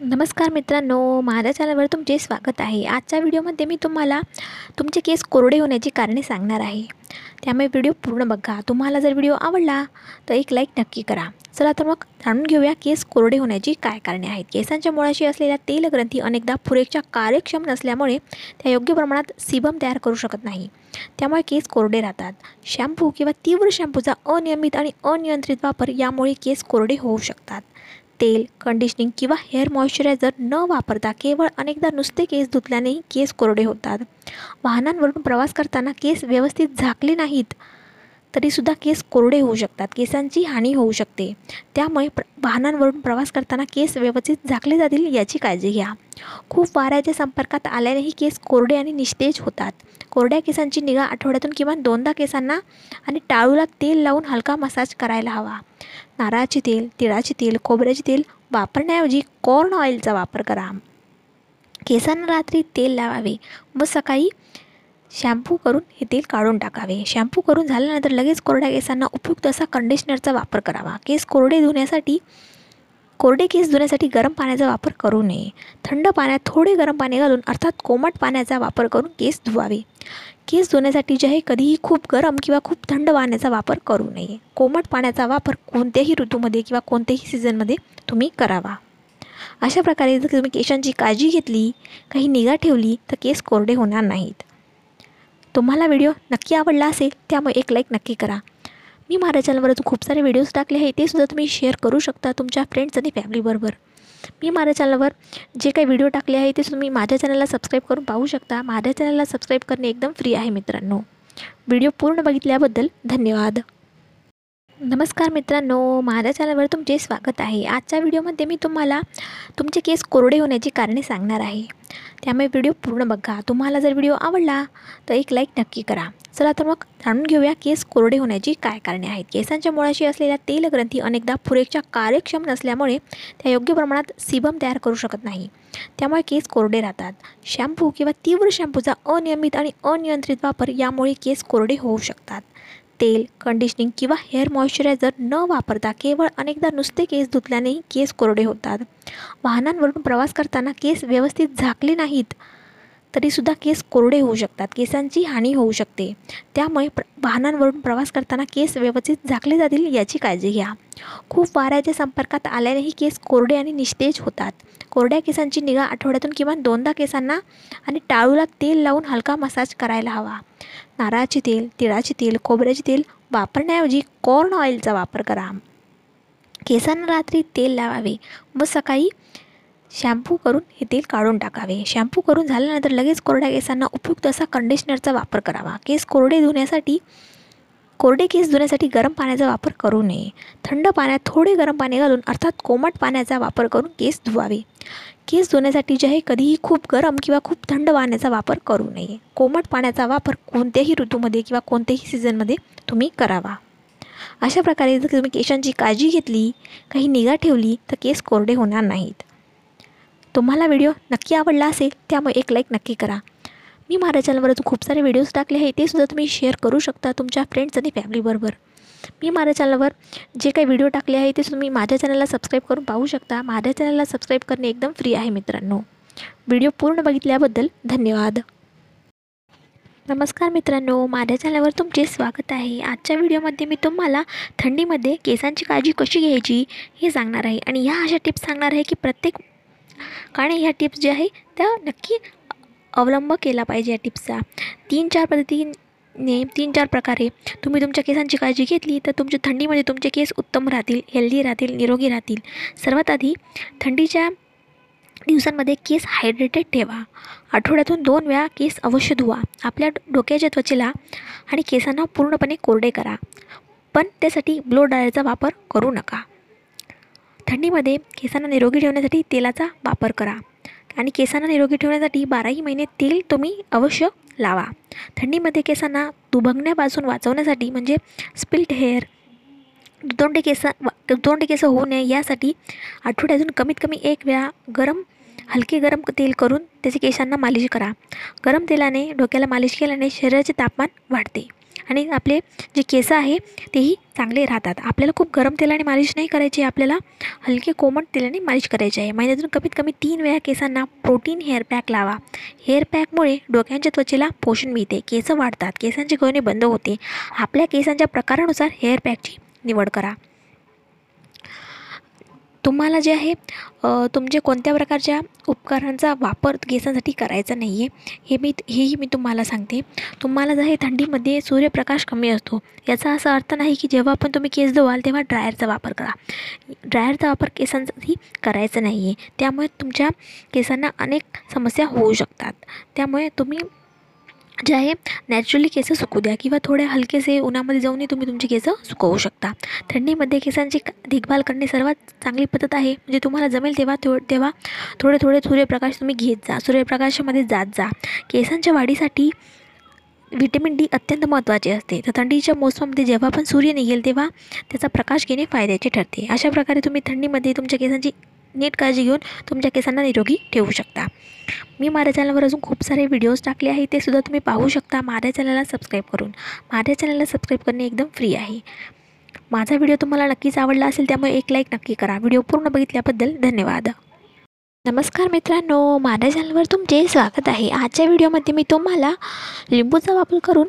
नमस्कार मित्रांनो माझ्या चॅनलवर तुमचे स्वागत आहे. आजच्या व्हिडिओमध्ये मी तुम्हाला तुमचे केस कोरडे होण्याची कारणे सांगणार आहे. त्यामुळे व्हिडिओ पूर्ण बघा. तुम्हाला जर व्हिडिओ आवडला तर एक लाईक नक्की करा. चला तर मग जाणून घेऊया केस कोरडे होण्याची काय कारणे आहेत. केसांच्या मुळाशी असलेल्या तेलग्रंथी अनेकदा पुरेच्या कार्यक्षम नसल्यामुळे त्या योग्य प्रमाणात सिबम तयार करू शकत नाही. त्यामुळे केस कोरडे राहतात. शॅम्पू किंवा तीव्र शॅम्पूचा अनियमित आणि अनियंत्रित वापर यामुळे केस कोरडे होऊ शकतात. तेल कंडिशनिंग किंवा हेअर मॉइश्चरायझर न वापरता केवळ अनेकदा नुसते केस धुतल्यानेही केस कोरडे होतात. वाहनांवरून प्रवास करताना केस व्यवस्थित झाकले नाहीत तरीसुद्धा केस कोरडे होऊ शकतात केसांची हानी होऊ शकते. त्यामुळे प्र वाहनांवरून प्रवास करताना केस व्यवस्थित झाकले जातील याची काळजी घ्या. खूप वाऱ्याच्या संपर्कात आल्यानेही केस कोरडे आणि निस्तेज होतात. कोरड्या केसांची निगा आठवड्यातून किमान दोनदा केसांना आणि टाळूला तेल लावून हलका मसाज करायला हवा. नारळाचे तेल तिळाचे तेल खोबऱ्याचे तेल वापरण्याऐवजी कॉर्न ऑइलचा वापर करा. केसांना रात्री तेल लावावे. व सकाळी शॅम्पू करून हे तेल काढून टाकावे. शॅम्पू करून झाल्यानंतर लगेच कोरड्या केसांना उपयुक्त असा कंडिशनरचा वापर करावा. केस कोरडे धुण्यासाठी कोरडे केस धुण्यासाठी गरम पाण्याचा वापर करू नये. थंड पाण्यात थोडे गरम पाणी घालून अर्थात कोमट पाण्याचा वापर करून केस धुवावे. केस धुण्यासाठी जे आहे कधीही खूप गरम किंवा खूप थंड पाण्याचा वापर करू नये. कोमट पाण्याचा वापर कोणत्याही ऋतूमध्ये किंवा कोणत्याही सीझनमध्ये तुम्ही करावा. अशा प्रकारे जर तुम्ही केसांची काळजी घेतली काही निगा ठेवली तर केस कोरडे होणार नाहीत. तुम्हाला व्हिडिओ नक्की आवडला असेल त्यामुळे एक लाईक नक्की करा. मी माझ्या चॅनलवर खूप सारे व्हिडिओज टाकले आहे ते सुद्धा तुम्ही शेअर करू शकता तुमच्या फ्रेंड्स आणि फॅमिलीबरोबर मी माझ्या चॅनलवर जे काही व्हिडिओ टाकले आहे ते तुम्ही माझ्या चॅनलला सबस्क्राईब करून पाहू शकता. माझ्या चॅनलला सबस्क्राईब करणे एकदम फ्री आहे मित्रांनो. व्हिडिओ पूर्ण बघितल्याबद्दल धन्यवाद. नमस्कार मित्रांनो माझ्या चॅनलवर तुमचे स्वागत आहे. आजच्या व्हिडिओमध्ये मी तुम्हाला तुमचे केस कोरडे होण्याची कारणे सांगणार आहे. त्यामुळे व्हिडिओ पूर्ण बघा. तुम्हाला जर व्हिडिओ आवडला तर एक लाईक नक्की करा. चला तर मग जाणून घेऊया केस कोरडे होण्याची काय कारणे आहेत. केसांच्या मुळाशी असलेल्या तेलग्रंथी अनेकदा पुरेच्या कार्यक्षम नसल्यामुळे त्या योग्य प्रमाणात सिबम तयार करू शकत नाही. त्यामुळे केस कोरडे राहतात. शॅम्पू किंवा तीव्र शॅम्पूचा अनियमित आणि अनियंत्रित वापर यामुळे केस कोरडे होऊ शकतात. तेल कंडिशनिंग किंवा हेअर मॉइश्चरायझर न वापरता केवळ अनेकदा नुसते केस धुतल्यानेही केस कोरडे होतात. वाहनांवरून प्रवास करताना केस व्यवस्थित झाकले नाहीत तरीसुद्धा केस कोरडे होऊ शकतात केसांची हानी होऊ शकते. त्यामुळे प्र वाहनांवरून प्रवास करताना केस व्यवस्थित झाकले जातील याची काळजी घ्या. खूप वाऱ्याच्या संपर्कात आल्यानेही केस कोरडे आणि निस्तेज होतात. कोरड्या केसांची निगा आठवड्यातून किमान दोनदा केसांना आणि टाळूला तेल लावून हलका मसाज करायला हवा. नारळाचे तेल तिळाचे तेल खोबऱ्याचे तेल वापरण्याऐवजी कॉर्न ऑइलचा वापर करा. केसांना रात्री तेल लावावे. व सकाळी शॅम्पू करून हे तेल काढून टाकावे. शॅम्पू करून झाल्यानंतर लगेच कोरड्या केसांना उपयुक्त असा कंडिशनरचा वापर करावा. केस कोरडे धुण्यासाठी कोरडे केस धुण्यासाठी गरम पाण्याचा वापर करू नये. थंड पाण्यात थोडे गरम पाणी घालून अर्थात कोमट पाण्याचा वापर करून केस धुवावे. केस धुण्यासाठी जे आहे कधीही खूप गरम किंवा खूप थंड पाण्याचा वापर करू नये. कोमट पाण्याचा वापर कोणत्याही ऋतूमध्ये किंवा कोणत्याही सीझनमध्ये तुम्ही करावा. अशा प्रकारे जर तुम्ही केसांची काळजी घेतली काही निगा ठेवली तर केस कोरडे होणार नाहीत. तुम्हाला व्हिडिओ नक्की आवडला असेल त्यामुळे एक लाईक नक्की करा. मी माझ्या चॅनलवर अजून खूप सारे व्हिडिओज टाकले आहे ते सुद्धा तुम्ही शेअर करू शकता तुमच्या फ्रेंड्स आणि फॅमिलीबरोबर मी माझ्या चॅनलवर जे काही व्हिडिओ टाकले आहे ते तुम्ही माझ्या चॅनलला सबस्क्राईब करून पाहू शकता. माझ्या चॅनलला सबस्क्राईब करणे एकदम फ्री आहे मित्रांनो. व्हिडिओ पूर्ण बघितल्याबद्दल धन्यवाद. नमस्कार मित्रांनो माझ्या चॅनलवर तुमचे स्वागत आहे. आजच्या व्हिडिओमध्ये मी तुम्हाला थंडीमध्ये केसांची काळजी कशी घ्यायची हे सांगणार आहे. आणि ह्या अशा टिप्स सांगणार आहे की प्रत्येक कारण ह्या टिप्स ज्या आहे त्या नक्की अवलंब केला पाहिजे या टिप्सचा तीन चार पद्धतीने तीन चार प्रकारे तुम्ही तुमच्या केसांची काळजी घेतली तर तुमच्या थंडीमध्ये म्हणजे तुमचे केस उत्तम राहतील हेल्दी राहतील निरोगी राहतील. सर्वात आधी थंडीच्या दिवसांमध्ये केस हायड्रेटेड ठेवा. आठवड्यातून दोन वेळा केस अवश्य धुवा. आपल्या डोक्याच्या त्वचेला आणि केसांना पूर्णपणे कोरडे करा. पण त्यासाठी ब्लो ड्रायरचा वापर करू नका. थंडीमध्ये केसांना निरोगी ठेवण्यासाठी तेलाचा वापर करा. आणि केसांना निरोगी ठेवण्यासाठी बाराही महिने तेल तुम्ही अवश्य लावा. थंडीमध्ये केसांना दुभंगण्यापासून वाचवण्यासाठी म्हणजे स्पिल्ट हेअर दुतोंडे केस दुतोंडे केस होऊ नये यासाठी आठवड्यातून कमीत कमी एक वेळा गरम हलके गरम तेल करून त्याचे केसांना मालिश करा. गरम तेलाने डोक्याला मालिश केल्याने शरीराचे तापमान वाढते. आणि आपले जे केस आहे तेही चांगले राहतात. आपल्याला खूप गरम तेलाने मालिश नाही करायची आपल्याला हलके कोमट तेलाने मालिश करायची आहे. महिन्यातून कमीत कमी तीन वेळा केसांना प्रोटीन हेअर पॅक लावा. हेअर पॅकमुळे डोक्यांच्या त्वचेला पोषण मिळते. केस वाढतात. केसांची गळणे बंद होते. आपल्या केसांच्या प्रकारानुसार हेअर पॅकची निवड करा. तुम्हाला जे आहे तुमचे कोणत्या प्रकारच्या उपकरणांचा वापर केसांसाठी करायचा नाही आहे हे मी हेही मी तुम्हाला सांगते. तुम्हाला जर आहे थंडीमध्ये सूर्यप्रकाश कमी असतो. याचा असा अर्थ नाही की जेव्हा पण तुम्ही केस धुवाल तेव्हा ड्रायरचा वापर करा. ड्रायरचा वापर केसांसाठी करायचा नाही आहे त्यामुळे तुमच्या केसांना अनेक समस्या होऊ शकतात. त्यामुळे तुम्ही जे आहे नॅचरली केस सुकू द्या किंवा थोडे हलकेसे उन्हामध्ये जाऊनही तुम्ही तुमची केस सुकवू शकता. थंडीमध्ये केसांची देखभाल करणे सर्वात चांगली पद्धत आहे. म्हणजे तुम्हाला जमेल तेव्हा थो तेव्हा थोडे थोडे सूर्यप्रकाश तुम्ही घेत जा. सूर्यप्रकाशामध्ये जात जा. केसांच्या वाढीसाठी व्हिटॅमिन डी अत्यंत महत्त्वाचे असते. तर थंडीच्या मोसमामध्ये जेव्हा पण सूर्य निघेल तेव्हा त्याचा प्रकाश घेणे फायद्याचे ठरते. अशा प्रकारे तुम्ही थंडीमध्ये तुमच्या केसांची नीट काळजी घेऊन तुमच्या केसांना निरोगी ठेवू शकता. मी माझ्या चॅनलवर अजून खूप सारे व्हिडिओज टाकले आहे ते सुद्धा तुम्ही पाहू शकता. माझ्या चॅनलला सबस्क्राईब करून. माझ्या चॅनलला सबस्क्राईब करणे एकदम फ्री आहे. माझा व्हिडिओ तुम्हाला नक्कीच आवडला असेल त्यामुळे एक लाईक नक्की करा. व्हिडिओ पूर्ण बघितल्याबद्दल धन्यवाद. नमस्कार मित्रांनो माझ्या चॅनलवर तुमचे स्वागत आहे. आजच्या व्हिडिओमध्ये मी तुम्हाला लिंबूचा वापर करून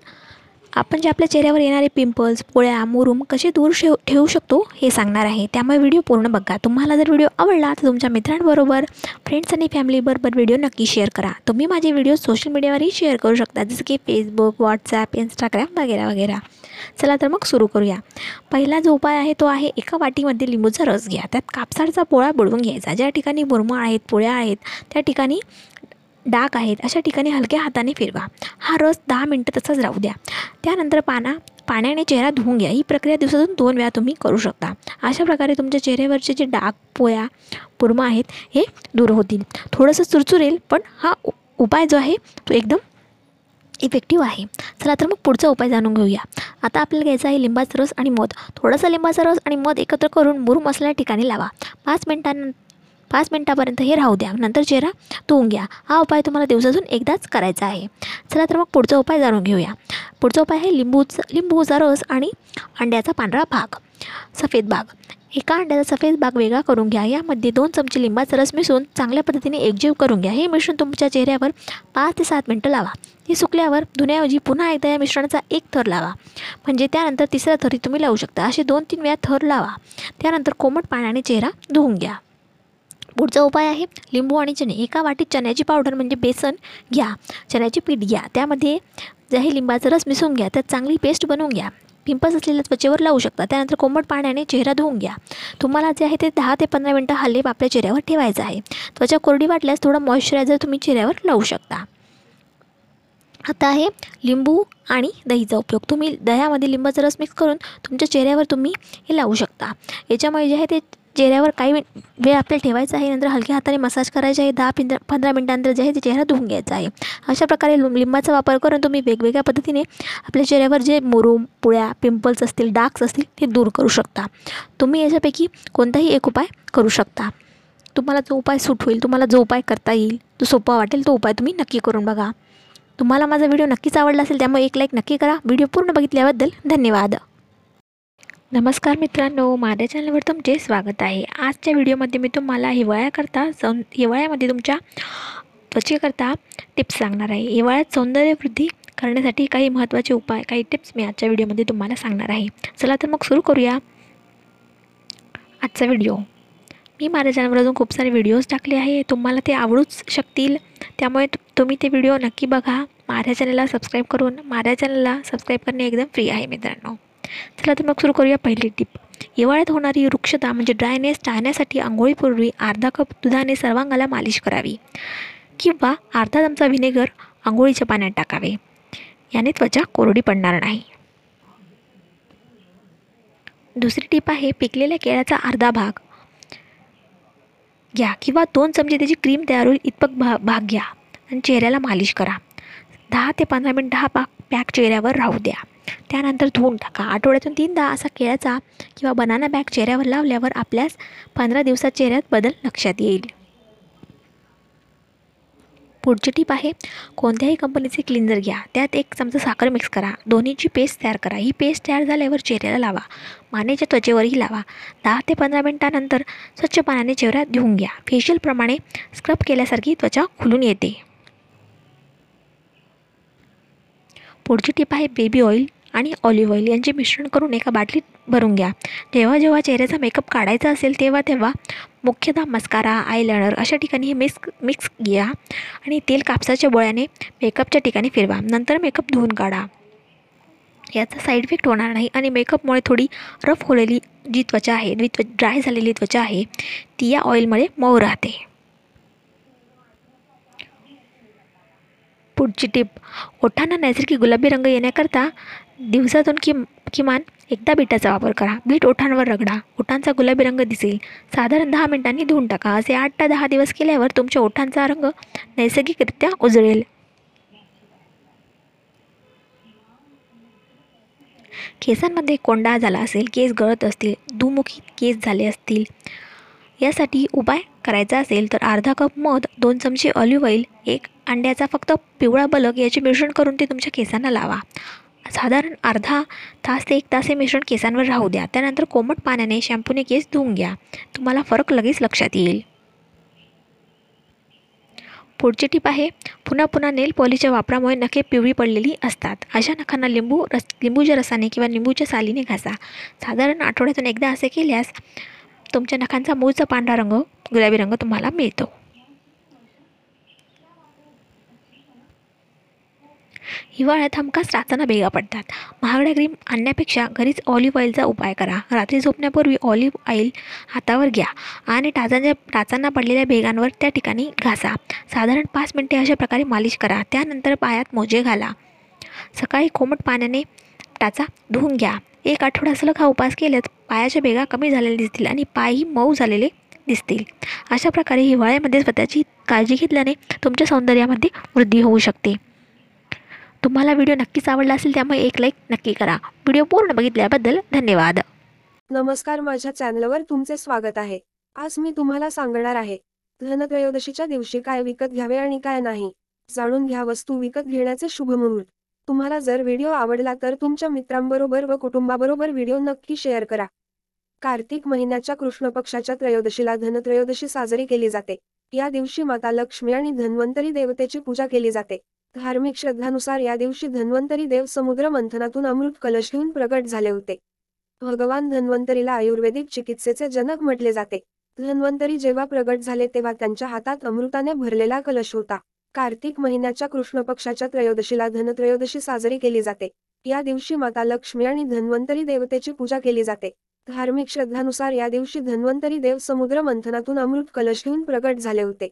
आपण जे आपल्या चेहऱ्यावर येणारे पिंपल्स पोळ्या मुरूम कसे दूर शेव ठेवू शकतो हे सांगणार आहे. त्यामुळे व्हिडिओ पूर्ण बघा. तुम्हाला जर व्हिडिओ आवडला तर तुमच्या मित्रांबरोबर फ्रेंड्स आणि फॅमिलीबरोबर व्हिडिओ नक्की शेअर करा. तुम्ही माझे व्हिडिओ सोशल मीडियावरही शेअर करू शकता जसं की फेसबुक व्हॉट्सॲप इंस्टाग्राम वगैरे वगैरे. चला तर मग सुरू करूया. पहिला जो उपाय आहे तो आहे एका वाटीमध्ये लिंबूचा रस घ्या. त्यात कापसाचा पोळा बुडवून घ्यायचा. ज्या ठिकाणी मुरमळ आहेत पोळ्या आहेत त्या ठिकाणी डाग आहेत अशा ठिकाणी हलक्या हाताने फिरवा. हा रस दहा मिनटं तसाच राहू द्या. त्यानंतर पाना पाण्याने चेहरा धुवून घ्या. ही प्रक्रिया दिवसातून दोन वेळा तुम्ही करू शकता. अशा प्रकारे तुमच्या चेहऱ्यावरचे जे डाग पोया पुरमा आहेत हे दूर होतील. थोडंसं चुरचुरेल पण हा उपाय जो आहे तो एकदम इफेक्टिव्ह आहे. चला तर मग पुढचा उपाय जाणून घेऊया. आता आपल्याला घ्यायचा आहे लिंबाचा रस आणि मध. थोडासा लिंबाचा रस आणि मध एकत्र करून मुरूम असलेल्या ठिकाणी लावा. पाच मिनिटांनंतर पाच मिनटापर्यंत हे राहू द्या. नंतर चेहरा धुवून घ्या. हा उपाय तुम्हाला दिवसातून एकदाच करायचा आहे. चला तर मग पुढचा उपाय जाणून घेऊया. पुढचा उपाय आहे लिंबूचा लिंबूचा रस आणि अंड्याचा पांढरा भाग. सफेद भाग. एका अंड्याचा सफेद भाग वेगळा करून घ्या. यामध्ये दोन चमचे लिंबाचा रस मिसळून चांगल्या पद्धतीने एकजीव करून घ्या. हे मिश्रण तुमच्या चेहऱ्यावर पाच ते सात मिनटं लावा. हे सुकल्यावर धुण्याऐवजी पुन्हा एकदा या मिश्रणाचा एक थर लावा. म्हणजे त्यानंतर तिसरा थरही तुम्ही लावू शकता. असे दोन तीन वेळा थर लावा. त्यानंतर कोमट पाण्याने चेहरा धुवून घ्या. पुढचा उपाय आहे लिंबू आणि चणे. एका वाटीत चण्याची पावडर म्हणजे बेसन घ्या चण्याची पीठ घ्या. त्यामध्ये जे आहे लिंबाचा रस मिसळून घ्या त्यात चांगली पेस्ट बनवून घ्या. पिंपल्स असलेल्या त्वचेवर लावू शकता. त्यानंतर कोमट पाण्याने चेहरा धुवून घ्या. तुम्हाला जे आहे ते दहा ते पंधरा मिनटं हा लेप आपल्या चेहऱ्यावर ठेवायचा आहे. त्वचा कोरडी वाटल्यास थोडं मॉइश्चरायझर तुम्ही चेहऱ्यावर लावू शकता. आता आहे लिंबू आणि दहीचा उपयोग. तुम्ही दह्यामध्ये लिंबाचा रस मिक्स करून तुमच्या चेहऱ्यावर तुम्ही हे लावू शकता. याच्यामुळे जे आहे ते चेहऱ्यावर काही वेळ वेळ आपल्याला ठेवायचा आहे नंतर हलक्या हाताने मसाज करायचा आहे दहा पंधरा पंधरा मिनटानंतर जे आहे ते चेहरा धुवून घ्यायचा आहे. अशा प्रकारे लिंबाचा वापर करून तुम्ही वेगवेगळ्या पद्धतीने आपल्या चेहऱ्यावर जे मुरूम पुळ्या पिंपल्स असतील डार्क्स असतील ते दूर करू शकता. तुम्ही याच्यापैकी कोणताही एक उपाय करू शकता. तुम्हाला जो उपाय सूट होईल तुम्हाला जो उपाय करता येईल जो सोपा वाटेल तो उपाय तुम्ही नक्की करून बघा. तुम्हाला माझा व्हिडिओ नक्कीच आवडला असेल त्यामुळे एक लाईक नक्की करा. व्हिडिओ पूर्ण बघितल्याबद्दल धन्यवाद. नमस्कार मित्रांनो माझ्या चॅनलवर तुमचे स्वागत आहे. आजच्या व्हिडिओमध्ये मी तुम्हाला हिवाळ्याकरता सौ हिवाळ्यामध्ये तुमच्या त्वचेकरता टिप्स सांगणार आहे. हिवाळ्यात सौंदर्यवृद्धी करण्यासाठी काही महत्त्वाचे उपाय काही टिप्स मी आजच्या व्हिडिओमध्ये तुम्हाला सांगणार आहे. चला तर मग सुरू करूया आजचा व्हिडिओ. मी माझ्या चॅनलवर अजून खूप सारे व्हिडिओज टाकले आहे. तुम्हाला ते आवडूच शकतील. त्यामुळे तुम्ही ते व्हिडिओ नक्की बघा. माझ्या चॅनलला सबस्क्राईब करून माझ्या चॅनलला सबस्क्राईब करणे एकदम फ्री आहे मित्रांनो. चला तर मग सुरू करूया पहिली टिप. हिवाळ्यात होणारी वृक्षता म्हणजे ड्रायनेस टाळण्यासाठी आंघोळीपूर्वी अर्धा कप दुधाने सर्वांगाला मालिश करावी किंवा अर्धा चमचा व्हिनेगर आंघोळीच्या पाण्यात टाकावे. याने त्वचा कोरडी पडणार नाही. दुसरी टीप आहे पिकलेल्या केळ्याचा अर्धा भाग घ्या किंवा दोन चमचे त्याची क्रीम तयार होईल इतपक भा भाग घ्या आणि चेहऱ्याला मालिश करा. दहा ते पंधरा मिनिट हा पाक पॅक चेहऱ्यावर राहू द्या. त्यानंतर धुवून टाका. आठवड्यातून तीनदा असा केळ्याचा किंवा बनाना बॅग चेहऱ्यावर लावल्यावर आपल्यास पंधरा दिवसात चेहऱ्यात बदल लक्षात येईल. पुढची टीप आहे कोणत्याही कंपनीचे क्लिन्झर घ्या. त्यात एक चमचा साखर मिक्स करा. दोन्हीची पेस्ट तयार करा. ही पेस्ट तयार झाल्यावर चेहऱ्याला लावा. मानेच्या त्वचेवरही लावा. दहा ते पंधरा मिनटानंतर स्वच्छ पाण्याने चेहरा धुवून घ्या. फेशियलप्रमाणे स्क्रब केल्यासारखी त्वचा खुलून येते. पुढची टीप आहे बेबी ऑइल आणि ऑलिव्ह ऑइल यांचे मिश्रण करून एका बाटलीत भरून घ्या. जेव्हा जेव्हा चेहऱ्याचा मेकअप काढायचा असेल तेव्हा तेव्हा मुख्यतः मस्कारा आयलायनर अशा ठिकाणी हे मिक्स मिक्स घ्या आणि तेल कापसाच्या बोळ्याने मेकअपच्या ठिकाणी फिरवा. नंतर मेकअप धुवून काढा. याचा साईड इफेक्ट होणार नाही आणि मेकअपमुळे थोडी रफ होलेली जी त्वचा आहे जी त्व ड्राय झालेली त्वचा आहे ती या ऑइलमुळे मऊ राहते. पुढची टिप ओठांना नैसर्गिक गुलाबी रंग येण्याकरता दिवसातून कि किमान एकदा बीटाचा वापर करा. बीट ओठांवर रगडा. ओठांचा गुलाबी रंग दिसेल. साधारण दहा मिनिटांनी धुवून टाका. असे आठ ते दहा दिवस केल्यावर तुमच्या ओठांचा रंग नैसर्गिकरित्या उजळेल. केसांमध्ये कोंडा झाला असेल केस गळत असतील दुमुखी केस झाले असतील यासाठी उपाय करायचा असेल तर अर्धा कप मध दोन चमचे ऑलिव्ह ऑइल एक अंड्याचा फक्त पिवळा बलक याचे मिश्रण करून ते तुमच्या केसांना लावा. साधारण अर्धा तास ते एक तास हे मिश्रण केसांवर राहू द्या. त्यानंतर कोमट पाण्याने शॅम्पूने केस धुवून घ्या. तुम्हाला फरक लगेच लक्षात येईल. पुढची टीप आहे पुन्हा पुन्हा नेल पॉलिशच्या वापरामुळे नखे पिवळी पडलेली असतात. अशा नखांना लिंबू रस लिंबूच्या रसाने किंवा लिंबूच्या सालीने घासा. साधारण आठवड्यातून एकदा असे केल्यास तुमच्या नखांचा मूळचा पांढरा रंग गुलाबी रंग तुम्हाला मिळतो. हिवाळ्यात हमखास टाचांना भेगा पडतात. महागड्या क्रीम आणण्यापेक्षा घरीच ऑलिव्ह ऑइलचा उपाय करा. रात्री झोपण्यापूर्वी ऑलिव्ह ऑइल हातावर घ्या आणि टाचांच्या टाचांना पडलेल्या भेगांवर त्या ठिकाणी घासा. साधारण पाच मिनिटे अशा प्रकारे मालिश करा. त्यानंतर पायात मोजे घाला. सकाळी कोमट पाण्याने टाचा धुवून घ्या. एक आठवडा सलग हा उपास केल्यास पायाच्या भेगा कमी झालेल्या दिसतील आणि पायही मऊ झालेले दिसतील. अशा प्रकारे हिवाळ्यामध्ये स्वतःची काळजी घेतल्याने तुमच्या सौंदर्यामध्ये वृद्धी होऊ शकते. तुम्हाला व्हिडिओ नक्कीच आवडला असेल त्यामुळे एक लाईक नक्की करा. व्हिडिओ पूर्ण बघितल्याबद्दल धन्यवाद. नमस्कार माझ्या चॅनलवर तुमचे स्वागत आहे. आज मी तुम्हाला सांगणार आहे धनत्रयोदशीच्या दिवशी काय विकत घ्यावे आणि काय नाही. जाणून घ्या वस्तू विकत घेण्याचे शुभ मुहूर्त. तुम्हाला जर व्हिडिओ आवडला तर तुमच्या मित्रांबरोबर व कुटुंबाबरोबर व्हिडिओ नक्की शेअर करा. कार्तिक महिन्याच्या कृष्ण पक्षाच्या त्रयोदशीला धनत्रयोदशी साजरी केली जाते. या दिवशी माता लक्ष्मी आणि धन्वंतरी देवतेची पूजा केली जाते. धार्मिक श्रद्धानुसार या दिवशी धन्वंतरी देव समुद्र मंथनातून अमृत कलश घेऊन प्रगट झाले होते. भगवान धन्वंतरीला आयुर्वेदिक चिकित्सेचे जनक म्हटले जाते. धन्वंतरी जेव्हा प्रगट झाले तेव्हा त्यांच्या हातात अमृताने भरलेला कलश होता. कार्तिक महिन्याच्या कृष्ण पक्षाच्या त्रयोदशीला धनत्रयोदशी साजरी केली जाते. या दिवशी माता लक्ष्मी आणि धन्वंतरी देवतेची पूजा केली जाते. धार्मिक श्रद्धानुसार या दिवशी धन्वंतरी देव समुद्र मंथनातून अमृत कलश घेऊन प्रगट झाले होते.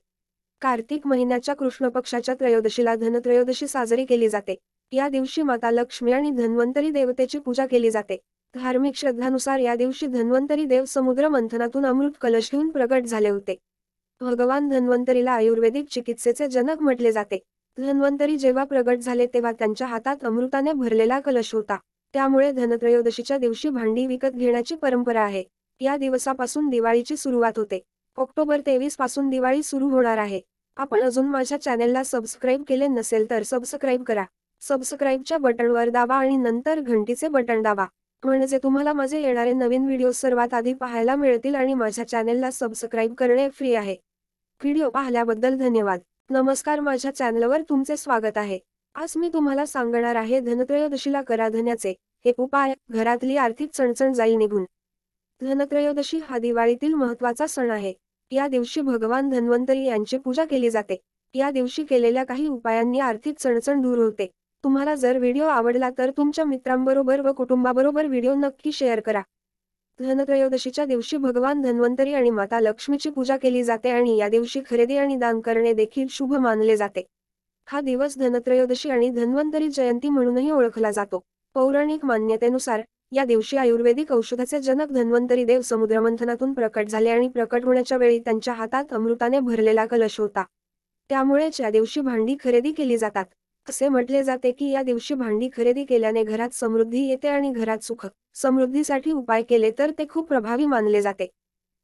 कार्तिक महिन्याच्या कृष्ण पक्षाच्या त्रयोदशीला धनत्रयोदशी साजरी केली जाते. या दिवशी माता लक्ष्मी आणि धन्वंतरी देवतेची पूजा केली जाते. धार्मिक श्रद्धानुसार या दिवशी धन्वंतरी देव समुद्र मंथनातून अमृत कलश घेऊन प्रगट झाले होते. भगवान धन्वंतरीला आयुर्वेदिक चिकित्सेचे जनक म्हटले जाते. धन्वंतरी जेव्हा प्रगट झाले तेव्हा त्यांच्या हातात अमृताने भरलेला कलश होता. त्यामुळे धनत्रयोदशीच्या दिवशी भांडी विकत घेण्याची परंपरा आहे. या दिवसापासून दिवाळीची सुरुवात होते. ऑक्टोबर तेवीसपासून दिवाळी सुरू होणार आहे. आपण अजून माझ्या चॅनेलला सबस्क्राईब केले नसेल तर सबस्क्राईब करा. सबस्क्राईबच्या बटनवर दाबा आणि नंतर घंटीचे बटन दाबा. म्हणजे तुम्हाला माझे येणारे नवीन व्हिडिओ सर्वात आधी पाहायला मिळतील आणि माझ्या चॅनेलला सबस्क्राईब करणे फ्री आहे. व्हिडिओ पाहिल्याबद्दल धन्यवाद. नमस्कार माझ्या चॅनलवर तुमचे स्वागत आहे. आज मी तुम्हाला सांगणार आहे धनत्रयोदशीला करा धन्याचे हे उपाय. घरातली आर्थिक चणचण जाईल निघून. धनत्रयोदशी हा दिवाळीतील महत्त्वाचा सण आहे. या दिवशी भगवान धन्वंतरी यांची पूजा केली जाते. या दिवशी केलेल्या काही उपायांनी आर्थिक चणचण दूर होते. तुम्हाला जर व्हिडिओ आवडला तर तुमच्या मित्रांबरोबर व कुटुंबाबरोबर व्हिडिओ नक्की शेअर करा. धनत्रयोदशीच्या दिवशी भगवान धन्वंतरी आणि माता लक्ष्मीची पूजा केली जाते आणि या दिवशी खरेदी आणि दान करणे देखील शुभ मानले जाते. हा दिवस धनत्रयोदशी आणि धन्वंतरी जयंती म्हणूनही ओळखला जातो. पौराणिक मान्यतेनुसार या दिवशी आयुर्वेदिक औषधाचे जनक धन्वंतरी देव समुद्रमंथनातून प्रकट झाले आणि प्रकट होण्याच्या वेळी त्यांच्या हातात अमृताने भरलेला कलश होता. त्यामुळेच या दिवशी भांडी खरेदी केली जातात. असे म्हटले जाते की या दिवशी भांडी खरेदी केल्याने घरात समृद्धी येते आणि घरात सुख समृद्धीसाठी उपाय केले तर ते खूप प्रभावी मानले जाते.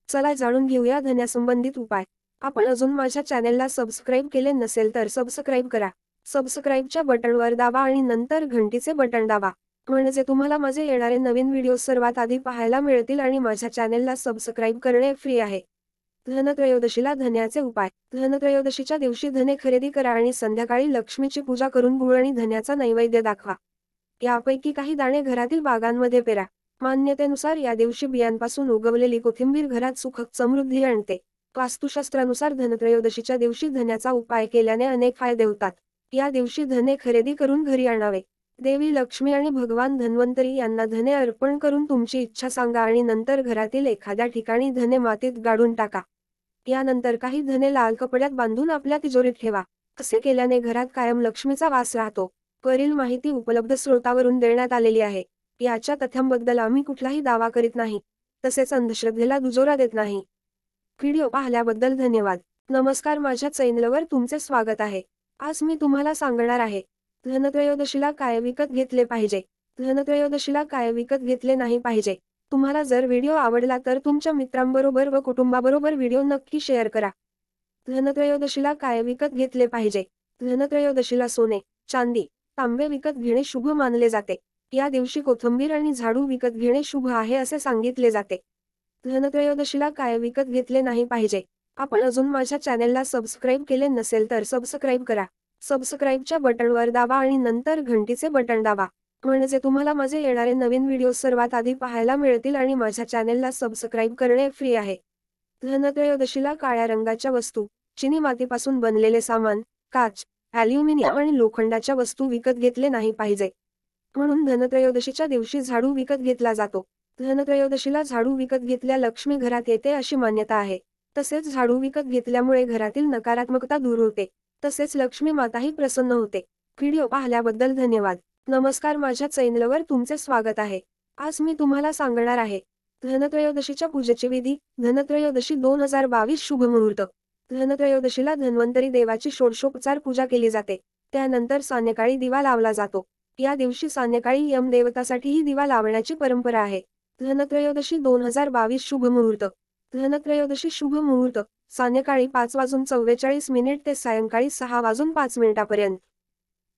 चला जाणून घेऊया धन्यासंबंधित उपाय. आपण अजून माझ्या चॅनेलला सबस्क्राईब केले नसेल तर सबस्क्राईब करा. सबस्क्राईबच्या बटनवर दाबा आणि नंतर घंटीचे बटन दाबा. म्हणजे तुम्हाला माझे येणारे नवीन व्हिडिओ सर्वात आधी पाहायला मिळतील आणि माझ्या चॅनेलला सबस्क्राईब करणे फ्री आहे. धनत्रयोदशीला धन्याचे उपाय. धनत्रयोदशीच्या दिवशी धने खरेदी करा आणि संध्याकाळी लक्ष्मीची पूजा करून गुळ आणि धन्याचा नैवेद्य दाखवा. यापैकी काही दाणे घरातील बागांमध्ये पेरा. मान्यतेनुसार या दिवशी बियांपासून उगवलेली कोथिंबीर घरात सुख समृद्धी आणते. वास्तुशास्त्रानुसार धनत्रयोदशीच्या दिवशी धन्याचा उपाय केल्याने अनेक फायदे होतात. या दिवशी धने खरेदी करून घरी आणावे. देवी लक्ष्मी आणि भगवान धन्वंतरी यांना धने अर्पण करून तुमची इच्छा सांगा आणि नंतर घरातील एखाद्या ठिकाणी धने मातीत गाडून टाका. यानंतर काही धने लाल कपड्यात बांधून आपल्या तिजोरीत ठेवा. असे केल्याने घरात कायम लक्ष्मीचा वास राहतो. वरील माहिती उपलब्ध स्रोतावरून देण्यात आलेली आहे. याच्या तथ्यांबद्दल आम्ही कुठलाही दावा करीत नाही. तसेच अंधश्रद्धेला दुजोरा देत नाही. व्हिडिओ पाहिल्याबद्दल धन्यवाद. नमस्कार माझ्या चॅनलवर तुमचे स्वागत आहे. आज मी तुम्हाला सांगणार आहे धनत्रयोदशीला काय विकत घेतले पाहिजे? धनत्रयोदशीला काय विकत घेतले नाही पाहिजे? तुम्हाला जर व्हिडिओ आवडला तर तुमच्या मित्रांबरोबर व कुटुंबाबरोबर व्हिडिओ नक्की शेअर करा. धनत्रयोदशीला काय विकत घेतले पाहिजे? धनत्रयोदशीला सोने चांदी तांबे विकत घेणे शुभ मानले जाते. या दिवशी कोथंबीर आणि झाडू विकत घेणे शुभ आहे असे सांगितले जाते. धनत्रयोदशीला काय विकत घेतले नाही पाहिजे? आपण अजून माझ्या चॅनेलला सबस्क्राईब केले नसेल तर सबस्क्राईब करा. सबस्क्राईबच्या बटनवर दाबा आणि नंतर घंटीचे बटन दाबा. म्हणजे तुम्हाला माझे येणारे नवीन व्हिडिओ सर्वात आधी पाहायला मिळतील आणि माझ्या चॅनेलला सबस्क्राईब करणे फ्री आहे. धनत्रयोदशीला काळ्या रंगाच्या वस्तू चिनी मातीपासून बनलेले सामान काच ॲल्युमिनियम आणि लोखंडाच्या वस्तू विकत घेतले नाही पाहिजे. म्हणून धनत्रयोदशीच्या दिवशी झाडू विकत घेतला जातो. धनत्रयोदशीला झाडू विकत घेतल्या लक्ष्मी घरात येते अशी मान्यता आहे. तसेच झाडू विकत घेतल्यामुळे घरातील नकारात्मकता दूर होते. तसेच लक्ष्मी माताही प्रसन्न होते. व्हिडिओ पाहिल्याबद्दल धन्यवाद. नमस्कार माझ्या चॅनलवर तुमचे स्वागत आहे. आज मी तुम्हाला सांगणार आहे. धनत्रयोदशीच्या पूजेची विधी धनत्रयोदशी दोन हजार बावीस शुभ मुहूर्त. धनत्रयोदशीला धन्वंतरी देवाची षोडशोपचार पूजा केली जाते. त्यानंतर सायंकाळी दिवा लावला जातो. या दिवशी सायंकाळी यम देवतासाठीही दिवा लावण्याची परंपरा आहे. धनत्रयोदशी दोन हजार बावीस शुभ मुहूर्त. धनत्रयोदशी शुभ मुहूर्त. सायंकाळी पाच वाजून चव्वेचाळीस मिनिट ते सायंकाळी सहा वाजून पाच मिनिटापर्यंत.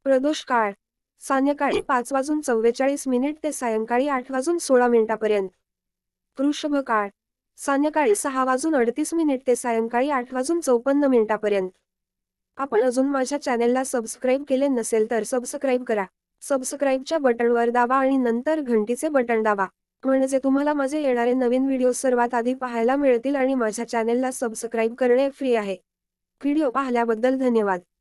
प्रदोष काळ. सायंकाळी पाच वाजून चव्वेचाळीस मिनिट ते सायंकाळी आठ वाजून सोळा मिनिटापर्यंत. वृषभ काळ. सायंकाळी सहा वाजून अडतीस मिनिट ते सायंकाळी आठ वाजून चौपन्न मिनिटापर्यंत. आपण अजून माझ्या चॅनेलला सबस्क्राईब केले नसेल तर सबस्क्राईब करा. सबस्क्राईबच्या बटनवर दाबा आणि नंतर घंटीचे बटन दाबा. म्हणजे तुम्हाला माझे येणारे नवीन व्हिडिओ सर्वात आधी पाहायला मिळतील आणि माझ्या चॅनेलला सबस्क्राईब करणे फ्री आहे. व्हिडिओ पाहिल्याबद्दल धन्यवाद.